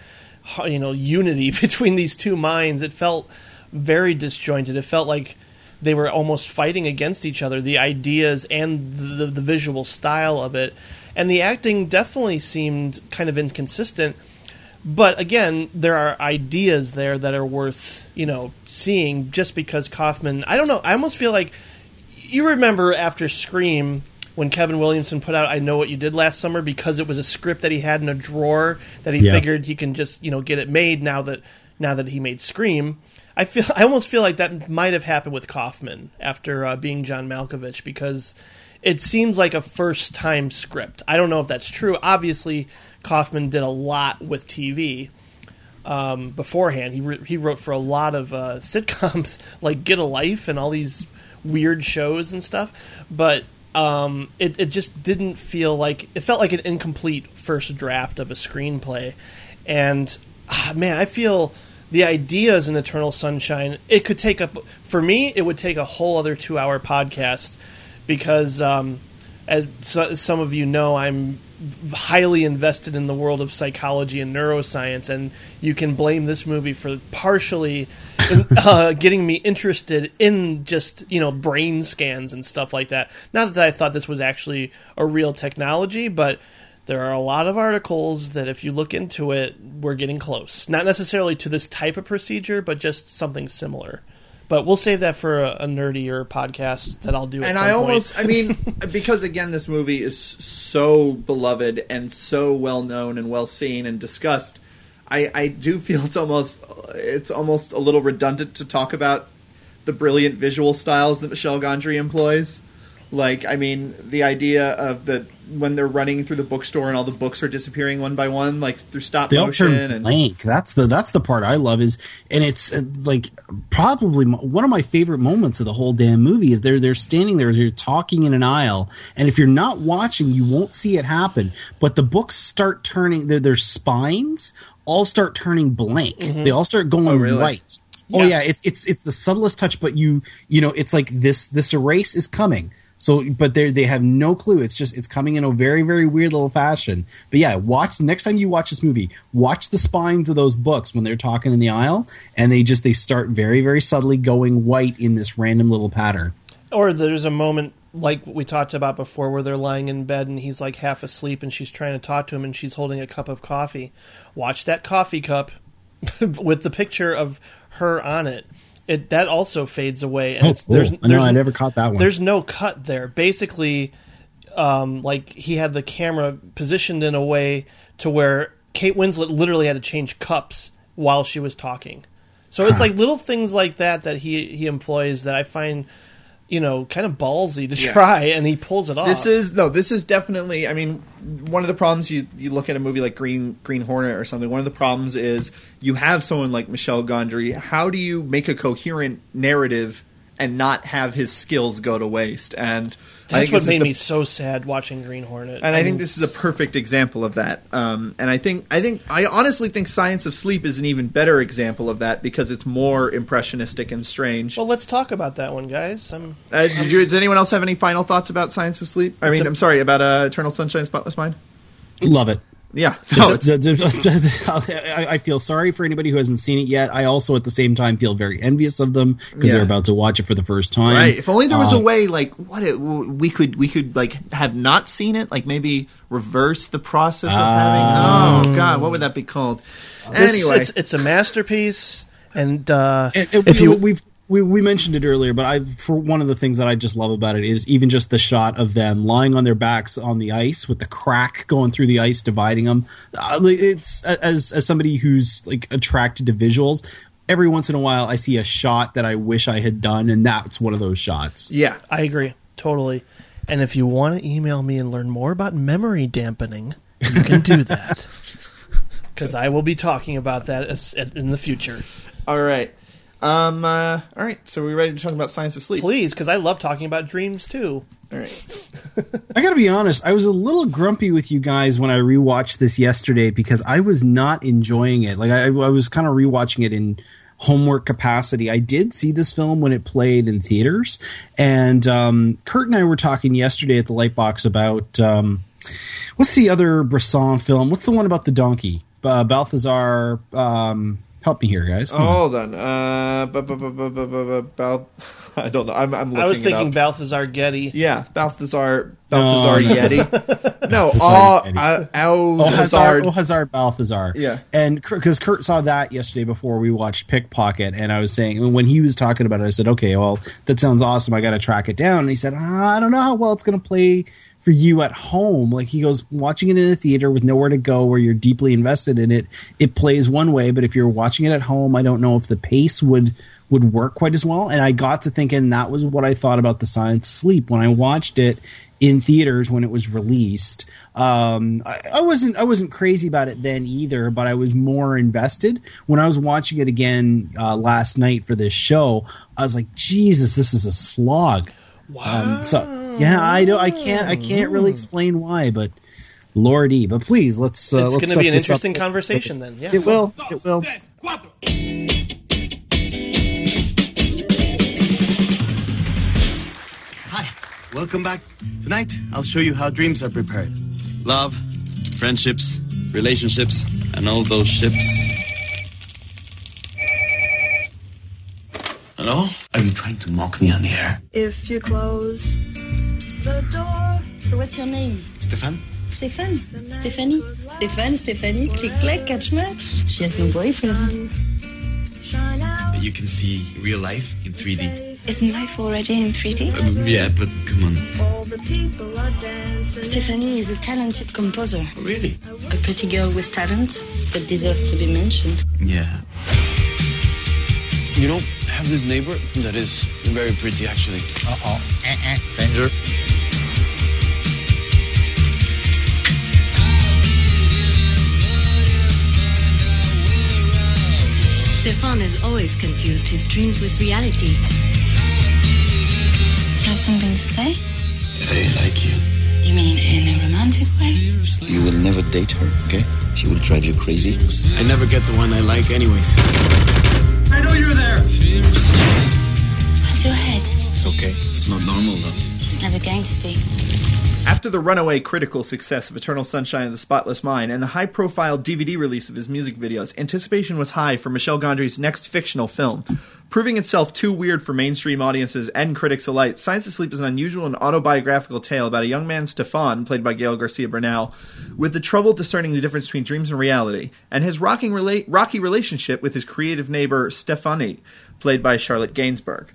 D: you know unity between these two minds. It felt very disjointed. It felt like they were almost fighting against each other. The ideas and the, the visual style of it, and the acting definitely seemed kind of inconsistent. But again, there are ideas there that are worth you know seeing just because Kaufman. I don't know. I almost feel like you remember after Scream when Kevin Williamson put out "I Know What You Did Last Summer" because it was a script that he had in a drawer that he
E: Yeah.
D: figured he can just you know get it made now that now that he made Scream. I feel I almost feel like that might have happened with Kaufman after uh, being John Malkovich because it seems like a first time script. I don't know if that's true. Obviously, Kaufman did a lot with TV um, beforehand. He re- he wrote for a lot of uh, sitcoms like Get a Life and all these weird shows and stuff, but um, it it just didn't feel like it felt like an incomplete first draft of a screenplay, and ah, man, I feel the ideas in Eternal Sunshine. It could take up for me. It would take a whole other two hour podcast because. Um, as some of you know, I'm highly invested in the world of psychology and neuroscience, and you can blame this movie for partially uh, getting me interested in just you know brain scans and stuff like that. Not that I thought this was actually a real technology, but there are a lot of articles that if you look into it, we're getting close. Not necessarily to this type of procedure, but just something similar. But we'll save that for a, a nerdier podcast that I'll do.
C: And I almost, I mean, because again, this movie is so beloved and so well known and well seen and discussed. I, I do feel it's almost it's almost a little redundant to talk about the brilliant visual styles that Michel Gondry employs. Like, I mean, the idea of the when they're running through the bookstore and all the books are disappearing one by one, like through stop
E: they all
C: motion
E: turn
C: and
E: blank. That's the that's the part I love is, and it's uh, like probably m- one of my favorite moments of the whole damn movie is they're they're standing there, they're talking in an aisle, and if you're not watching, you won't see it happen. But the books start turning, their their spines all start turning blank. They all start going
C: Oh, really?
E: right. Oh yeah, it's it's it's the subtlest touch, but you you know it's like this this erase is coming. So, but they they have no clue. It's just it's coming in a very very weird little fashion. But yeah, watch next time you watch this movie, watch the spines of those books when they're talking in the aisle, and they just they start very very subtly going white in this random little pattern.
D: Or there's a moment like we talked about before where they're lying in bed and he's like half asleep and she's trying to talk to him and she's holding a cup of coffee. Watch that coffee cup with the picture of her on it. It that also fades away and
E: Oh,
D: it's
E: cool.
D: there's there's
E: I never caught that one.
D: There's no cut there. Basically um, like he had the camera positioned in a way to where Kate Winslet literally had to change cups while she was talking. So it's like little things like that that he he employs that I find you know kind of ballsy to
C: Yeah.
D: try, and he pulls it off.
C: This is no. This is definitely. I mean, one of the problems you you look at a movie like Green Green Hornet or something. One of the problems is you have someone like Michel Gondry. How do you make a coherent narrative and not have his skills go to waste. And
D: That's what made
C: the-
D: me so sad watching Green Hornet.
C: and I think
D: mean,
C: this is a perfect example of that. Um, and I think I think I honestly think Science of Sleep is an even better example of that because it's more impressionistic and strange.
D: Well, let's talk about that one, guys. I'm,
C: Uh, did you, does anyone else have any final thoughts about Science of Sleep? I
D: It's
C: mean,
D: a-
C: I'm sorry about uh, Eternal Sunshine, Spotless Mind.
E: Love it.
C: Yeah, no, it's,
E: I I feel sorry for anybody who hasn't seen it yet. I also, at the same time, feel very envious of them because
C: Yeah.
E: they're about to watch it for the first time.
C: right. If only there was
E: Uh,
C: a way, like what it, we could we could like have not seen it, like maybe reverse the process of having. Oh God, what would that be called?
D: this-
C: Anyway,
D: it's, it's a masterpiece, and, uh,
E: And- and
D: if
E: we,
D: you
E: we've we, we mentioned it earlier, but I for one of the things that I just love about it is even just the shot of them lying on their backs on the ice with the crack going through the ice dividing them. Uh, it's as as somebody who's like attracted to visuals. Every once in a while, I see a shot that I wish I had done, and that's one of those shots.
C: yeah.
D: I agree totally. And if you want to email me and learn more about memory dampening, you can do that because I will be talking about that as, in the future.
C: All right. Um. Uh, all right. So are we ready to talk about Science of Sleep?
D: Please, because I love talking about dreams too.
C: All right.
E: I gotta be honest, I was a little grumpy with you guys when I rewatched this yesterday because I was not enjoying it. Like I, I was kind of rewatching it in homework capacity. I did see this film when it played in theaters, and um, Kurt and I were talking yesterday at the Lightbox about um, what's the other Bresson film? What's the one about the donkey? Uh, Balthazar. Um, help me here, guys. Come on.
C: Hold on. Uh. bu- bu- bu- Bal- I don't know. I'm. I'm looking
D: I was
C: it
D: thinking
C: up.
D: Balthazar Getty.
C: Yeah, Balthazar. Balthazar
E: no.
C: Yeti. no.
E: Balthazar
C: Al-
E: Yeti.
C: Al-
E: Oh, Hazard,
C: Alhazard.
E: oh, Balthazar.
C: Yeah.
E: And because Kurt saw that yesterday before we watched Pickpocket, and I was saying, when he was talking about it, I said, okay, well, that sounds awesome. I got to track it down. And he said, ah, I don't know how well it's going to play for you at home. Like he goes, watching it in a theater with nowhere to go where you're deeply invested in it, it plays one way. But if you're watching it at home, I don't know if the pace would would work quite as well. And I got to thinking that was what I thought about the Science Sleep when I watched it in theaters when it was released. Um, I, I wasn't I wasn't crazy about it then either, but I was more invested when I was watching it again uh, last night for this show. I was like, Jesus, this is a slog. Wow. Um, so yeah, I don't. I can't. I can't really explain why, but. Lordy, but please let's. Uh,
D: It's going to be an
E: this up.
D: interesting conversation then. Yeah.
E: It will. It will.
K: Hi, welcome back. Tonight, I'll show you how dreams are prepared. Love, friendships, relationships, and all those ships. Hello? Are you trying to mock me on the air?
L: If you close the door.
M: So what's your name?
K: Stefan?
M: Stefan. Stephanie. Stefan, Stephanie. Click, clack, catch, match. She has no boyfriend.
K: You can see real life in 3D.
M: Isn't life already in 3D?
K: Um, yeah, but come on.
L: All the people are dancing.
M: Stephanie is a talented composer.
K: Really?
M: A pretty girl with talent that deserves to be mentioned.
K: Yeah. You know, I have this neighbor that is very pretty, actually.
B: Uh-oh. Uh-uh. Danger.
N: Stefan has always confused his dreams with reality.
M: You have something to say?
K: I like you.
M: You mean in a romantic way?
O: You will never date her, okay? She will drive you crazy.
K: I never get the one I like, anyways.
O: I know you're there!
M: How's your head?
K: It's okay. It's not normal, though.
M: It's never going to be.
C: After the runaway critical success of Eternal Sunshine of the Spotless Mind and the high profile DVD release of his music videos, anticipation was high for Michel Gondry's next fictional film. Proving itself too weird for mainstream audiences and critics alike, Science of Sleep is an unusual and autobiographical tale about a young man, Stefan, played by Gael Garcia Bernal, with the trouble discerning the difference between dreams and reality, and his rela- rocky relationship with his creative neighbor, Stephanie, played by Charlotte Gainsbourg.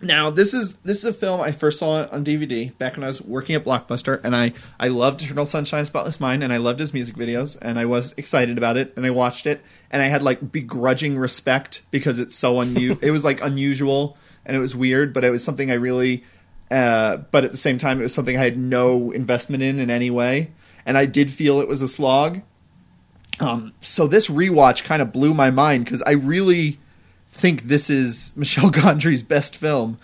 C: Now this is this is a film I first saw on DVD back when I was working at Blockbuster, and I I loved Eternal Sunshine, Spotless Mind, and I loved his music videos, and I was excited about it, and I watched it, and I had like begrudging respect because it's so unusual. it was like unusual and it was weird, but it was something I really, uh, but at the same time, it was something I had no investment in in any way, and I did feel it was a slog. Um, so this rewatch kind of blew my mind because I really think this is Michel Gondry's best film.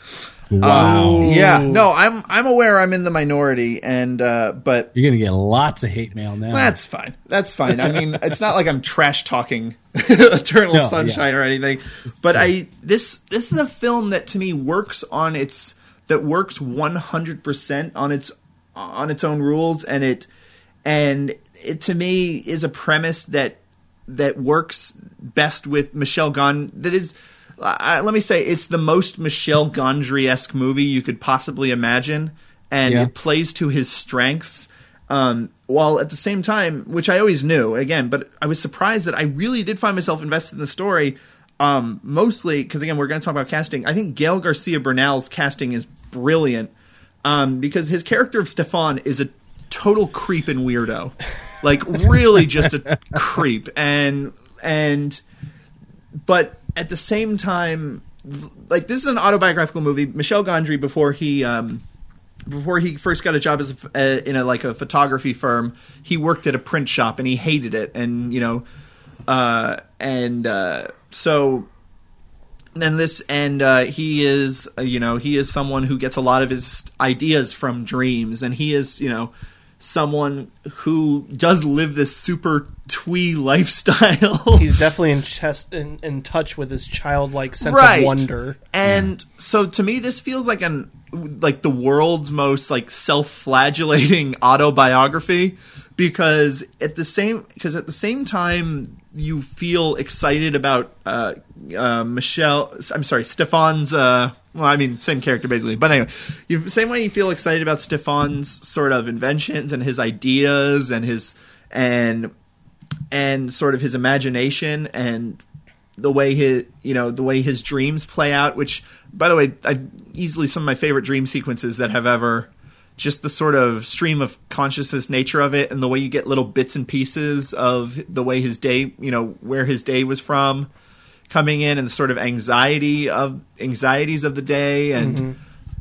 E: Wow.
C: Um, yeah, no, I'm I'm aware I'm in the minority, and uh, but
E: You're gonna get lots of hate mail now.
C: that's fine. That's fine. I mean, it's not like I'm trash talking Eternal
E: No,
C: Sunshine
E: yeah.
C: or anything. But I this this is a film that to me works on its that works 100% on its on its own rules and it and it to me is a premise that that works best with Michel Gondry that is uh, let me say it's the most Michel Gondry-esque movie you could possibly imagine and
E: Yeah.
C: it plays to his strengths um, while at the same time, which I always knew again, but I was surprised that I really did find myself invested in the story. Um, mostly because again, we're going to talk about casting. I think Gael Garcia Bernal's casting is brilliant um, because his character of Stefan is a total creep and weirdo, like really just a creep, and and but at the same time, like this is an autobiographical movie. Michel Gondry before he um, before he first got a job as a, uh, in a like a photography firm, he worked at a print shop and he hated it, and you know, uh, and uh, so and this and uh, he is uh, you know he is someone who gets a lot of his ideas from dreams, and he is you know someone who does live this super twee lifestyle.
D: He's definitely in, chest, in in touch with his childlike sense
C: Right.
D: of wonder.
C: And so to me this feels like an like the world's most like self-flagellating autobiography because at the same because at the same time you feel excited about uh, uh, Michel I'm sorry Stefan's uh, well I mean same character basically. But anyway you same way you feel excited about Stefan's sort of inventions and his ideas and his and and sort of his imagination and the way his you know the way his dreams play out which by the way I easily some of my favorite dream sequences that have ever just the sort of stream of consciousness nature of it and the way you get little bits and pieces of the way his day you know where his day was from coming in and the sort of anxiety of anxieties of the day and
D: Mhm.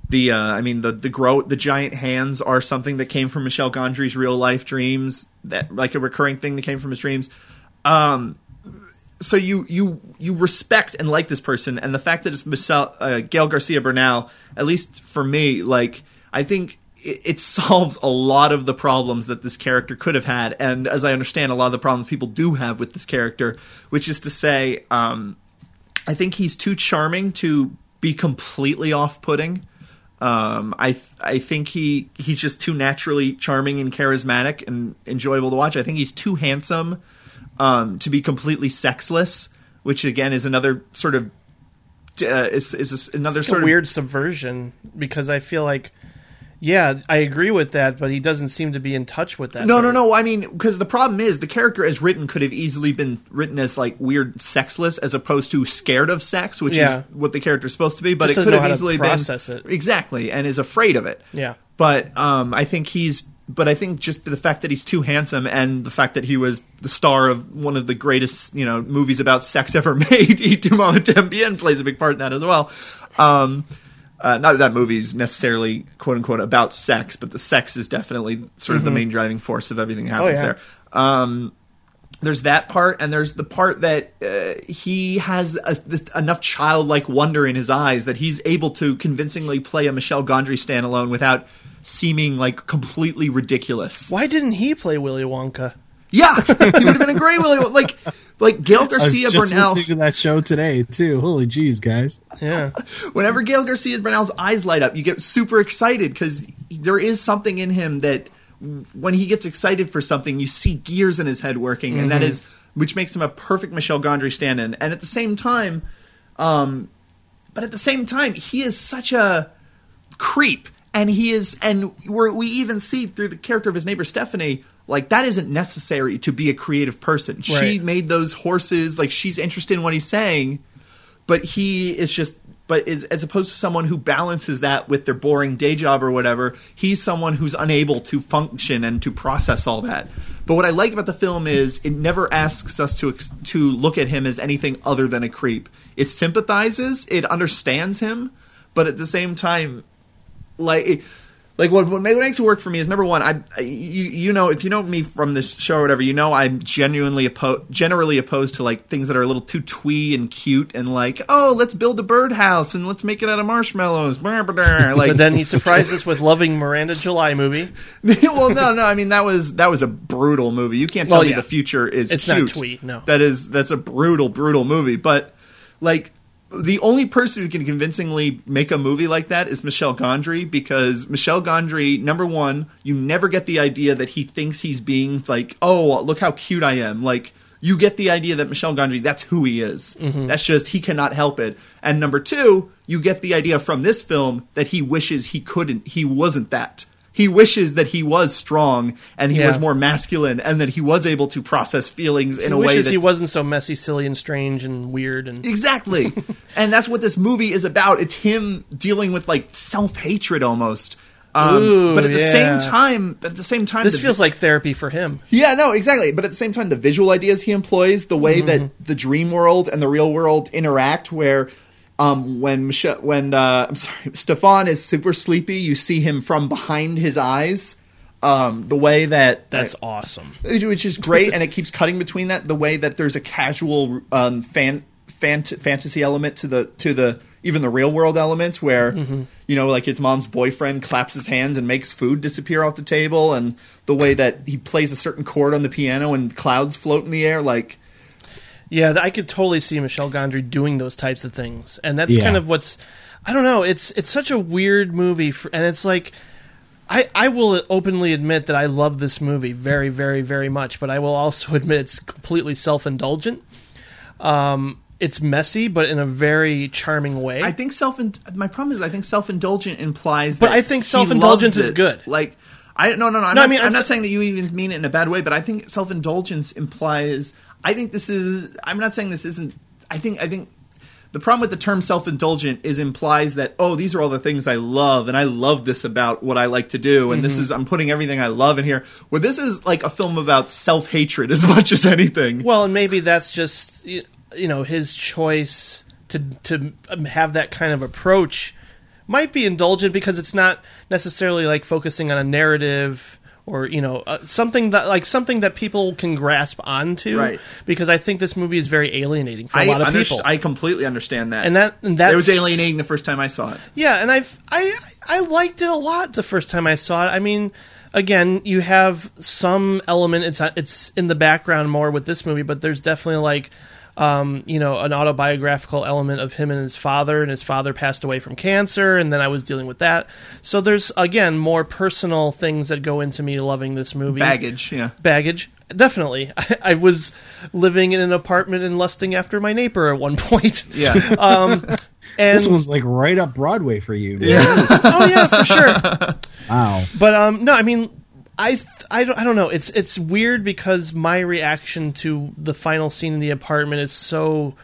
C: the uh, I mean the the grow the giant hands are something that came from Michel Gondry's real life dreams that like a recurring thing that came from his dreams. Um, so you you you respect and like this person, and the fact that it's Michel, uh, Gael Garcia Bernal, at least for me, like I think it, it solves a lot of the problems that this character could have had, and as I understand, a lot of the problems people do have with this character, which is to say, um, I think he's too charming to be completely off-putting. Um, I th- I think he he's just too naturally charming and charismatic and enjoyable to watch. I think he's too handsome um, to be completely sexless, which again is another sort of uh, is is another
D: It's
C: sort of
D: weird subversion because I feel like, yeah, I agree with that, but he doesn't seem to be in touch with that.
C: No, no, no. I mean, because the problem is the character as written could have easily been written as like weird sexless as opposed to scared of sex, which
D: Yeah.
C: is what the character is supposed to be. But
D: Just
C: it could have easily
D: process
C: been
D: it.
C: exactly and is afraid of it.
D: Yeah.
C: But um, I think he's. But I think just the fact that he's too handsome and the fact that he was the star of one of the greatest, you know, movies about sex ever made, Y tu plays a big part in that as well. Um, uh, not that that movie's necessarily quote unquote about sex, but the sex is definitely sort of the
D: Mhm.
C: main driving force of everything that happens
D: yeah.
C: there. Um, there's that part, and there's the part that uh, he has a, th- enough childlike wonder in his eyes that he's able to convincingly play a Michel Gondry standalone without seeming like completely ridiculous.
D: Why didn't he play Willy Wonka?
C: Yeah, he would have been a great Willy. Won- Like, like Gael Garcia
E: I was just
C: Bernal.
E: listening to that show today too. Holy jeez, guys!
D: Yeah.
C: Whenever Gael Garcia Bernal's eyes light up, you get super excited because there is something in him that when he gets excited for something, you see gears in his head working, and that
D: Mhm.
C: is which makes him a perfect Michel Gondry stand-in. And at the same time, um, but at the same time, he is such a creep, and he is, and we're, we even see through the character of his neighbor Stephanie. Like that isn't necessary to be a creative person. She
D: Right.
C: made those horses. Like she's interested in what he's saying, but he is just but is, as opposed to someone who balances that with their boring day job or whatever he's someone who's unable to function and to process all that but what i like about the film is it never asks us to to look at him as anything other than a creep it sympathizes it understands him but at the same time like it, like what, what makes it work for me is number one I, I you, you know if you know me from this show or whatever you know i'm genuinely opposed generally opposed to like things that are a little too twee and cute and like oh let's build a birdhouse and let's make it out of marshmallows like
D: but then he surprised us with loving Miranda July movie.
C: well no no i mean that was that was a brutal movie you can't tell
D: Well,
C: me
D: yeah.
C: the future is
D: It's not twee, no.
C: that is that's a brutal brutal movie but like the only person who can convincingly make a movie like that is Michel Gondry because Michel Gondry, number one, you never get the idea that he thinks he's being like, oh, look how cute I am. Like, you get the idea that Michel Gondry, that's who he is.
D: Mhm.
C: That's just, he cannot help it. And number two, you get the idea from this film that he wishes he couldn't, he wasn't that. He wishes that he was strong and he
D: Yeah.
C: was more masculine and that he was able to process feelings in
D: he
C: a way that
D: he wasn't so messy, silly, and strange and weird. And
C: Exactly. and that's what this movie is about. It's him dealing with like self hatred almost. Um,
D: Ooh,
C: but at the
D: yeah.
C: same time, at the same time,
D: this
C: the-
D: feels like therapy for him.
C: yeah, no, exactly. But at the same time, the visual ideas he employs, the way
D: Mhm.
C: that the dream world and the real world interact, where um, when Michel, when uh, I'm sorry, Stefan is super sleepy, you see him from behind his eyes. Um, the way that
D: That's awesome.
C: which is great, and it keeps cutting between that. The way that there's a casual um, fan, fant- fantasy element to the to the even the real world element, where
D: Mhm.
C: you know, like his mom's boyfriend claps his hands and makes food disappear off the table, and the way that he plays a certain chord on the piano and clouds float in the air, like
D: Yeah, I could totally see Michel Gondry doing those types of things, and that's
C: Yeah.
D: kind of what's. I don't know. It's it's such a weird movie, for, and it's like. I, I will openly admit that I love this movie very, very, very much, but I will also admit it's completely self indulgent. Um, it's messy, but in a very charming way.
C: I think self. My problem is, I think self indulgent implies.
D: But I think self-indulgence is good.
C: Like I no no no. I'm
D: No, I mean,
C: I'm,
D: I'm
C: not
D: sa-
C: saying that you even mean it in a bad way, but I think self indulgence implies. I think this is. I'm not saying this isn't. I think I think. The problem with the term self-indulgent is implies that oh these are all the things I love and I love this about what I like to do and this
D: Mhm.
C: is I'm putting everything I love in here. Where this is like a film about self-hatred as much as anything.
D: Well, and maybe that's just you know his choice to to um, have that kind of approach might be indulgent because it's not necessarily like focusing on a narrative or you know uh, something that like something that people can grasp onto.
C: Right.
D: Because I think this movie is very alienating for a
C: I
D: lot of people.
C: I completely understand that.
D: And that- and
C: it was alienating the first time I saw it.
D: Yeah, and I've I I liked it a lot the first time I saw it. I mean, again, you have some element. It's it's in the background more with this movie, but there's definitely like. Um, you know, an autobiographical element of him and his father, and his father passed away from cancer, and then I was dealing with that. So there's again more personal things that go into me loving this movie.
C: Baggage, yeah.
D: baggage, definitely. I, I was living in an apartment and lusting after my neighbor at one point.
C: Yeah.
D: um, and
E: this one's like right up Broadway for you. man.
D: oh yeah, for sure.
E: Wow.
D: But um, no, I mean, I I don't I don't know. It's it's weird because my reaction to the final scene in the apartment is so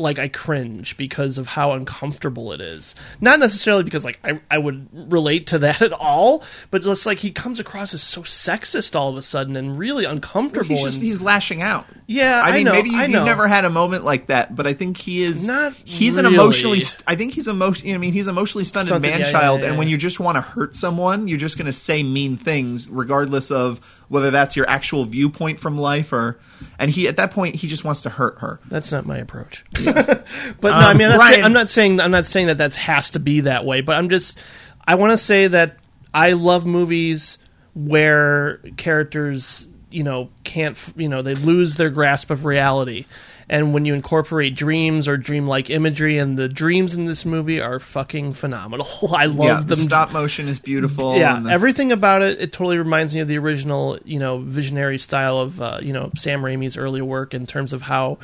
D: like I cringe because of how uncomfortable it is. Not necessarily because like I, I would relate to that at all, but just like he comes across as so sexist all of a sudden and really uncomfortable.
C: He's just
D: and,
C: he's lashing out.
D: Yeah,
C: I
D: I
C: mean,
D: know,
C: maybe you, you've never had a moment like that, but I think he is
D: Not
C: He's an emotionally. I think he's emotion. I mean, he's emotionally stunted
D: Stunted,
C: man
D: yeah,
C: child,
D: yeah, yeah,
C: and when you just want to hurt someone, you're just going to say mean things, regardless of whether that's your actual viewpoint from life or. And he, at that point, he just wants to hurt her.
D: That's not my approach. but no, I
C: Um,
D: mean, I'm not, saying, I'm not saying I'm not saying that that has to be that way. But I'm just I want to say that I love movies where characters, you know, can't you know they lose their grasp of reality. And when you incorporate dreams or dreamlike imagery, and the dreams in this movie are fucking phenomenal. I love
C: yeah,
D: them.
C: the stop motion is beautiful.
D: Yeah,
C: the-
D: everything about it, it totally reminds me of the original, you know, visionary style of, uh, you know, Sam Raimi's early work in terms of how,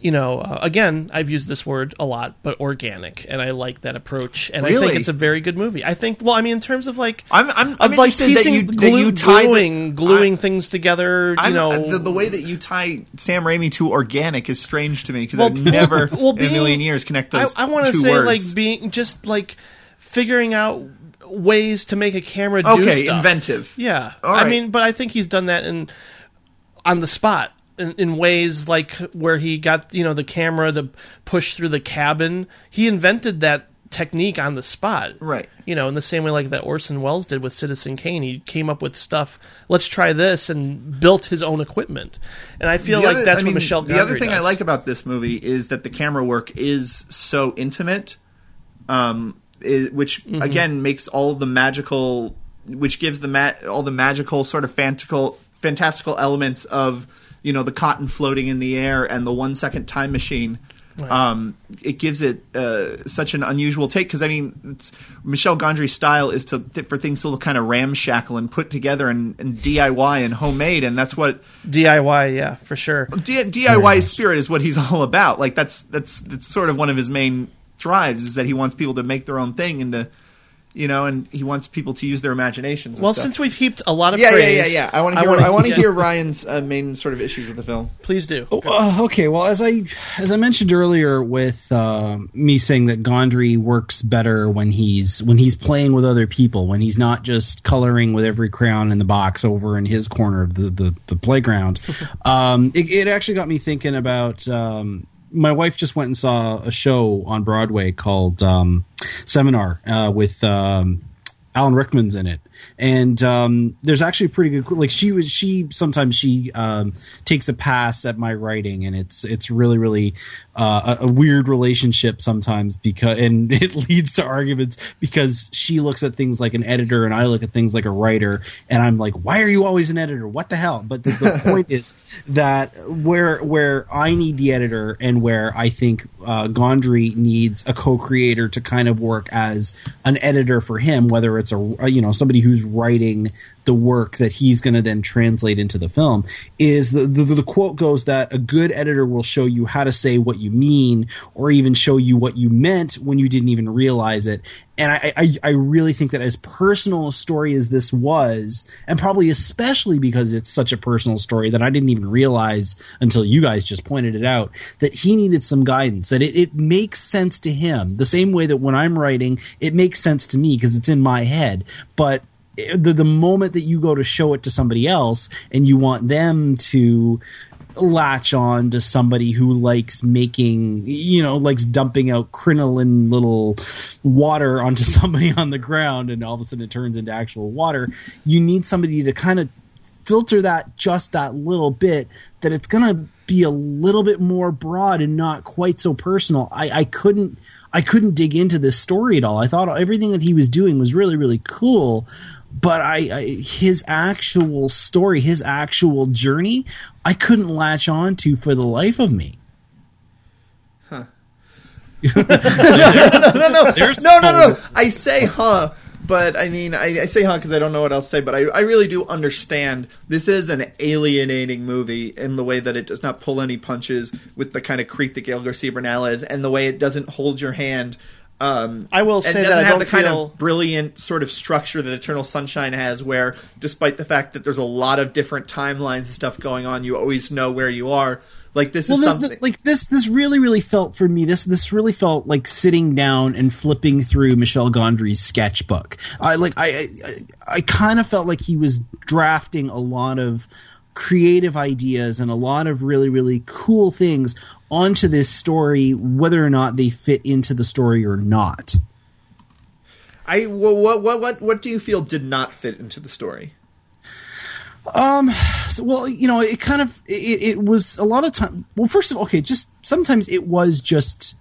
D: you know, uh, again, I've used this word a lot, but organic, and I like that approach, and I think it's a very good movie. I think, well, I mean, in terms of like,
C: I'm, I'm, I'm
D: like piecing,
C: you,
D: glue-
C: you tie the-
D: gluing, gluing things together, you
C: I'm-
D: know,
C: the, the way that you tie Sam Raimi to organic is strange to me because
D: Well,
C: I've never
D: well,
C: in a million years connect those
D: I, I want to say
C: words.
D: like being just like figuring out ways to make a camera do
C: Okay,
D: stuff.
C: inventive.
D: Yeah,
C: All
D: I mean, but I think he's done that in on the spot. In, in ways like where he got you know the camera to push through the cabin, he invented that technique on the spot.
C: Right.
D: You know, in the same way like that Orson Welles did with Citizen Kane, he came up with stuff. Let's try this, and built his own equipment. And I feel
C: The
D: like
C: other-
D: that's
C: I
D: what
C: mean,
D: Michel.
C: The other
D: Gondry
C: thing I like about this movie is that the camera work is so intimate, um, which
D: Mm-hmm.
C: again makes all the magical, which gives the ma- all the magical sort of fantastical, fantastical elements of you know the cotton floating in the air and the one second time machine.
D: Right.
C: Um, it gives it uh, such an unusual take because I mean, it's, Michel Gondry's style is to for things to look kind of ramshackle and put together and, and DIY and homemade, and that's what
D: DIY. Yeah, for sure.
C: D- DIY spirit is what he's all about. Like that's that's that's sort of one of his main drives is that he wants people to make their own thing and to you know, and he wants people to use their imaginations. and
D: Well,
C: stuff.
D: since we've heaped a lot of
C: yeah,
D: praise,
C: yeah, yeah, yeah. I want to hear.
D: wanna-
C: I want to
D: yeah.
C: hear Ryan's uh, main sort of issues with the film.
D: Please do.
E: Uh, okay, well, as I as I mentioned earlier, with uh, me saying that Gondry works better when he's when he's playing with other people, when he's not just coloring with every crayon in the box over in his corner of the the, the playground. um, it, it actually got me thinking about. Um, my wife just went and saw a show on Broadway called um, Seminar uh, with um, Alan Rickman's in it, and um, there's actually a pretty good like she was she sometimes she um, takes a pass at my writing, and it's it's really really uh, a, a weird relationship sometimes because and it leads to arguments because she looks at things like an editor and I look at things like a writer, and I'm like, why are you always an editor? What the hell? But the, the point is that where where I need the editor and where I think uh, Gondry needs a co-creator to kind of work as an editor for him, whether it's a you know somebody who's writing the work that he's going to then translate into the film is the, the the quote goes that a good editor will show you how to say what you mean or even show you what you meant when you didn't even realize it and I, I, I really think that as personal a story as this was, and probably especially because it's such a personal story that I didn't even realize until you guys just pointed it out, that he needed some guidance, that it, it makes sense to him the same way that when I'm writing, it makes sense to me because it's in my head. But the, the moment that you go to show it to somebody else and you want them to latch on to somebody who likes making, you know, likes dumping out crinoline little water onto somebody on the ground and all of a sudden it turns into actual water. You need somebody to kind of filter that just that little bit that it's going to be a little bit more broad and not quite so personal. I, I couldn't. I couldn't dig into this story at all. I thought everything that he was doing was really, really cool, but I, I his actual story, his actual journey, I couldn't latch on to for the life of me.
C: no, no, no,
E: There's
C: no, no, no.
E: hope.
C: I say huh, but I mean, I, I say huh because I don't know what else to say. But I, I really do understand this is an alienating movie in the way that it does not pull any punches with the kind of creep that Gael García Bernal is, and the way it doesn't hold your hand. Um,
D: I will say
C: doesn't
D: that I
C: have the kind
D: feel-
C: of brilliant sort of structure that Eternal Sunshine has, where despite the fact that there's a lot of different timelines and stuff going on, you always know where you are. Like this is
E: Well,
C: something.
E: this, like this, this really, really felt for me. This, this really felt like sitting down and flipping through Michel Gondry's sketchbook. I like, I, I, I kind of felt like he was drafting a lot of creative ideas and a lot of really, really cool things onto this story, whether or not they fit into the story or not.
C: I what what what what do you feel did not fit into the story?
E: Um. So, well, you know, it kind of it, it was a lot of time. Well, first of all, okay, just sometimes it was just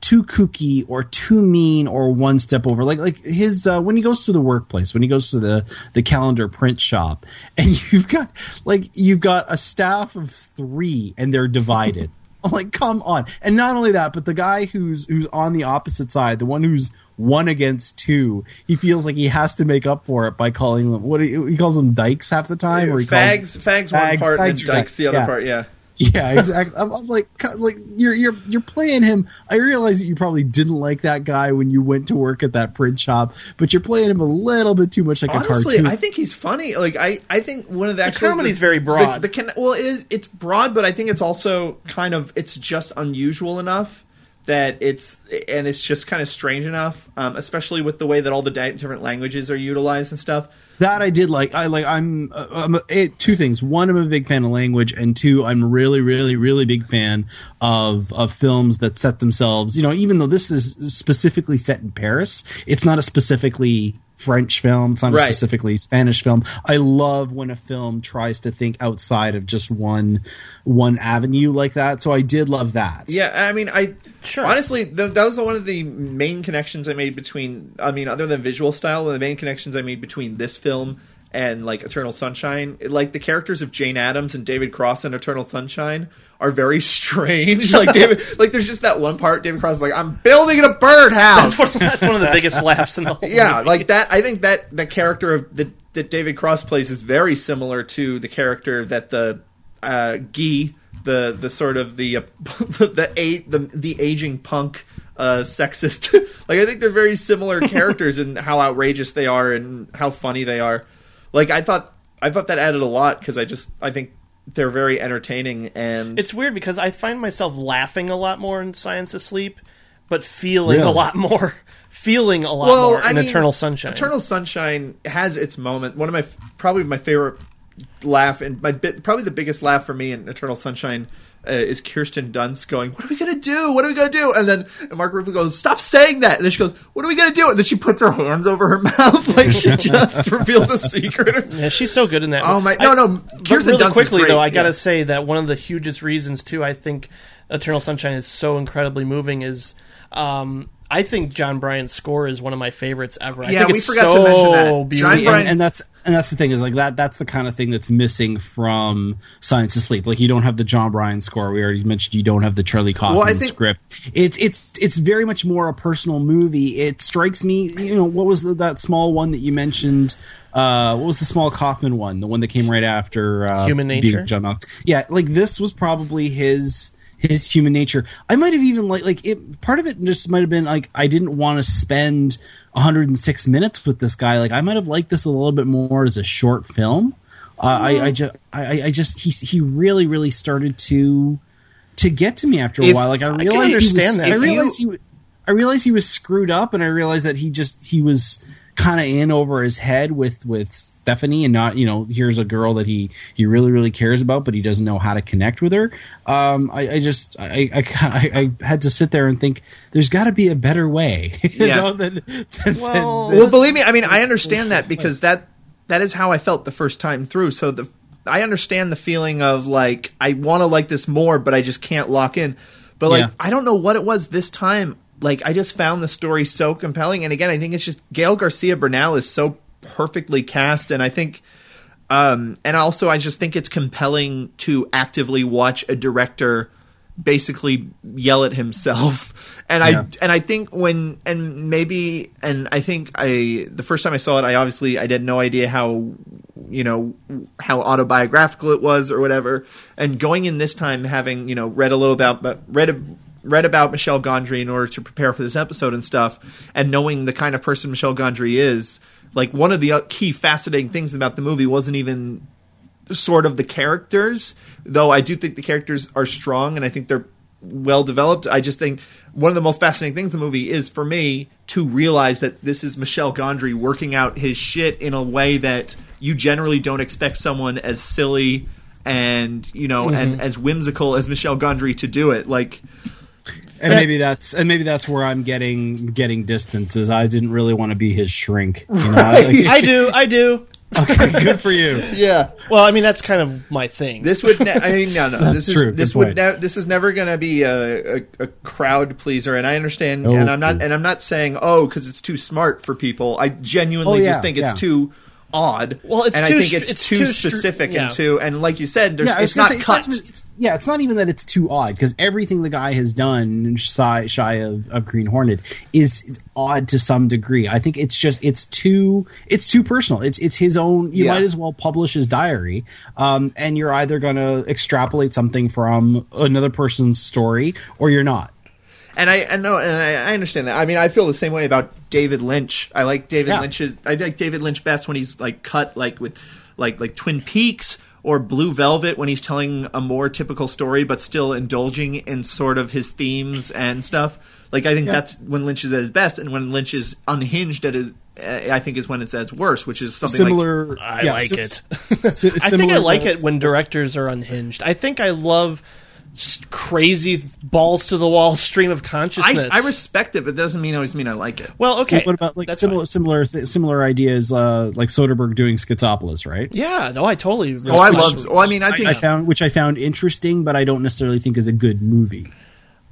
E: too kooky or too mean or one step over. Like like his uh, when he goes to the workplace, when he goes to the the calendar print shop, and you've got like you've got a staff of three, and they're divided. I'm like, come on! And not only that, but the guy who's who's on the opposite side, the one who's one against two, he feels like he has to make up for it by calling them what he, he calls them dykes half the time, or he calls
C: fags, fags, one part, and
E: fags
C: then
E: or
C: dykes the other
E: yeah.
C: part. Yeah.
E: Yeah, exactly. I'm, I'm like, like you're you're you're playing him. I realize that you probably didn't like that guy when you went to work at that print shop, but you're playing him a little bit too much like a
C: Honestly,
E: cartoon.
C: I think he's funny. Like I, I think one of the, actually,
D: comedy's
C: the-
D: very broad.
C: The, the can, well, it is. It's broad, but I think it's also kind of. It's just unusual enough that it's and it's just kind of strange enough, um, especially with the way that all the di- different languages are utilized and stuff.
E: That I did like. I like. I'm. Uh, I'm a, eh, two things. One, I'm a big fan of language, and two, I'm really, really, really big fan of of films that set themselves. You know, even though this is specifically set in Paris, it's not a specifically French film. It's not a
C: Right.
E: specifically Spanish film. I love when a film tries to think outside of just one one avenue like that. So I did love that.
C: Yeah, I mean, I honestly th- that was the, one of the main connections I made between. I mean, other than visual style, one of the main connections I made between this film and like Eternal Sunshine, like the characters of Jane Adams and David Cross in Eternal Sunshine are very strange. like David, like there's just that one part David Cross is like, "I'm building a birdhouse."
D: That's one, that's one of the biggest laughs in the whole
C: yeah,
D: movie.
C: like that. I think that the character of the, that David Cross plays is very similar to the character that the uh, Guy, the the sort of the uh, the eight the the aging punk uh, sexist. like I think they're very similar characters in how outrageous they are and how funny they are. Like I thought, I thought that added a lot because I just I think they're very entertaining and
D: It's weird because I find myself laughing a lot more in Science of Sleep, but feeling a lot more, feeling a lot more in Eternal Sunshine.
C: Eternal Sunshine has its moment. One of my probably my favorite laugh and my bit, probably the biggest laugh for me in Eternal Sunshine uh, is Kirsten Dunst going, "What are we gonna do? What are we gonna do?" And then Mark Ruffalo goes, "Stop saying that!" And then she goes, "What are we gonna do?" And then she puts her hands over her mouth like she just revealed a secret.
D: Yeah, she's so good in that.
C: Oh my-
D: I-
C: no, no,
D: but
C: Kirsten
D: really
C: Dunst is
D: quickly
C: great,
D: though, I gotta
C: yeah.
D: say that one of the hugest reasons too, I think Eternal Sunshine is so incredibly moving is. Um, I think Jon Brion's score is one of my favorites ever. I
C: Yeah,
D: think
C: we
D: it's
C: forgot to mention that.
D: beautiful.
E: See, and, and that's and that's the thing is like that that's the kind of thing that's missing from Science of Sleep. Like you don't have the Jon Brion score. We already mentioned you don't have the Charlie Kaufman
C: Well, think-
E: script. It's it's it's very much more a personal movie. It strikes me, you know, what was the, that small one that you mentioned? Uh, what was the small Kaufman one? The one that came right after uh,
D: Human Nature?
E: John Malkovich. Yeah, like this was probably his his human nature. I might have even like like it. Part of it just might have been like I didn't want to spend 106 minutes with this guy. Like I might have liked this a little bit more as a short film. Uh, I, I just I, I just he he really really started to to get to me after a
C: If-
E: while. Like I
C: I
E: realized he was,
D: that.
E: I realized he I realized he was screwed up, and I realized that he just he was kind of in over his head with with Stephanie, and not you know here's a girl that he he really really cares about, but he doesn't know how to connect with her. Um, I, I just I I, I I had to sit there and think there's got to be a better way. you
C: Yeah.
E: know, than, than,
D: Well-
E: than-
C: well, believe me, I mean, I understand that because that that is how I felt the first time through. So the I understand the feeling of like I want to like this more, but I just can't lock in. But like
E: Yeah.
C: I don't know what it was this time. Like I just found the story so compelling, and again, I think it's just Gael García Bernal is so perfectly cast, and I think. Um, and also, I just think it's compelling to actively watch a director basically yell at himself. And
E: Yeah.
C: I and I think when and maybe and I think I the first time I saw it, I obviously I had no idea how you know how autobiographical it was or whatever. And going in this time, having you know read a little about but read a, read about Michel Gondry in order to prepare for this episode and stuff, and knowing the kind of person Michel Gondry is, like one of the uh, key fascinating things about the movie wasn't even sort of the characters, though I do think the characters are strong and I think they're well developed. I just think one of the most fascinating things in the movie is for me to realize that this is Michel Gondry working out his shit in a way that you generally don't expect someone as silly and you know and as whimsical as Michel Gondry to do it. Like
E: and maybe that's and maybe that's where I'm getting getting distances. I didn't really want to be his shrink. You know, I,
D: I do, I do.
E: Okay, good for you.
C: yeah.
D: Well, I mean that's kind of my thing.
C: This would, ne- I mean, no, no.
E: That's
C: this
E: true.
C: is this
E: Good
C: would ne- this is never going to be a, a, a crowd pleaser, and I understand,
E: No.
C: and oh, I'm not, and I'm not saying oh because it's too smart for people. I genuinely
E: Oh, yeah,
C: just think it's
E: yeah.
C: too odd.
D: Well, it's
C: and
D: too
C: I think it's,
D: it's
C: too,
D: too str-
C: specific
D: yeah.
C: and too, and like you said, there's,
E: yeah,
C: it's not
E: say,
C: cut.
E: It's not it's, yeah, it's not even that it's too odd because everything the guy has done, shy, shy of, of Green Hornet, is odd to some degree. I think it's just it's too it's too personal. It's it's his own. You
C: Yeah.
E: might as well publish his diary, um, and you're either going to extrapolate something from another person's story or you're not.
C: And I, I know, and I, I understand that. I mean, I feel the same way about David Lynch. I like David
E: Yeah.
C: Lynch's. I like David Lynch best when he's like cut like with like like Twin Peaks or Blue Velvet when he's telling a more typical story but still indulging in sort of his themes and stuff. Like I think
E: Yeah.
C: that's when Lynch is at his best, and when Lynch is unhinged at his uh, I think is when it's at its worst, which is something
E: Similar-
C: Like,
D: I
E: Yeah,
D: like
E: sim-
D: it.
E: si-
D: I think I like it when directors are unhinged. I think I love s- crazy balls to the wall stream of consciousness.
C: I respect it, but that doesn't mean always mean I like it.
D: well, okay.
E: What about like
D: That's
E: similar similar th- similar ideas uh, like Soderbergh doing Schizopolis, right?
D: Yeah, no, I totally.
C: Oh, I love. Oh, I mean, I think
E: I found which I found interesting, but I don't necessarily think is a good movie.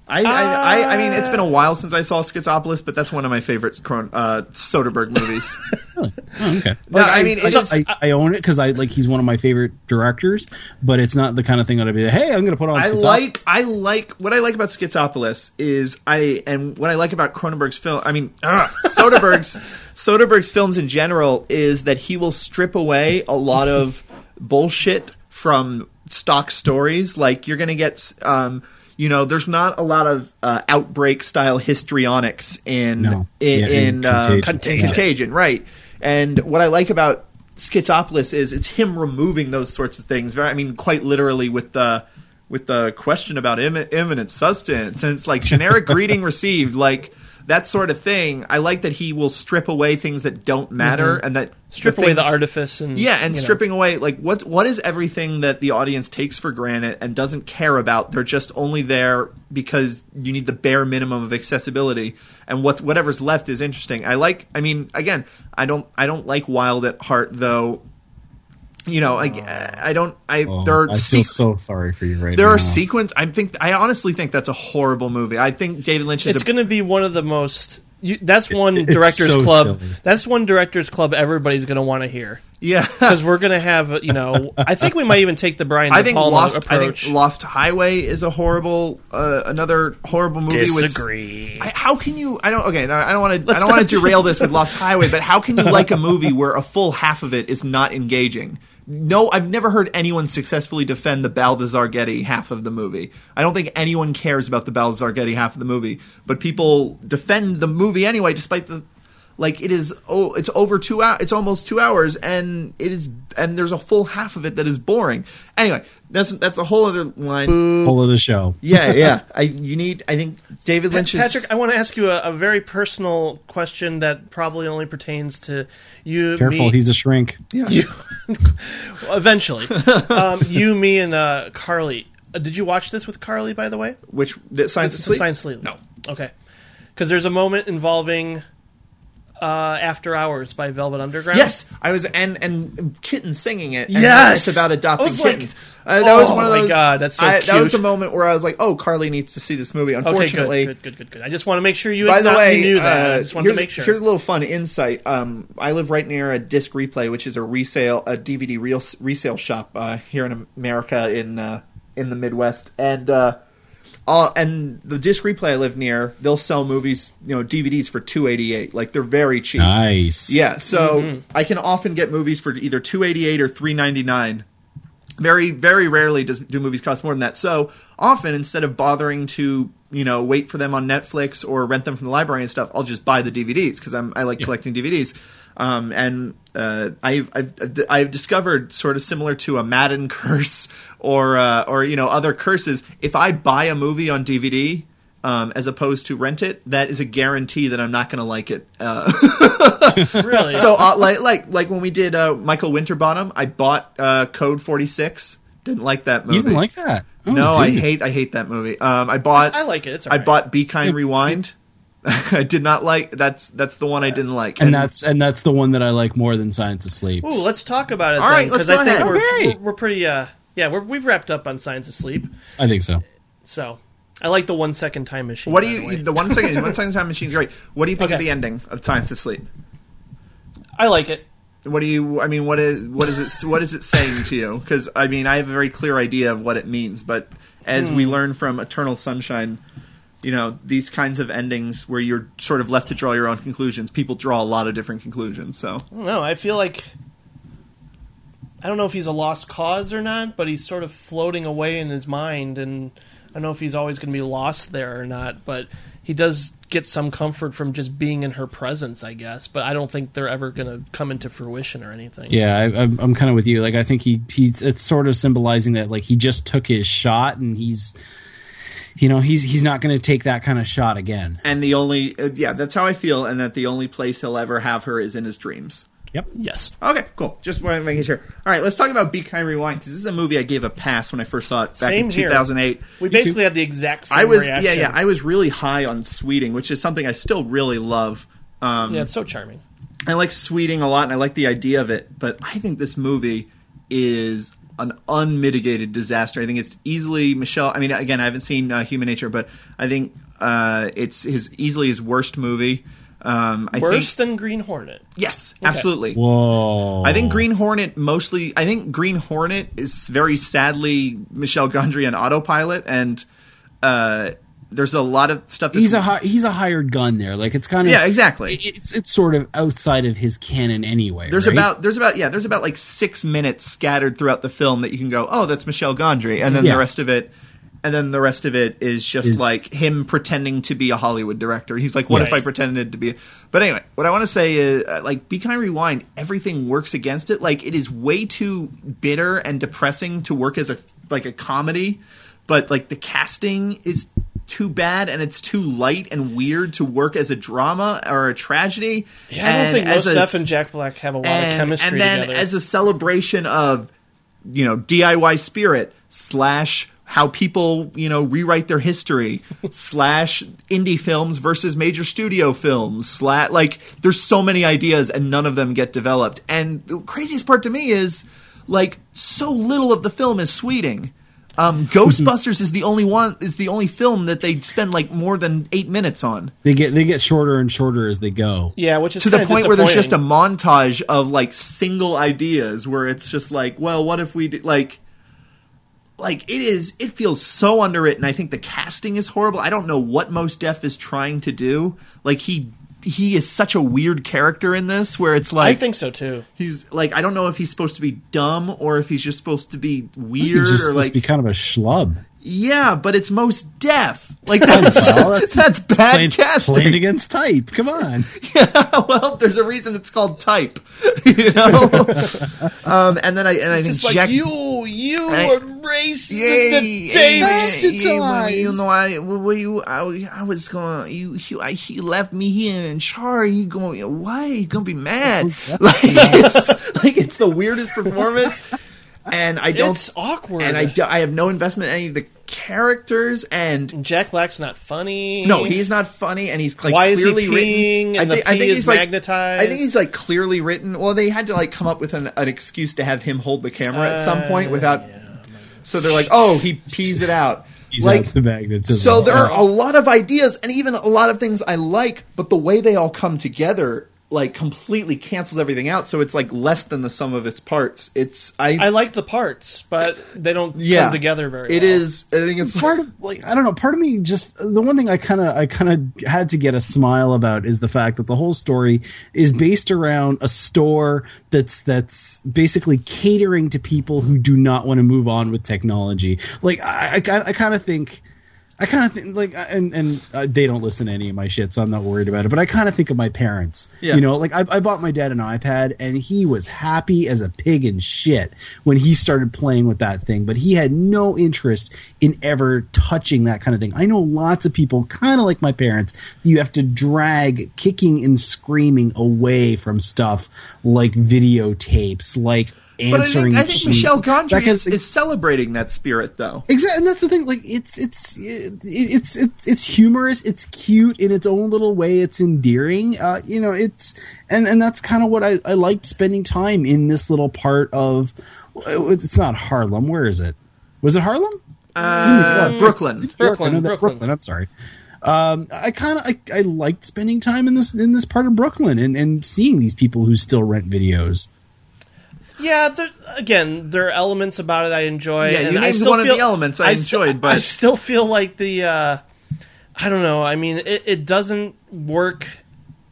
C: I, I, I, I mean, it's been a while since I saw Schizopolis, but that's one of my favorite Cron- uh, Soderbergh movies.
E: Oh, okay.
C: No,
E: Like,
C: I mean,
E: I,
C: it's just-
E: I, I own it because I like he's one of my favorite directors, but it's not the kind of thing that I'd be like, hey, I'm going to put on.
C: I
E: Schizopolis.
C: like, I like what I like about Schizopolis is I, and what I like about Cronenberg's film. I mean, ugh, Soderbergh's Soderbergh's films in general is that he will strip away a lot of bullshit from stock stories. Like you're going to get. Um, you know, there's not a lot of uh, outbreak style histrionics in
E: No.
C: in,
E: Yeah,
C: in,
E: in
C: uh,
E: Contagion.
C: in Contagion, right? And what I like about Schizopolis is it's him removing those sorts of things. Very, I mean, quite literally with the with the question about Im- imminent sustenance, and it's like generic greeting received, like that sort of thing. I like that he will strip away things that don't matter,
D: Mhm.
C: and that
D: strip away the artifice and
C: yeah, and
D: you know.
C: stripping away like what what is everything that the audience takes for granted and doesn't care about. They're just only there because you need the bare minimum of accessibility, and what's whatever's left is interesting. I like. I mean, again, I don't I don't like Wild at Heart though. You know, I I don't I
E: Oh,
C: there are
E: I feel
C: se-
E: so sorry for you right
C: there
E: now.
C: are sequence. I think I honestly think that's a horrible movie. I think David Lynch is
D: It's going to be one of the most. You, that's one
E: it's
D: directors
E: so
D: club.
E: silly.
D: That's one directors club everybody's going to want to hear.
C: Yeah.
D: because we're going to have you know. I think we might even take the Brian
C: I think Lost.
D: approach.
C: I think Lost Highway is a horrible, uh, another horrible movie. with-
D: Disagree.
C: I, how can you? I don't. Okay, no, I don't want to. I don't want to derail this with Lost Highway. But how can you like a movie where a full half of it is not engaging? No, I've never heard anyone successfully defend the Balthazar Getty half of the movie. I don't think anyone cares about the Balthazar Getty half of the movie, but people defend the movie anyway, despite the like it is. Oh, it's over two hours. It's almost two hours, and it is. And there's a full half of it that is boring. Anyway, that's that's a whole other line.
E: Whole of the show.
C: Yeah, yeah. I you need. I think David Lynch is
D: Patrick, I want to ask you a, a very personal question that probably only pertains to you.
E: Careful,
D: me,
E: he's a shrink.
C: Yeah.
D: You, eventually, um, you, me, and uh, Carly. Uh, did you watch this with Carly, by the way?
C: Which the Science
D: It's
C: of Sleep?
D: Science Sleep.
C: No.
D: Okay. Because there's a moment involving uh, After Hours by Velvet Underground.
C: Yes, I was and and kitten singing it. And
D: Yes!
C: it's about
D: I
C: adopting
D: was like,
C: kittens. uh, that was
D: oh
C: one of
D: my
C: those.
D: God, that's so
C: I- That was
D: cute.
C: the moment where I was like, "Oh, Carly needs to see this movie." Unfortunately,
D: Okay, good, good, good, good, good. I just want to make sure you.
C: By the way,
D: you knew that.
C: uh,
D: I just wanted
C: here's,
D: to make sure.
C: here's a little fun insight. Um, I live right near a disc replay, which is a resale, a DVD real, resale shop uh, here in America in uh, in the Midwest, and uh, uh, and the disc replay I live near, they'll sell movies, you know, DVDs for two eighty eight. Like they're very cheap.
E: Nice.
C: Yeah, so
D: Mm-hmm.
C: I can often get movies for either two eighty eight or three ninety nine. Very, very rarely does do movies cost more than that. So often, instead of bothering to you know wait for them on Netflix or rent them from the library and stuff, I'll just buy the DVDs because I'm I like collecting DVDs. Um, and uh, I've, I've I've discovered sort of similar to a Madden curse or uh, or you know other curses. If I buy a movie on DVD. Um, as opposed to rent it, that is a guarantee that I'm not going to like it. Uh,
D: really?
C: so uh, like like like when we did uh, Michael Winterbottom, I bought uh, Code Forty Six. Didn't like that movie.
E: You didn't like that? Oh,
C: no, I hate I hate that movie. Um, I bought
D: I like it. It's
C: I
D: alright.
C: bought Be Kind Rewind. I did not like that's that's the one I didn't like.
E: and that's and that's the one that I like more than Science of Sleep.
D: Ooh, let's talk about it.
C: All right,
D: because
C: let's
D: I
C: go
D: think
C: ahead.
D: we're,
E: Okay.
D: we're we're pretty. Uh, yeah, we're, we've wrapped up on Science of Sleep.
E: I think so.
D: So I like the one second time machine.
C: what do you
D: the
C: the one second one second time machine's great. What do you think of the ending of Science of Sleep?
D: I like it.
C: What do you? I mean, what is what is it? What is it saying to you? Because I mean, I have a very clear idea of what it means, but as
D: Hmm.
C: we learn from Eternal Sunshine, you know, these kinds of endings where you're sort of left to draw your own conclusions, people draw a lot of different conclusions. So
D: I don't know. I feel like I don't know if he's a lost cause or not, but he's sort of floating away in his mind, and I don't know if he's always going to be lost there or not. But he does get some comfort from just being in her presence, I guess. But I don't think they're ever going to come into fruition or anything.
E: Yeah, I, I'm, I'm kind of with you. Like, I think he he's it's sort of symbolizing that like he just took his shot and he's you know he's he's not going to take that kind of shot again.
C: And the only uh, yeah, that's how I feel, and that the only place he'll ever have her is in his dreams.
E: Yep.
D: Yes.
C: Okay, cool. Just want to make sure. All right, let's talk about Be Kind Rewind because this is a movie I gave a pass when I first saw it back
D: Same
C: in
D: here.
C: 2008.
D: We basically had the exact same
C: I was
D: reaction.
C: yeah yeah I was really high on Sweding, which is something I still really love. Um,
D: yeah, it's so charming.
C: I like Sweding a lot, and I like the idea of it. But I think this movie is an unmitigated disaster. I think it's easily Michel. I mean, again, I haven't seen uh, Human Nature, but I think uh, it's his easily his worst movie. Um, I
D: Worse
C: think
D: than Green Hornet.
C: yes,
D: Okay.
C: absolutely.
E: Whoa!
C: I think Green Hornet mostly. I think Green Hornet is very sadly Michel Gondry on autopilot, and uh, there's a lot of stuff. That's,
E: he's a hi- he's a hired gun there. Like it's kind of
C: Yeah, exactly.
E: It's it's sort of outside of his canon anyway.
C: There's
E: right?
C: about there's about yeah there's about like six minutes scattered throughout the film that you can go oh that's Michel Gondry and then
E: Yeah.
C: the rest of it and then the rest of it is just
E: Is-
C: like him pretending to be a Hollywood director. He's like, what if I pretended to be? But anyway, what I want to say is uh, like Be Kind Rewind. Everything works against it. Like it is way too bitter and depressing to work as a like a comedy, but like the casting is too bad and it's too light and weird to work as a drama or a tragedy.
D: Yeah, I don't think
C: as
D: Mos
C: a-
D: Def and Jack Black have a lot of chemistry
C: and then
D: together.
C: as a celebration of you know DIY spirit slash how people you know rewrite their history slash indie films versus major studio films slash like there's so many ideas and none of them get developed and the craziest part to me is like so little of the film is sweding um, Ghostbusters is the only one is the only film that they spend like more than eight minutes on
E: They get they get shorter and shorter as they go.
D: yeah, which is
C: to the point where there's just a montage of like single ideas where it's just like, well, what if we did, like like it is it feels so underwritten. And I think the casting is horrible. I don't know what Mos Def is trying to do. Like he he is such a weird character in this where it's like
D: I think so too.
C: he's like I don't know if he's supposed to be dumb or if he's just supposed to be weird
E: He's just
C: or
E: supposed
C: like
E: to be kind of a schlub.
C: Yeah, but it's Mos Def. Like that's
E: Well,
C: that's, bad
E: playing,
C: casting.
E: playing against type. Come on.
C: well, there's a reason it's called type, you know. um, and then I and I think
D: Just like you, you
C: I-
D: are racist
C: Yay,
D: and
C: yay, yay, well, you know, I, well, you, I, I was going, you, you, I, he left me here in charge. You going, why? You gonna be mad? Like it's, like it's the weirdest performance, and I don't,
D: It's awkward.
C: and I, do, I have no investment in any of the characters, and
D: Jack Black's not funny.
C: no, he's not funny, and he's like
D: Why is he
C: clearly
D: peeing
C: written.
D: and the pee is
C: like
D: magnetized?
C: I think he's like clearly written. Well, they had to like come up with an, an excuse to have him hold the camera at some point
D: Uh,
C: without. So they're like, oh, he pees it out.
E: He's
C: like
E: out the magnetism.
C: so there are
E: Oh.
C: a lot of ideas and even a lot of things I like, but the way they all come together like completely cancels everything out. So it's like less than the sum of its parts. It's I
D: I like the parts, but they don't
C: yeah
D: come together very
C: It
D: well.
C: is. I think it's
E: part of like I don't know. Part of me just the one thing I kind of I kind of had to get a smile about is the fact that the whole story is based around a store that's that's basically catering to people who do not want to move on with technology. Like I I, I kind of think. I kind of think like, and and uh, they don't listen to any of my shit, so I'm not worried about it. But I kind of think of my parents.
C: Yeah.
E: You know, like I, I bought my dad an iPad, and he was happy as a pig in shit when he started playing with that thing. But he had no interest in ever touching that kind of thing. I know lots of people, kind of like my parents, you have to drag kicking and screaming away from stuff like videotapes, like
C: But I think, I think.
E: Michel
C: Gondry
E: has-
C: is, is celebrating that spirit, though.
E: Exactly, and that's the thing. Like, it's it's it's it's it's humorous. It's cute in its own little way. It's endearing. Uh, you know, it's and and that's kind of what I I liked spending time in this little part of. It's not Harlem. Where is it? Was it Harlem? It's in
C: Uh, Brooklyn.
E: It's in New York. I
D: Brooklyn,
E: know that-
D: Brooklyn.
E: Brooklyn. I'm sorry. Um, I kind of I, I liked spending time in this in this part of Brooklyn and and seeing these people who still rent videos.
D: Yeah, there, again, there are elements about it I enjoy.
C: Yeah,
D: and
C: you
D: I
C: named
D: still
C: one of
D: feel-
C: the elements I
D: st-
C: enjoyed, but-
D: I still feel like the uh, I don't know. I mean, it, it doesn't work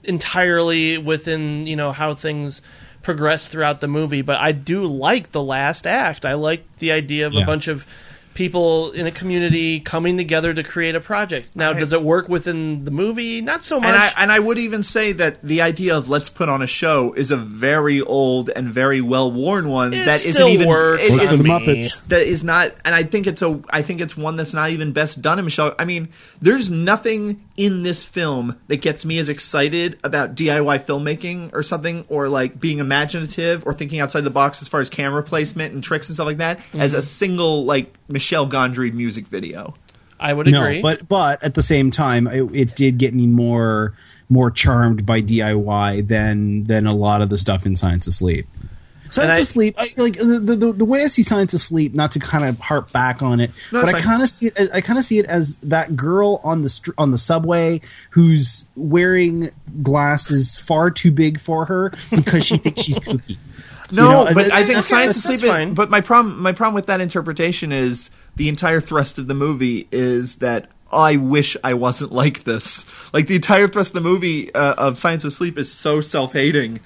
D: entirely within you know how things progress throughout the movie, but I do like the last act. I like the idea of
E: Yeah.
D: a bunch of people in a community coming together to create a project. Now, does it work within the movie? Not so much.
C: And I and I would even say that the idea of let's put on a show is a very old and very well worn one
D: It
C: that
D: still
C: isn't even
D: works
C: it- it-
E: for the Muppets.
C: that is not and I think it's a I think it's one that's not even best done in Michel. I mean, there's nothing in this film that gets me as excited about DIY filmmaking or something or like being imaginative or thinking outside the box as far as camera placement and tricks and stuff like that as a mm-hmm. single like Michel Gondry music video.
D: I would agree.
E: No, but but at the same time, it, it did get me more more charmed by DIY than than a lot of the stuff in Science of Sleep. Science
D: I-
E: Asleep, I, like the, the the way I see Science of Sleep, not to kind of harp back on it,
C: No,
E: but I kind of see it. I kind of see it as that girl on the str- on the subway who's wearing glasses far too big for her because she thinks she's kooky.
C: No,
E: You know,
C: but
E: and-
C: I think
E: and-
C: science
D: that's-
C: asleep.
D: fine.
C: But my problem, my problem with that interpretation is the entire thrust of the movie is that I wish I wasn't like this. Like the entire thrust of the movie uh, of Science of Sleep is so self-hating,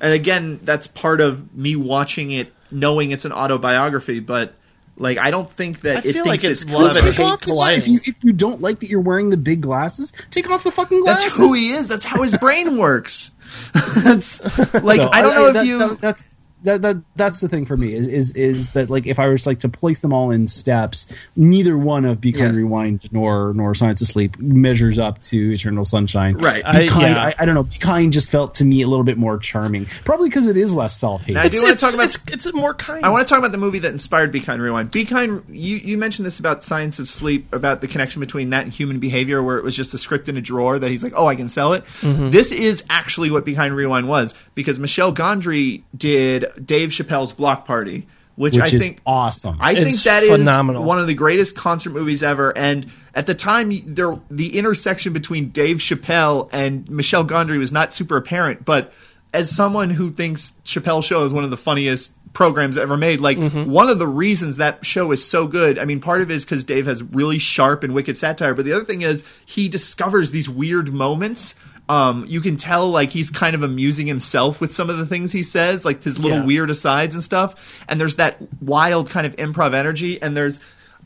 C: and again, that's part of me watching it, knowing it's an autobiography. But like, I don't think that
D: I
C: it
D: feel
C: thinks
D: like
C: it's
D: it's love
C: clever.
D: and
E: Take off the if you if you don't like that you're wearing the big glasses, take off the fucking glasses.
C: That's who he is. That's how his brain works. that's like
E: So,
C: I don't know if
E: that-
C: you.
E: that- that's that, that that's the thing for me is is is that like if I was like to place them all in steps, neither one of Be Kind
C: Yeah.
E: Rewind nor nor Science of Sleep measures up to Eternal Sunshine.
C: Right.
E: Be
D: I-
E: Kind,
D: yeah.
E: I, I don't know. Be Kind just felt to me a little bit more charming, probably because it is less self hate.
C: I do want to talk about
D: it's, it's more kind.
C: I want to talk about the movie that inspired Be Kind Rewind. Be Kind, you, you mentioned this about Science of Sleep, about the connection between that and human behavior, where it was just a script in a drawer that he's like, oh, I can sell it.
D: Mm-hmm.
C: This is actually what Be Kind Rewind was, because Michel Gondry did Dave Chappelle's Block Party, which,
E: which
C: I
E: is
C: think
E: awesome.
C: I think
D: It's
C: that is
D: phenomenal.
C: one of the greatest concert movies ever. And at the time, there the intersection between Dave Chappelle and Michel Gondry was not super apparent. But as someone who thinks Chappelle Show is one of the funniest programs ever made, like
D: Mm-hmm.
C: one of the reasons that show is so good. I mean, part of it is because Dave has really sharp and wicked satire, but the other thing is he discovers these weird moments. Um, you can tell like he's kind of amusing himself with some of the things he says, like his little
D: Yeah.
C: weird asides and stuff. And there's that wild kind of improv energy. And there's,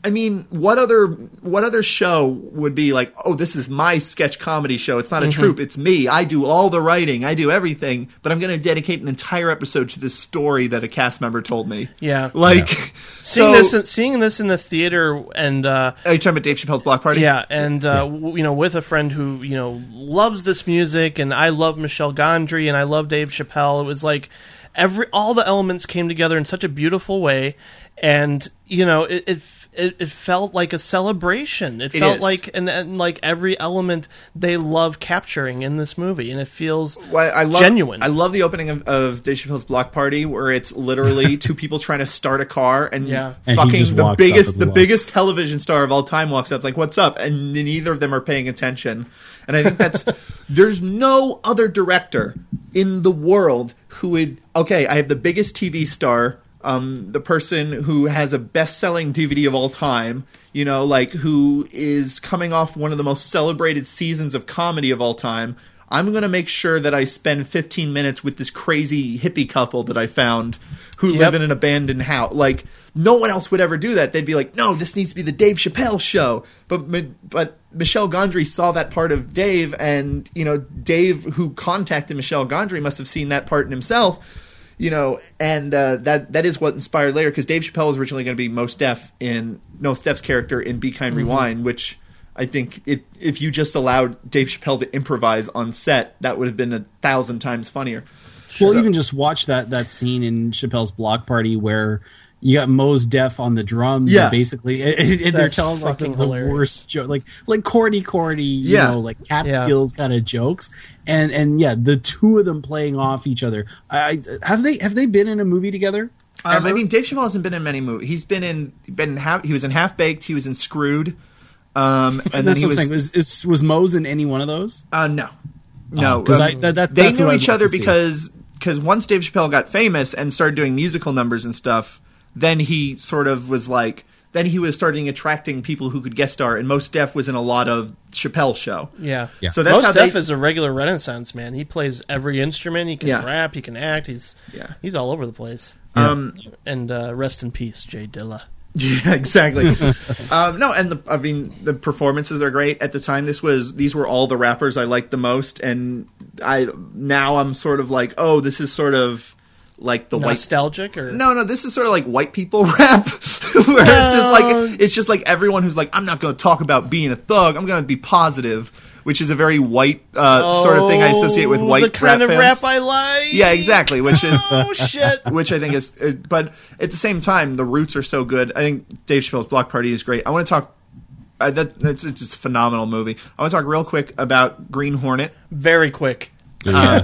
C: I mean, what other what other show would be like? Oh, this is my sketch comedy show. It's not a
D: Mm-hmm.
C: troupe. It's me. I do all the writing. I do everything. But I'm going to dedicate an entire episode to this story that a cast member told me.
D: Yeah.
C: like
D: seeing
C: so.
D: this, in, seeing this in the theater, and uh,
C: are you talking about Dave Chappelle's Block Party?
D: yeah, and uh, w- you know, with a friend who you know loves this music, and I love Michel Gondry, and I love Dave Chappelle. It was like every all the elements came together in such a beautiful way, and you know, it. it it, it felt like a celebration. It,
C: It
D: felt
C: is.
D: like and, and like every element they love capturing in this movie, and it feels
C: Well, I love,
D: genuine.
C: I love the opening of, of Dave Chappelle's Block Party, where it's literally two people trying to start a car, and
D: Yeah.
E: And
C: fucking
E: just
C: the biggest,
E: and
C: the
E: looks.
C: biggest television star of all time walks up, like, "What's up?" And neither of them are paying attention. And I think that's there's no other director in the world who would. Okay, I have the biggest TV star. Um, the person who has a best-selling DVD of all time, you know, like who is coming off one of the most celebrated seasons of comedy of all time. I'm going to make sure that I spend 15 minutes with this crazy hippie couple that I found who
D: Yep.
C: live in an abandoned house. Like no one else would ever do that. They'd be like, "No, this needs to be the Dave Chappelle show." But but Michel Gondry saw that part of Dave, and you know, Dave who contacted Michel Gondry must have seen that part in himself. You know, and uh, that that is what inspired later because Dave Chappelle was originally going to be Mos Def in Mos Def's character in Be Kind Rewind, which I think it, if you just allowed Dave Chappelle to improvise on set, that would have been a thousand times funnier.
E: Well,
C: So-
E: even just watch that that scene in Chappelle's Block Party where you got Mos Def on the drums.
C: Yeah.
E: and basically, and, and they're telling like the,
D: fucking
E: the
D: hilarious.
E: worst joke, like like corny, corny, you
C: Yeah.
E: know, like cat
D: Yeah.
E: skills kind of jokes. And and yeah, the two of them playing off each other. I, I have they have they been in a movie together?
C: Um, I mean, Dave Chappelle hasn't been in many movies. He's been in been in half. He was in Half Baked. He was in Screwed. Um, and then
E: that's
C: he
E: what
C: was
E: I'm saying. Was, is, was Mos in any one of those?
C: uh, no, no.
E: Oh, 'cause
C: um,
E: that- that-
C: they
E: that's
C: knew each other because because once Dave Chappelle got famous and started doing musical numbers and stuff, then he sort of was like. Then he was starting attracting people who could guest star, and Mos Def was in a lot of Chappelle's show.
D: Yeah.
E: Yeah.
C: So that's
D: Most
C: how
D: Def
C: they.
D: is a regular Renaissance man. He plays every instrument. He can
C: Yeah.
D: rap. He can act. He's
C: Yeah.
D: he's all over the place.
C: um,
D: And uh, rest in peace, J Dilla.
C: Yeah, exactly. um, no, and the, I mean the performances are great. At the time, this was these were all the rappers I liked the most, and I now I'm sort of like, oh, this is sort of like the white
D: Nostalgic or
C: No, no, this is sort of like white people rap, where it's just like it's just like everyone who's like, I'm not going to talk about being a thug. I'm going to be positive, which is a very white uh, sort of thing I associate with
D: Oh,
C: white
D: the kind
C: rap
D: of
C: fans.
D: rap I like.
C: Yeah, exactly. Which is
D: Oh shit.
C: which I think is, uh, but at the same time, the roots are so good. I think Dave Chappelle's Block Party is great. I want to talk. Uh, that, that's it's just a phenomenal movie. I want to talk real quick about Green Hornet.
D: Very quick.
C: Uh,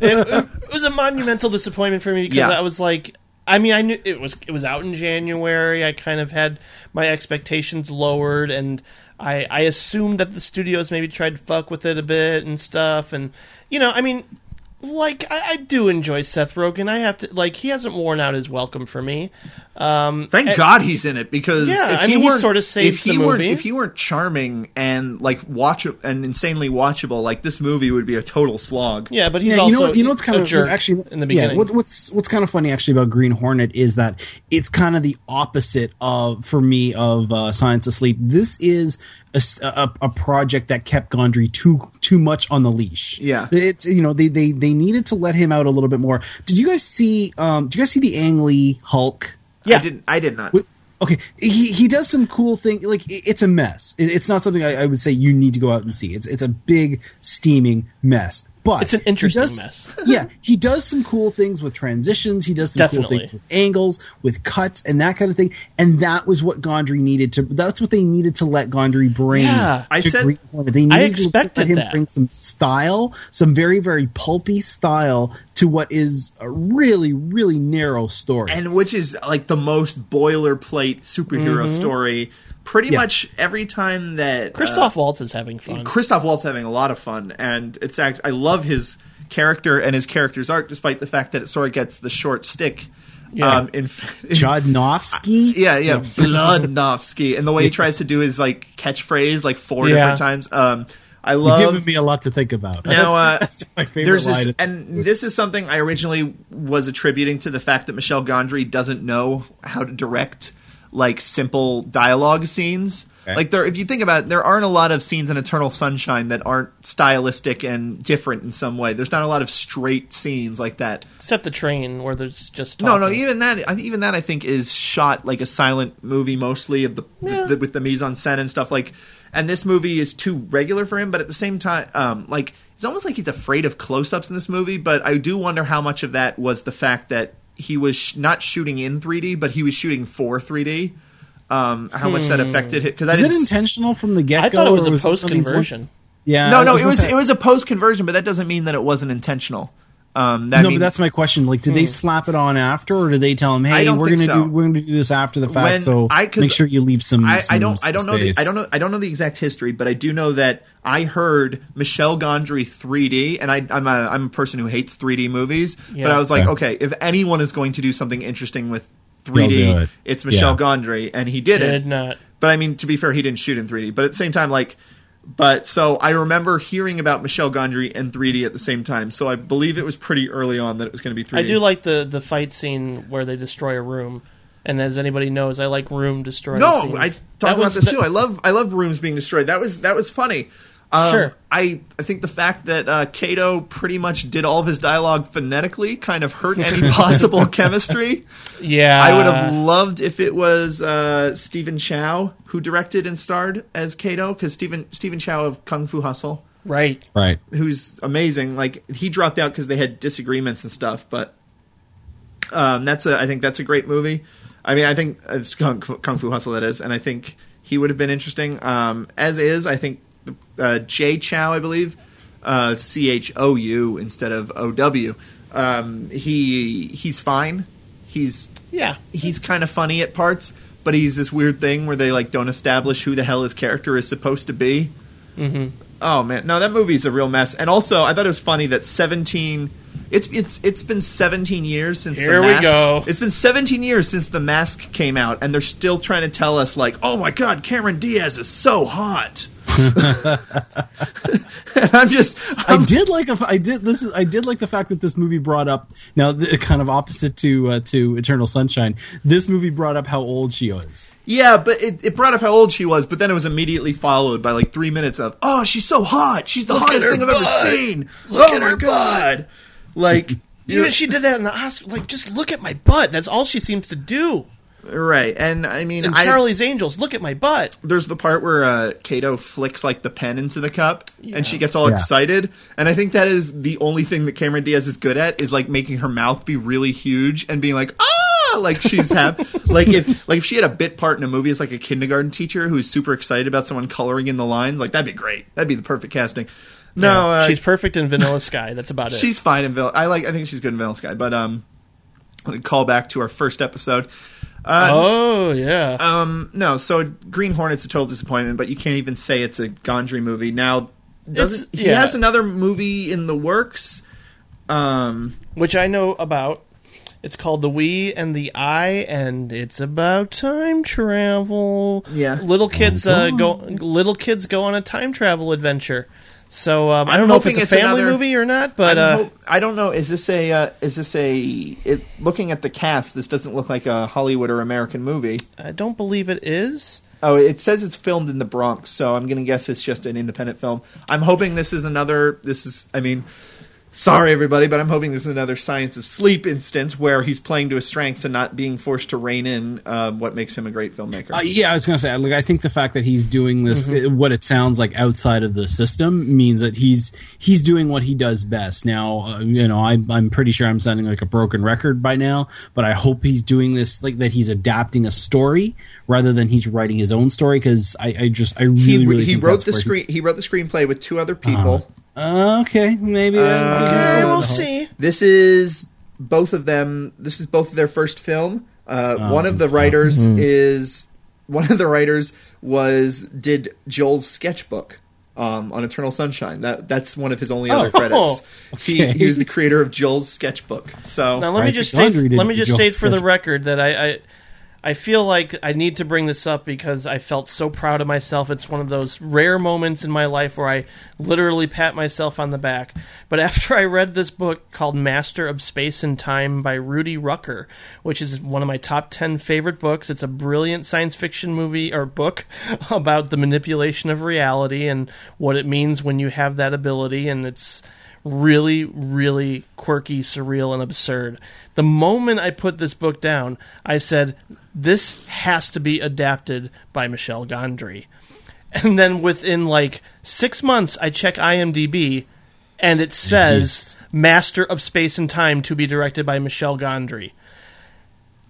D: it, it was a monumental disappointment for me because
C: Yeah.
D: I was like, I mean, I knew it was it was out in January. I kind of had my expectations lowered, and I I assumed that the studios maybe tried to fuck with it a bit and stuff, and you know, I mean. Like I, I do enjoy Seth Rogen. I have to like he hasn't worn out his welcome for me. Um,
C: Thank
D: and-
C: God he's in it because
D: Yeah,
C: if
D: I
C: he
D: mean, he
C: weren't-
D: sort of saves
C: if he
D: the
C: weren't if he weren't charming and like watch and insanely watchable, like this movie would be a total slog.
D: Yeah, but he's
E: yeah,
D: also
E: you know, what- you know what's kind of
D: jerk
E: actually
D: in the
E: Yeah,
D: beginning.
E: what, what's what's kind of funny actually about Green Hornet is that it's kind of the opposite of for me of uh, Science of Sleep. This is a, s- a- a project that kept Gondry too too much on the leash.
C: Yeah.
E: it's you know they they they needed to let him out a little bit more. Did you guys see? Um, did you guys see the Ang Lee Hulk?
C: I didn't. I did not.
E: Okay, he he does some cool thing. Like it- it's a mess. It- It's not something I, I would say you need to go out and see. It's it's a big steaming mess. But
D: It's an interesting
E: does-
D: mess.
E: yeah, he does some cool things with transitions. He does some cool things with angles, with cuts, and that kind of thing. And that was what Gondry needed to. That's what they needed to let Gondry bring.
D: Yeah.
C: I
E: to
C: said-
E: Green Hornet. They
D: I
E: needed to let him
D: that.
E: bring some style, some very very pulpy style to what is a really really narrow story.
C: and which is like the most boilerplate superhero
D: Mhm.
C: story. Pretty
E: Yeah.
C: much every time that
D: Christoph
C: uh,
D: Waltz is having fun.
C: Christoph Waltz having a lot of fun, and it's act- I love his character and his character's art, despite the fact that it sort of gets the short stick.
E: Yeah.
C: Um, in, in
E: Chudnofsky,
C: yeah, yeah, Bloodnofsky, and the way he tries to do his like catchphrase like four
E: Yeah.
C: different times. Um, I
E: You're
C: love
E: giving me a lot to think about.
C: now, uh,
E: that's, that's my favorite
C: there's
E: line.
C: this, and this is something I originally was attributing to the fact that Michel Gondry doesn't know how to direct like simple dialogue scenes.
E: Okay.
C: Like there, if you think about it, there aren't a lot of scenes in Eternal Sunshine that aren't stylistic and different in some way. There's not a lot of straight scenes like that.
D: Except the train where there's just
C: No, no,
D: talking.
C: even that, even that, I think is shot like a silent movie, mostly of the, the with the mise en scène and stuff. Like, and this movie is too regular for him, but at the same time, um, like it's almost like he's afraid of close-ups in this movie. But I do wonder how much of that was the fact that he was sh- not shooting in 3D, but he was shooting for 3D. Um, how much that
E: Hmm.
C: affected it? Because I
E: Is it intentional from the get go?
D: I thought it was a post conversion.
E: Yeah,
C: no, no,
E: was
C: it was
E: say-
C: it was a post conversion, but that doesn't mean that it wasn't intentional. Um, that
E: no,
C: mean-
E: but that's my question. Like, did they slap it on after, or did they tell him, "Hey, we're gonna
C: so.
E: do we're gonna do this after the fact,
C: When
E: so
C: I- 'cause
E: make sure you leave some."
C: I, I don't. I don't know. The. I don't know. I don't know the exact history, but I do know that I heard Michel Gondry 3D, and I, I'm a I'm a person who hates 3D movies.
D: Yeah.
C: But I was like,
E: Okay.
C: okay, if anyone is going to do something interesting with 3D,
E: it.
C: it's Michel
E: Yeah.
C: Gondry, and he did,
D: Did
C: it.
D: not.
C: But I mean, to be fair, he didn't shoot in 3D. But at the same time, like, but so I remember hearing about Michel Gondry and 3D at the same time. So I believe it was pretty early on that it was going to be 3D.
D: I do like the the fight scene where they destroy a room. And as anybody knows, I like room destroying.
C: No,
D: scenes.
C: I
D: That
C: talked about this
D: the-
C: too. I love I love rooms being destroyed. That was that was funny. Um,
D: Sure.
C: I I think the fact that uh, Kato pretty much did all of his dialogue phonetically kind of hurt any possible chemistry.
D: Yeah,
C: I would have loved if it was uh, Stephen Chow who directed and starred as Kato because Stephen Stephen Chow of Kung Fu Hustle,
D: right.
E: right.
C: who's amazing. Like he dropped out because they had disagreements and stuff, but um, that's a I think that's a great movie. I mean, I think it's Kung, Kung Fu Hustle that is, and I think he would have been interesting. Um, as is, I think uh, Jay Chou, I believe, uh, C H O U instead of O W. Um, he he's fine. He's
D: Yeah.
C: he's kind of funny at parts, but he's this weird thing where they like don't establish who the hell his character is supposed to be.
D: hmm
C: Oh man, no, that movie's a real mess. And also, I thought it was funny that seventeen. It's it's it's been seventeen years since
D: Here
C: the
D: we go.
C: It's been seventeen years since the mask came out, and they're still trying to tell us like, oh my god, Cameron Diaz is so hot. I'm just.
E: I did like a, I did this is I did like the fact that this movie brought up now the, kind of opposite to uh, to Eternal Sunshine. This movie brought up how old she was.
C: Yeah, but it, it brought up how old she was, but then it was immediately followed by like three minutes of, oh, she's so hot. She's the
D: Look
C: hottest
D: her
C: thing I've ever seen.
D: Look
C: oh
D: at
C: my
D: her
C: god. Like, you
D: Even
C: know-
D: she did that in the Oscar. Like, just look at my butt. That's all she seems to do.
C: Right. And I mean,
D: And
C: I,
D: Charlie's Angels, look at my butt.
C: there's the part where uh, Kato flicks like the pen into the cup, and she gets all
E: Yeah.
C: excited. And I think that is the only thing that Cameron Diaz is good at is like making her mouth be really huge and being like ah, like she's happy. like if like if she had a bit part in a movie as like a kindergarten teacher who's super excited about someone coloring in the lines, like that'd be great. That'd be the perfect casting. No,
D: Yeah.
C: uh,
D: she's perfect in Vanilla Sky. That's about it.
C: She's fine in Vanilla. I like. I think she's good in Vanilla Sky. But um, call back to our first episode. Uh,
D: oh yeah.
C: Um, no. So Green Hornet's a total disappointment, but you can't even say it's a Gondry movie now. Doesn't
D: It's-
C: he
D: yeah.
C: has another movie in the works? Um,
D: which I know about. It's called The We and the I, and it's about time travel.
C: Yeah.
D: little kids uh, go. Little kids go on a time travel adventure. So um, I
C: I'm
D: don't know if it's a
C: it's
D: family
C: another-
D: movie or not, but
C: I'm
D: uh,
C: hope- I don't know. Is this a? Uh, is this a? It, looking at the cast, this doesn't look like a Hollywood or American movie.
D: I don't believe it is.
C: Oh, it says it's filmed in the Bronx, so I'm gonna guess it's just an independent film. I'm hoping this is another. This is, I mean, sorry everybody, but I'm hoping this is another Science of Sleep instance where he's playing to his strengths and not being forced to rein in uh, what makes him a great filmmaker.
E: Uh, yeah, I was gonna say, like, I think the fact that he's doing this, uh, what it sounds like outside of the system, means that he's he's doing what he does best. Now, uh, you know, I'm I'm pretty sure I'm sounding like a broken record by now, but I hope he's doing this like that. He's adapting a story rather than he's writing his own story because I, I just I really
C: he
E: really
C: he wrote the screen. He wroght the screenplay with two other people.
E: Uh, okay, maybe.
C: Uh,
D: okay, we'll see.
C: This is both of them. This is both of their first film. Uh,
E: Oh,
C: one of the writers
E: mhm.
C: is one of the writers was did Joel's sketchbook um, on Eternal Sunshine. That that's one of his only other
D: Oh,
C: credits. He,
E: okay.
C: he was the creator of Joel's sketchbook. So
D: Now let me just state, let me just
E: Joel's
D: state for the record that I, I I feel like I need to bring this up because I felt so proud of myself. It's one of those rare moments in my life where I literally pat myself on the back. But after I read this book called Master of Space and Time by Rudy Rucker, which is one of my top 10 favorite books, it's a brilliant science fiction movie or book about the manipulation of reality and what it means when you have that ability and it's really, really quirky, surreal, and absurd. The moment I put this book down, I said, This has to be adapted by Michel Gondry. And then within like six months, I check IMDb and it says Master of Space and Time to be directed by Michel Gondry.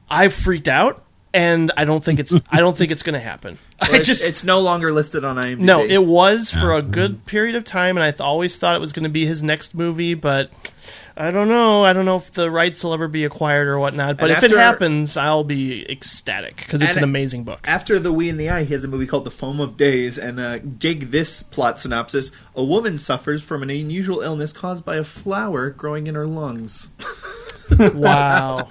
D: I freaked out and I don't think it's I don't think it's going to happen.
C: Well,
D: I
C: it's,
D: just
C: it's no longer listed on IMDb.
D: no, it was for a good period of time, and I th- always thought it was going to be his next movie, but I don't know. I don't know if the rights will ever be acquired or whatnot. But
C: And
D: if it happens, I'll be ecstatic because it's an amazing book.
C: After The We and the I, he has a movie called The Foam of Days, and uh, dig this plot synopsis. A woman suffers from an unusual illness caused by a flower growing in her lungs.
D: wow,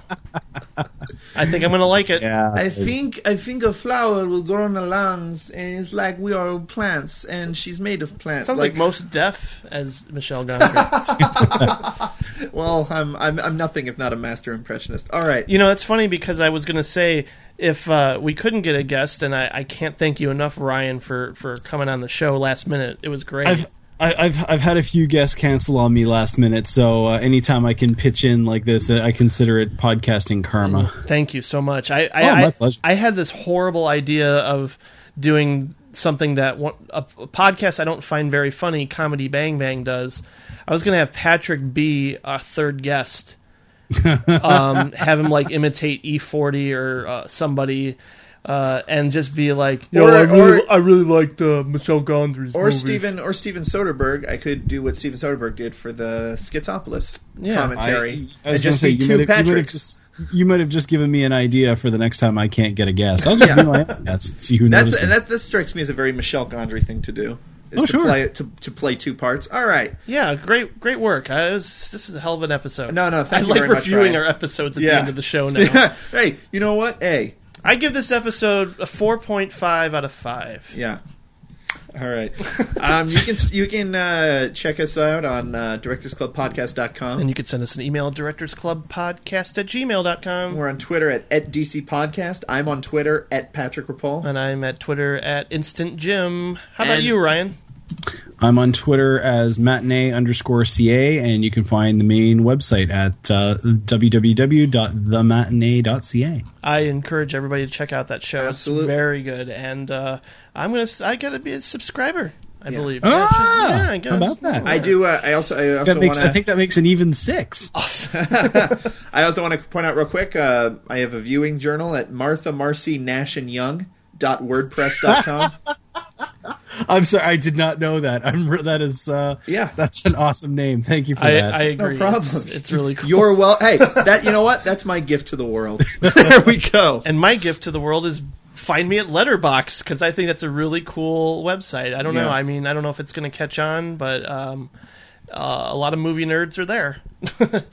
D: I think I'm going to like it.
E: Yeah,
C: I think I think a flower will grow on her lungs, and it's like we are plants, and she's made of plants.
D: Sounds like, Mos Def as Michel Gondry.
C: Well, I'm, I'm I'm nothing if not a master impressionist. All right,
D: you know, it's funny because I was going to say if uh, we couldn't get a guest, and I, I can't thank you enough, Ryan, for for coming on the show last minute. It was great.
E: I've I, I've I've had a few guests cancel on me last minute, so uh, anytime I can pitch in like this, I consider it podcasting karma.
D: Thank you so much. I I,
E: Oh, my
D: I,
E: pleasure.
D: I had this horrible idea of doing something that a, a podcast I don't find very funny, Comedy Bang Bang does. I was going to have Patrick be a third guest, um, have him like imitate E40 or uh, somebody. Uh, and just be like, you
C: Or-
D: know, I really,
C: or-
D: I really liked uh, Michel Gondry's
C: or
D: movies.
C: Steven or Steven Soderbergh. I could do what Steven Soderbergh did for the Schizopolis
D: Yeah.
C: commentary.
E: I, I was going to
C: just
E: say
C: be
E: you
C: two
E: might, have, you, might have
C: Patricks.
E: just, you might have just given me an idea for the next time I can't get a guest. I'll just be my own guest and see who
C: That's
E: notices.
C: and that, that strikes me as a very Michel Gondry thing to do. Is
E: Oh,
C: to
E: sure.
C: play to, to play two parts. All right.
D: Yeah, great, great work. I was, this is a hell of an episode.
C: No, no, thank
D: I
C: you
D: like
C: very much,
D: reviewing
C: Ryan.
D: our episodes at
C: Yeah.
D: the end of the show now.
C: hey, you know what? Hey,
D: I give this episode a 4.5 out of 5.
C: yeah. All right. Um, you can you can uh, check us out on uh, directorsclubpodcast.com.
D: And you can send us an email, directorsclubpodcast at gmail.com.
C: We're on Twitter at, at DC Podcast. I'm on Twitter at Patrick Rapol.
D: And I'm at Twitter at Instant Jim. How about
C: And-
D: you, Ryan?
E: I'm on Twitter as matinee underscore ca, and you can find the main website at uh, www.thematinee.ca.
D: I encourage everybody to check out that show.
C: Absolutely.
D: It's very good. And uh, I'm gonna I gotta be a subscriber, I believe.
E: Ah,
D: yeah, I
E: how about that?
C: I do. Uh, I also. I also
E: That makes,
C: wanna,
E: I think that makes an even six. Awesome.
C: I also want to point out real quick. Uh, I have a viewing journal at Martha Marcy Nash and Young. Dot wordpress.com.
E: I'm sorry, I did not know that. I'm re- that is uh,
C: Yeah.
E: that's an awesome name. Thank you for
D: I,
E: that.
D: I agree.
C: No problem.
D: It's, it's really cool.
C: You're well. Hey, that you know what? That's my gift to the world. there we go.
D: and my gift to the world is find me at Letterboxd because I think that's a really cool website. I don't know. I mean, I don't know if it's going to catch on, but um, uh, a lot of movie nerds are there.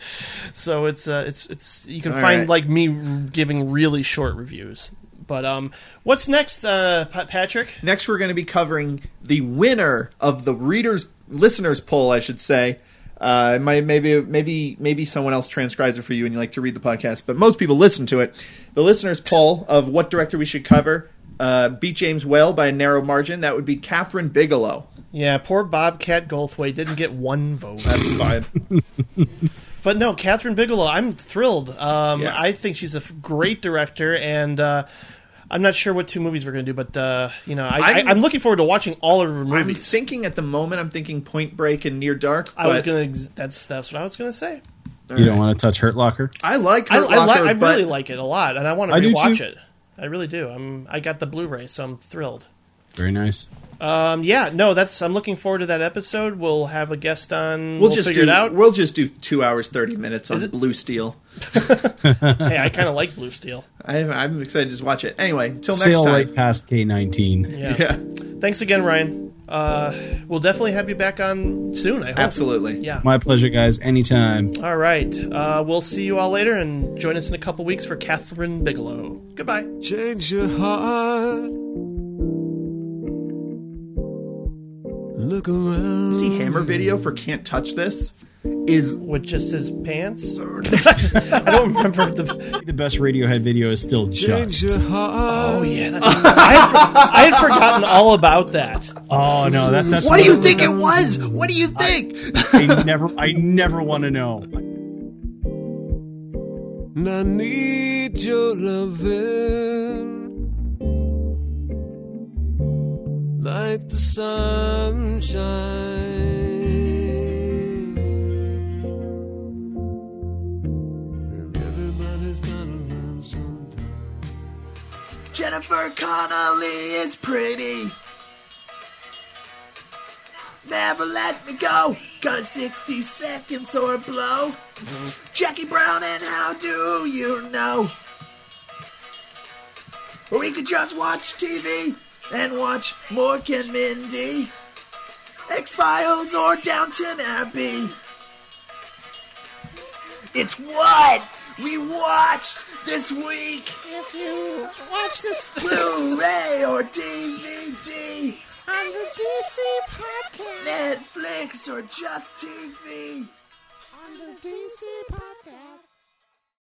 D: so it's uh, it's it's you can
C: All
D: find
C: right.
D: like me giving really short reviews. But um, what's next, uh, Patrick?
C: Next, we're going to be covering the winner of the readers listeners poll, I should say. Uh, maybe maybe maybe someone else transcribes it for you, and you like to read the podcast, but most people listen to it. The listeners poll of what director we should cover uh, beat James Whale by a narrow margin. That would be Kathryn Bigelow.
D: Yeah, poor Bobcat Goldthwait didn't get one vote.
C: That's fine.
D: But no, Kathryn Bigelow, I'm thrilled. Um,
C: Yeah.
D: I think she's a great director, and uh, I'm not sure what two movies we're going to do, but uh, you know, I, I,
C: I'm-
D: I'm looking forward to watching all of her
C: I'm
D: movies.
C: thinking at the moment, I'm thinking Point Break and Near Dark.
D: I was going to. That's that's what I was going to say.
E: you don't want to touch Hurt Locker?
C: I like
D: I,
C: Hurt
D: I, li-
C: Locker,
D: I really like it a lot, and I want to
E: I do
D: rewatch it. I really do. I'm. I got the Blu-ray, so I'm thrilled.
E: Very nice.
D: Um, yeah, no, that's. I'm looking forward to that episode. We'll have a guest on.
C: we'll,
D: We'll,
C: just
D: figure
C: do
D: it out.
C: we'll just do two hours thirty minutes on
D: Is it-
C: Blue Steel.
D: hey, I kind of like Blue Steel.
C: I, I'm excited to just watch it. Anyway, until next
E: Sail
C: time.
E: right past K19.
D: Yeah.
C: Yeah,
D: Thanks again, Ryan. Uh, we'll definitely have you back on soon. I hope.
C: absolutely.
D: Yeah.
E: My pleasure, guys. Anytime.
D: All right. Uh, we'll see you all later and join us in a couple weeks for Kathryn Bigelow. Goodbye.
G: Change your heart. Look around.
C: See Hammer video for "Can't Touch This" is
D: With just his pants? I don't remember the.
E: The best Radiohead video is still
G: Change
E: just.
D: Oh, yeah. That's, I, had for- I had forgotten all about that.
E: Oh no, that, that's
C: What do you
E: one-
C: think it was? What do you think?
E: I never, I never want to know.
G: And I need your loving like the sunshine.
C: Jennifer Connelly is pretty. Never let me go. Got 60 seconds or blow. Jackie Brown and how do you know? We could just watch TV and watch Mork and Mindy. X Files or Downton Abbey. It's what we watched this week.
H: If you watch this
C: Blu-ray or DVD,
H: on the DC podcast,
C: Netflix or just TV.
H: on the DC podcast.